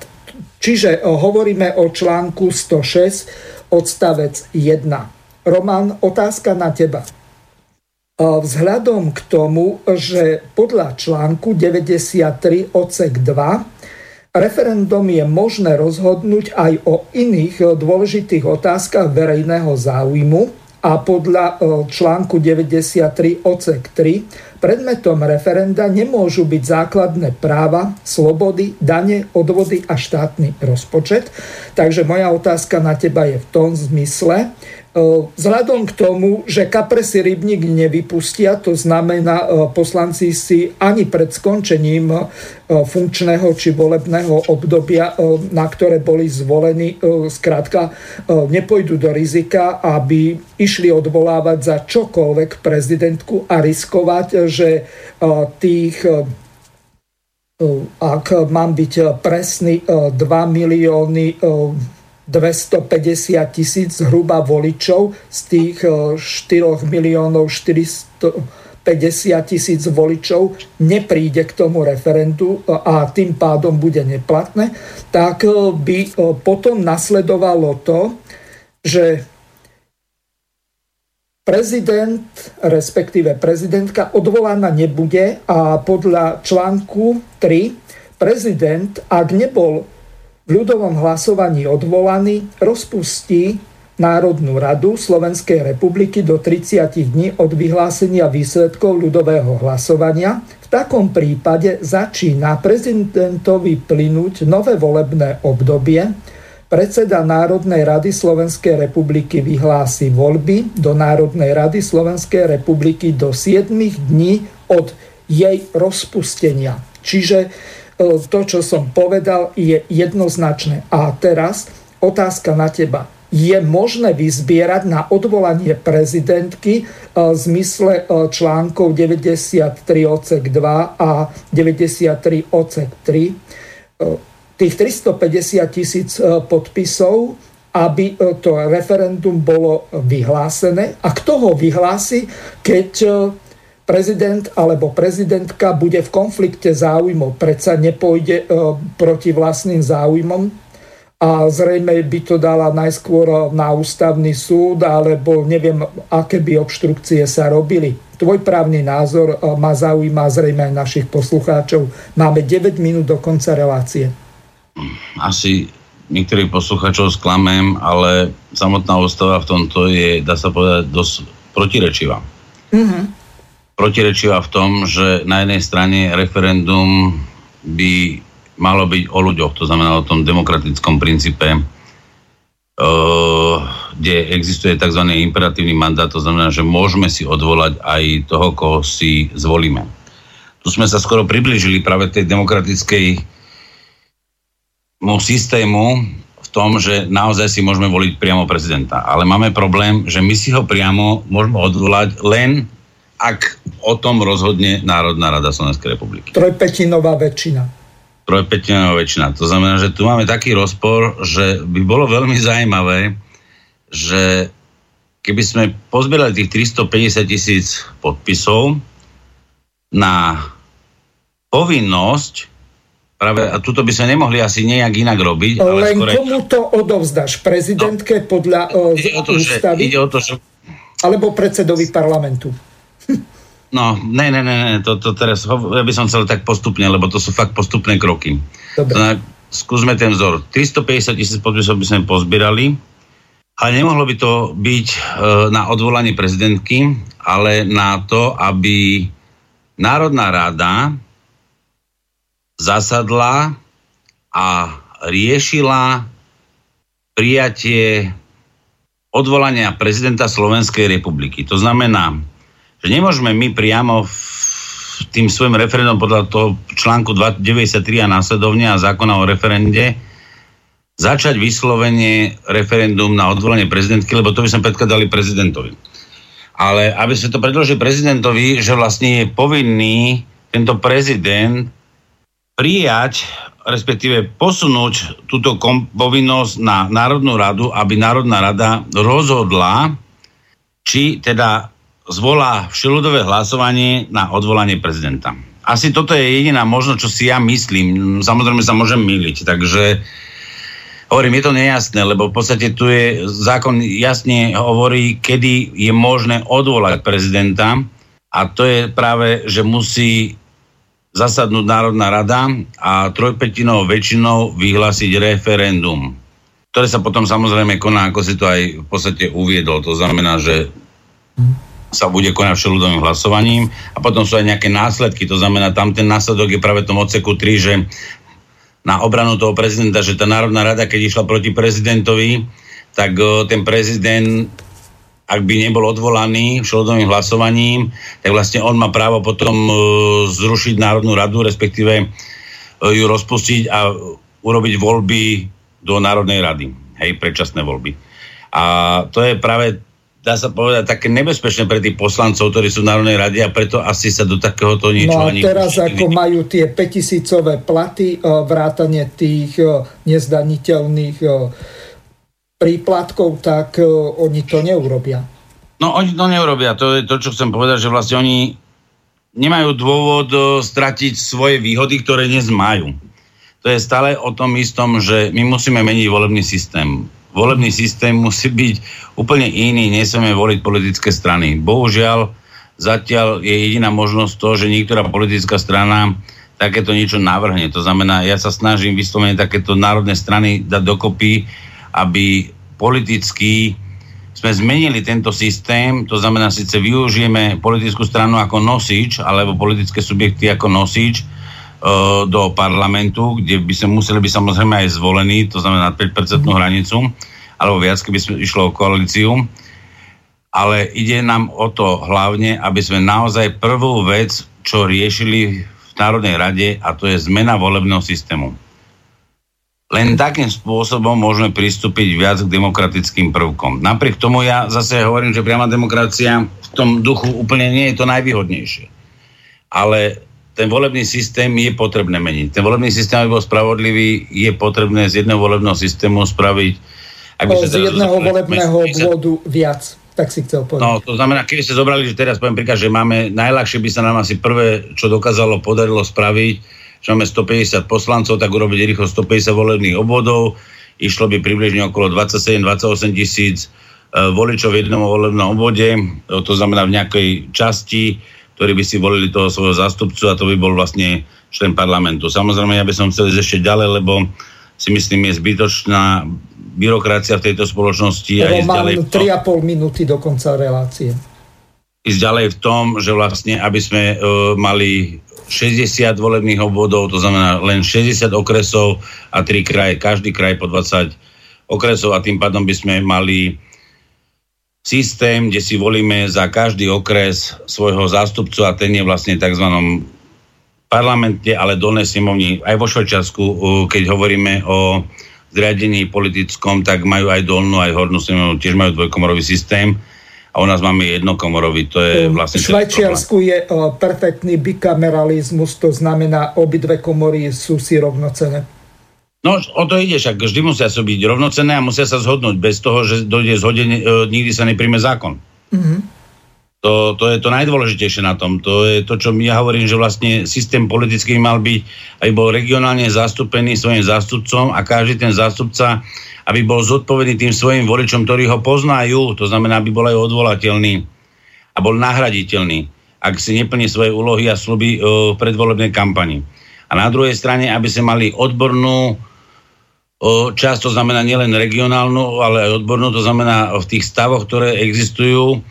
čiže hovoríme o článku 106 odstavec 1. Roman, otázka na teba. Vzhľadom k tomu, že podľa článku 93 odsek 2 Referendum je možné rozhodnúť aj o iných e, dôležitých otázkach verejného záujmu a podľa e, článku 93 odsek 3 predmetom referenda nemôžu byť základné práva, slobody, dane, odvody a štátny rozpočet. Takže moja otázka na teba je v tom zmysle, Vzhľadom k tomu, že kapresy rybník nevypustia, to znamená, poslanci si ani pred skončením funkčného či volebného obdobia, na ktoré boli zvolení, skrátka nepojdu do rizika, aby išli odvolávať za čokoľvek prezidentku a riskovať, že tých ak mám byť presný, 2 milióny 250 tisíc zhruba voličov z tých 4 e, miliónov 450 tisíc voličov nepríde k tomu referendu e, a tým pádom bude neplatné, tak e, by potom nasledovalo to, že prezident, respektíve prezidentka odvolaná nebude a podľa článku 3 prezident, ak nebol ľudovom hlasovaní odvolaný rozpustí Národnú radu Slovenskej republiky do 30 dní od vyhlásenia výsledkov ľudového hlasovania. V takom prípade začína prezidentovi plynúť nové volebné obdobie. Predseda Národnej rady Slovenskej republiky vyhlási voľby do Národnej rady Slovenskej republiky do 7 dní od jej rozpustenia. Čiže to, čo som povedal, je jednoznačné. A teraz otázka na teba. Je možné vyzbierať na odvolanie prezidentky e, v zmysle e, článkov 93 odsek 2 a 93 odsek 3 tých 350 tisíc podpisov, aby to referendum bolo vyhlásené. A kto ho vyhlási, keď prezident alebo prezidentka bude v konflikte záujmov, predsa nepôjde e, proti vlastným záujmom a zrejme by to dala najskôr na ústavný súd, alebo neviem, aké by obštrukcie sa robili. Tvoj právny názor e, ma zaujíma zrejme aj našich poslucháčov. Máme 9 minút do konca relácie. Asi niektorých poslucháčov sklamem, ale samotná ústava v tomto je, dá sa povedať, dosť protirečivá. Mm-hmm protirečivá v tom, že na jednej strane referendum by malo byť o ľuďoch, to znamená o tom demokratickom princípe, uh, kde existuje tzv. imperatívny mandát, to znamená, že môžeme si odvolať aj toho, koho si zvolíme. Tu sme sa skoro približili práve tej demokratickej systému v tom, že naozaj si môžeme voliť priamo prezidenta. Ale máme problém, že my si ho priamo môžeme odvolať len ak o tom rozhodne Národná rada Slovenskej republiky. Trojpetinová väčšina. Trojpetinová väčšina. To znamená, že tu máme taký rozpor, že by bolo veľmi zaujímavé, že keby sme pozbierali tých 350 tisíc podpisov na povinnosť Práve, a tuto by sme nemohli asi nejak inak robiť. Ale Len skore... komu to odovzdáš? Prezidentke no, podľa uh, ide o to, ústavy? Že, ide o to, že... Alebo predsedovi parlamentu? No, ne, ne, ne, ne, to, to teraz, ja by som chcel tak postupne, lebo to sú fakt postupné kroky. Dobre. Skúsme ten vzor. 350 tisíc podpisov by sme pozbierali, ale nemohlo by to byť e, na odvolanie prezidentky, ale na to, aby Národná rada zasadla a riešila prijatie odvolania prezidenta Slovenskej republiky. To znamená, že nemôžeme my priamo v tým svojim referendum podľa toho článku 93 a následovne a zákona o referende začať vyslovenie referendum na odvolanie prezidentky, lebo to by sme predkladali prezidentovi. Ale aby sme to predložili prezidentovi, že vlastne je povinný tento prezident prijať, respektíve posunúť túto kom- povinnosť na Národnú radu, aby Národná rada rozhodla, či teda zvolá všeludové hlasovanie na odvolanie prezidenta. Asi toto je jediná možnosť, čo si ja myslím. Samozrejme sa môžem myliť, takže hovorím, je to nejasné, lebo v podstate tu je zákon jasne hovorí, kedy je možné odvolať prezidenta a to je práve, že musí zasadnúť Národná rada a trojpetinou väčšinou vyhlásiť referendum, ktoré sa potom samozrejme koná, ako si to aj v podstate uviedol. To znamená, že sa bude konať všeludovým hlasovaním a potom sú aj nejaké následky, to znamená, tam ten následok je práve tom odseku 3, že na obranu toho prezidenta, že tá Národná rada, keď išla proti prezidentovi, tak o, ten prezident, ak by nebol odvolaný všeludovým hlasovaním, tak vlastne on má právo potom o, zrušiť Národnú radu, respektíve o, ju rozpustiť a urobiť voľby do Národnej rady. Hej, predčasné voľby. A to je práve dá sa povedať, také nebezpečné pre tých poslancov, ktorí sú v Národnej rade a preto asi sa do takéhoto niečo No a teraz ako vidí. majú tie 5000 platy, e, vrátanie tých e, nezdaniteľných e, príplatkov, tak oni to neurobia. No oni to neurobia, to je to, čo chcem povedať, že vlastne oni nemajú dôvod stratiť svoje výhody, ktoré dnes majú. To je stále o tom istom, že my musíme meniť volebný systém volebný systém musí byť úplne iný, nesmieme voliť politické strany. Bohužiaľ, zatiaľ je jediná možnosť to, že niektorá politická strana takéto niečo navrhne. To znamená, ja sa snažím vyslovene takéto národné strany dať dokopy, aby politicky sme zmenili tento systém, to znamená, síce využijeme politickú stranu ako nosič, alebo politické subjekty ako nosič, do parlamentu, kde by sme museli byť samozrejme aj zvolení, to znamená 5% hranicu, alebo viac, keby sme išlo o koalíciu. Ale ide nám o to hlavne, aby sme naozaj prvú vec, čo riešili v Národnej rade, a to je zmena volebného systému. Len takým spôsobom môžeme pristúpiť viac k demokratickým prvkom. Napriek tomu ja zase hovorím, že priama demokracia v tom duchu úplne nie je to najvýhodnejšie. Ale ten volebný systém je potrebné meniť. Ten volebný systém, aby bol spravodlivý, je potrebné z jedného volebného systému spraviť... Aby z jedného volebného obvodu viac tak si chcel povedať. No, to znamená, keby ste zobrali, že teraz poviem príklad, že máme, najľahšie by sa nám asi prvé, čo dokázalo, podarilo spraviť, že máme 150 poslancov, tak urobiť rýchlo 150 volebných obvodov, išlo by približne okolo 27-28 tisíc e, voličov v jednom volebnom obvode, to znamená v nejakej časti, ktorí by si volili toho svojho zástupcu a to by bol vlastne člen parlamentu. Samozrejme, ja by som chcel ísť ešte ďalej, lebo si myslím, je zbytočná byrokracia v tejto spoločnosti. A ísť ďalej 3,5 minúty do konca relácie. Ísť ďalej v tom, že vlastne, aby sme uh, mali 60 volebných obvodov, to znamená len 60 okresov a 3 kraje, každý kraj po 20 okresov a tým pádom by sme mali systém, kde si volíme za každý okres svojho zástupcu a ten je vlastne tzv. parlamente, ale dolnej snemovni, aj vo Švajčiarsku, keď hovoríme o zriadení politickom, tak majú aj dolnú, aj hornú snemovňu, tiež majú dvojkomorový systém a u nás máme jednokomorový, to je vlastne... V Švajčiarsku je uh, perfektný bikameralizmus, to znamená, obidve komory sú si rovnocené. No, o to ide, však vždy musia sa byť rovnocené a musia sa zhodnúť bez toho, že dojde zhodenie, uh, nikdy sa nepríjme zákon. Mm-hmm. To, to je to najdôležitejšie na tom. To je to, čo ja hovorím, že vlastne systém politický mal byť, aby bol regionálne zastúpený svojim zástupcom a každý ten zástupca, aby bol zodpovedný tým svojim voličom, ktorí ho poznajú, to znamená, aby bol aj odvolateľný a bol nahraditeľný, ak si neplní svoje úlohy a sluby v predvolebnej kampani. A na druhej strane, aby sa mali odbornú časť, to znamená nielen regionálnu, ale aj odbornú, to znamená v tých stavoch, ktoré existujú,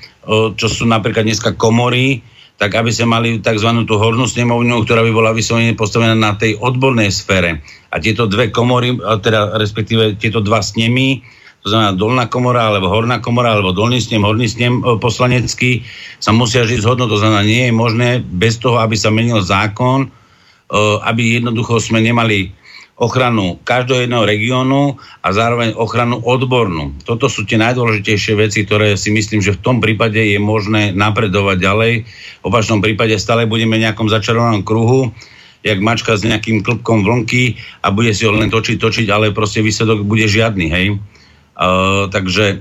čo sú napríklad dneska komory, tak aby sme mali tzv. tú hornú snemovňu, ktorá by bola vyslovene postavená na tej odbornej sfére. A tieto dve komory, teda respektíve tieto dva snemy, to znamená dolná komora, alebo horná komora, alebo dolný snem, horný snem poslanecký, sa musia žiť zhodnúť. To znamená, nie je možné bez toho, aby sa menil zákon, aby jednoducho sme nemali ochranu každého jedného regiónu a zároveň ochranu odbornú. Toto sú tie najdôležitejšie veci, ktoré si myslím, že v tom prípade je možné napredovať ďalej. V opačnom prípade stále budeme v nejakom začarovanom kruhu, jak mačka s nejakým klopkom vlnky a bude si ho len točiť, točiť, ale proste výsledok bude žiadny, hej. Uh, takže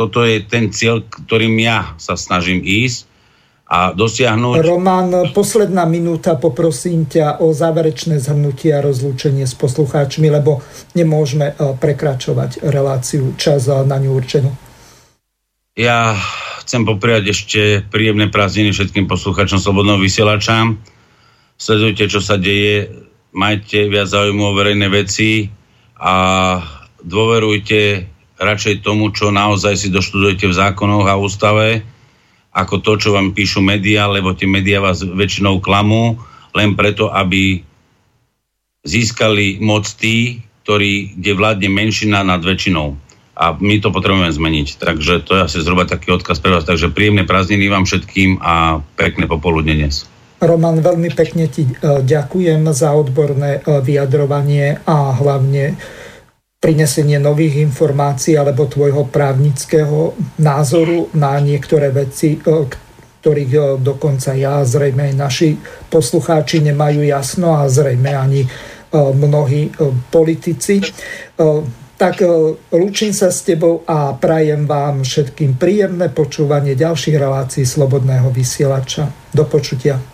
toto je ten cieľ, ktorým ja sa snažím ísť a dosiahnuť... Roman, posledná minúta, poprosím ťa o záverečné zhrnutie a rozlúčenie s poslucháčmi, lebo nemôžeme eh, prekračovať reláciu čas eh, na ňu určenú. Ja chcem popriať ešte príjemné prázdniny všetkým poslucháčom Slobodného vysielača. Sledujte, čo sa deje, majte viac záujmu o verejné veci a dôverujte radšej tomu, čo naozaj si doštudujete v zákonoch a ústave, ako to, čo vám píšu médiá, lebo tie médiá vás väčšinou klamú, len preto, aby získali moc tí, ktorí, kde vládne menšina nad väčšinou. A my to potrebujeme zmeniť. Takže to je asi zhruba taký odkaz pre vás. Takže príjemné prázdniny vám všetkým a pekné popoludne dnes. Roman, veľmi pekne ti e, ďakujem za odborné e, vyjadrovanie a hlavne prinesenie nových informácií alebo tvojho právnického názoru na niektoré veci, e, ktorých e, dokonca ja, zrejme aj naši poslucháči nemajú jasno a zrejme ani e, mnohí politici. Tak lúčim sa s tebou a prajem vám všetkým príjemné počúvanie ďalších relácií Slobodného vysielača. Do počutia.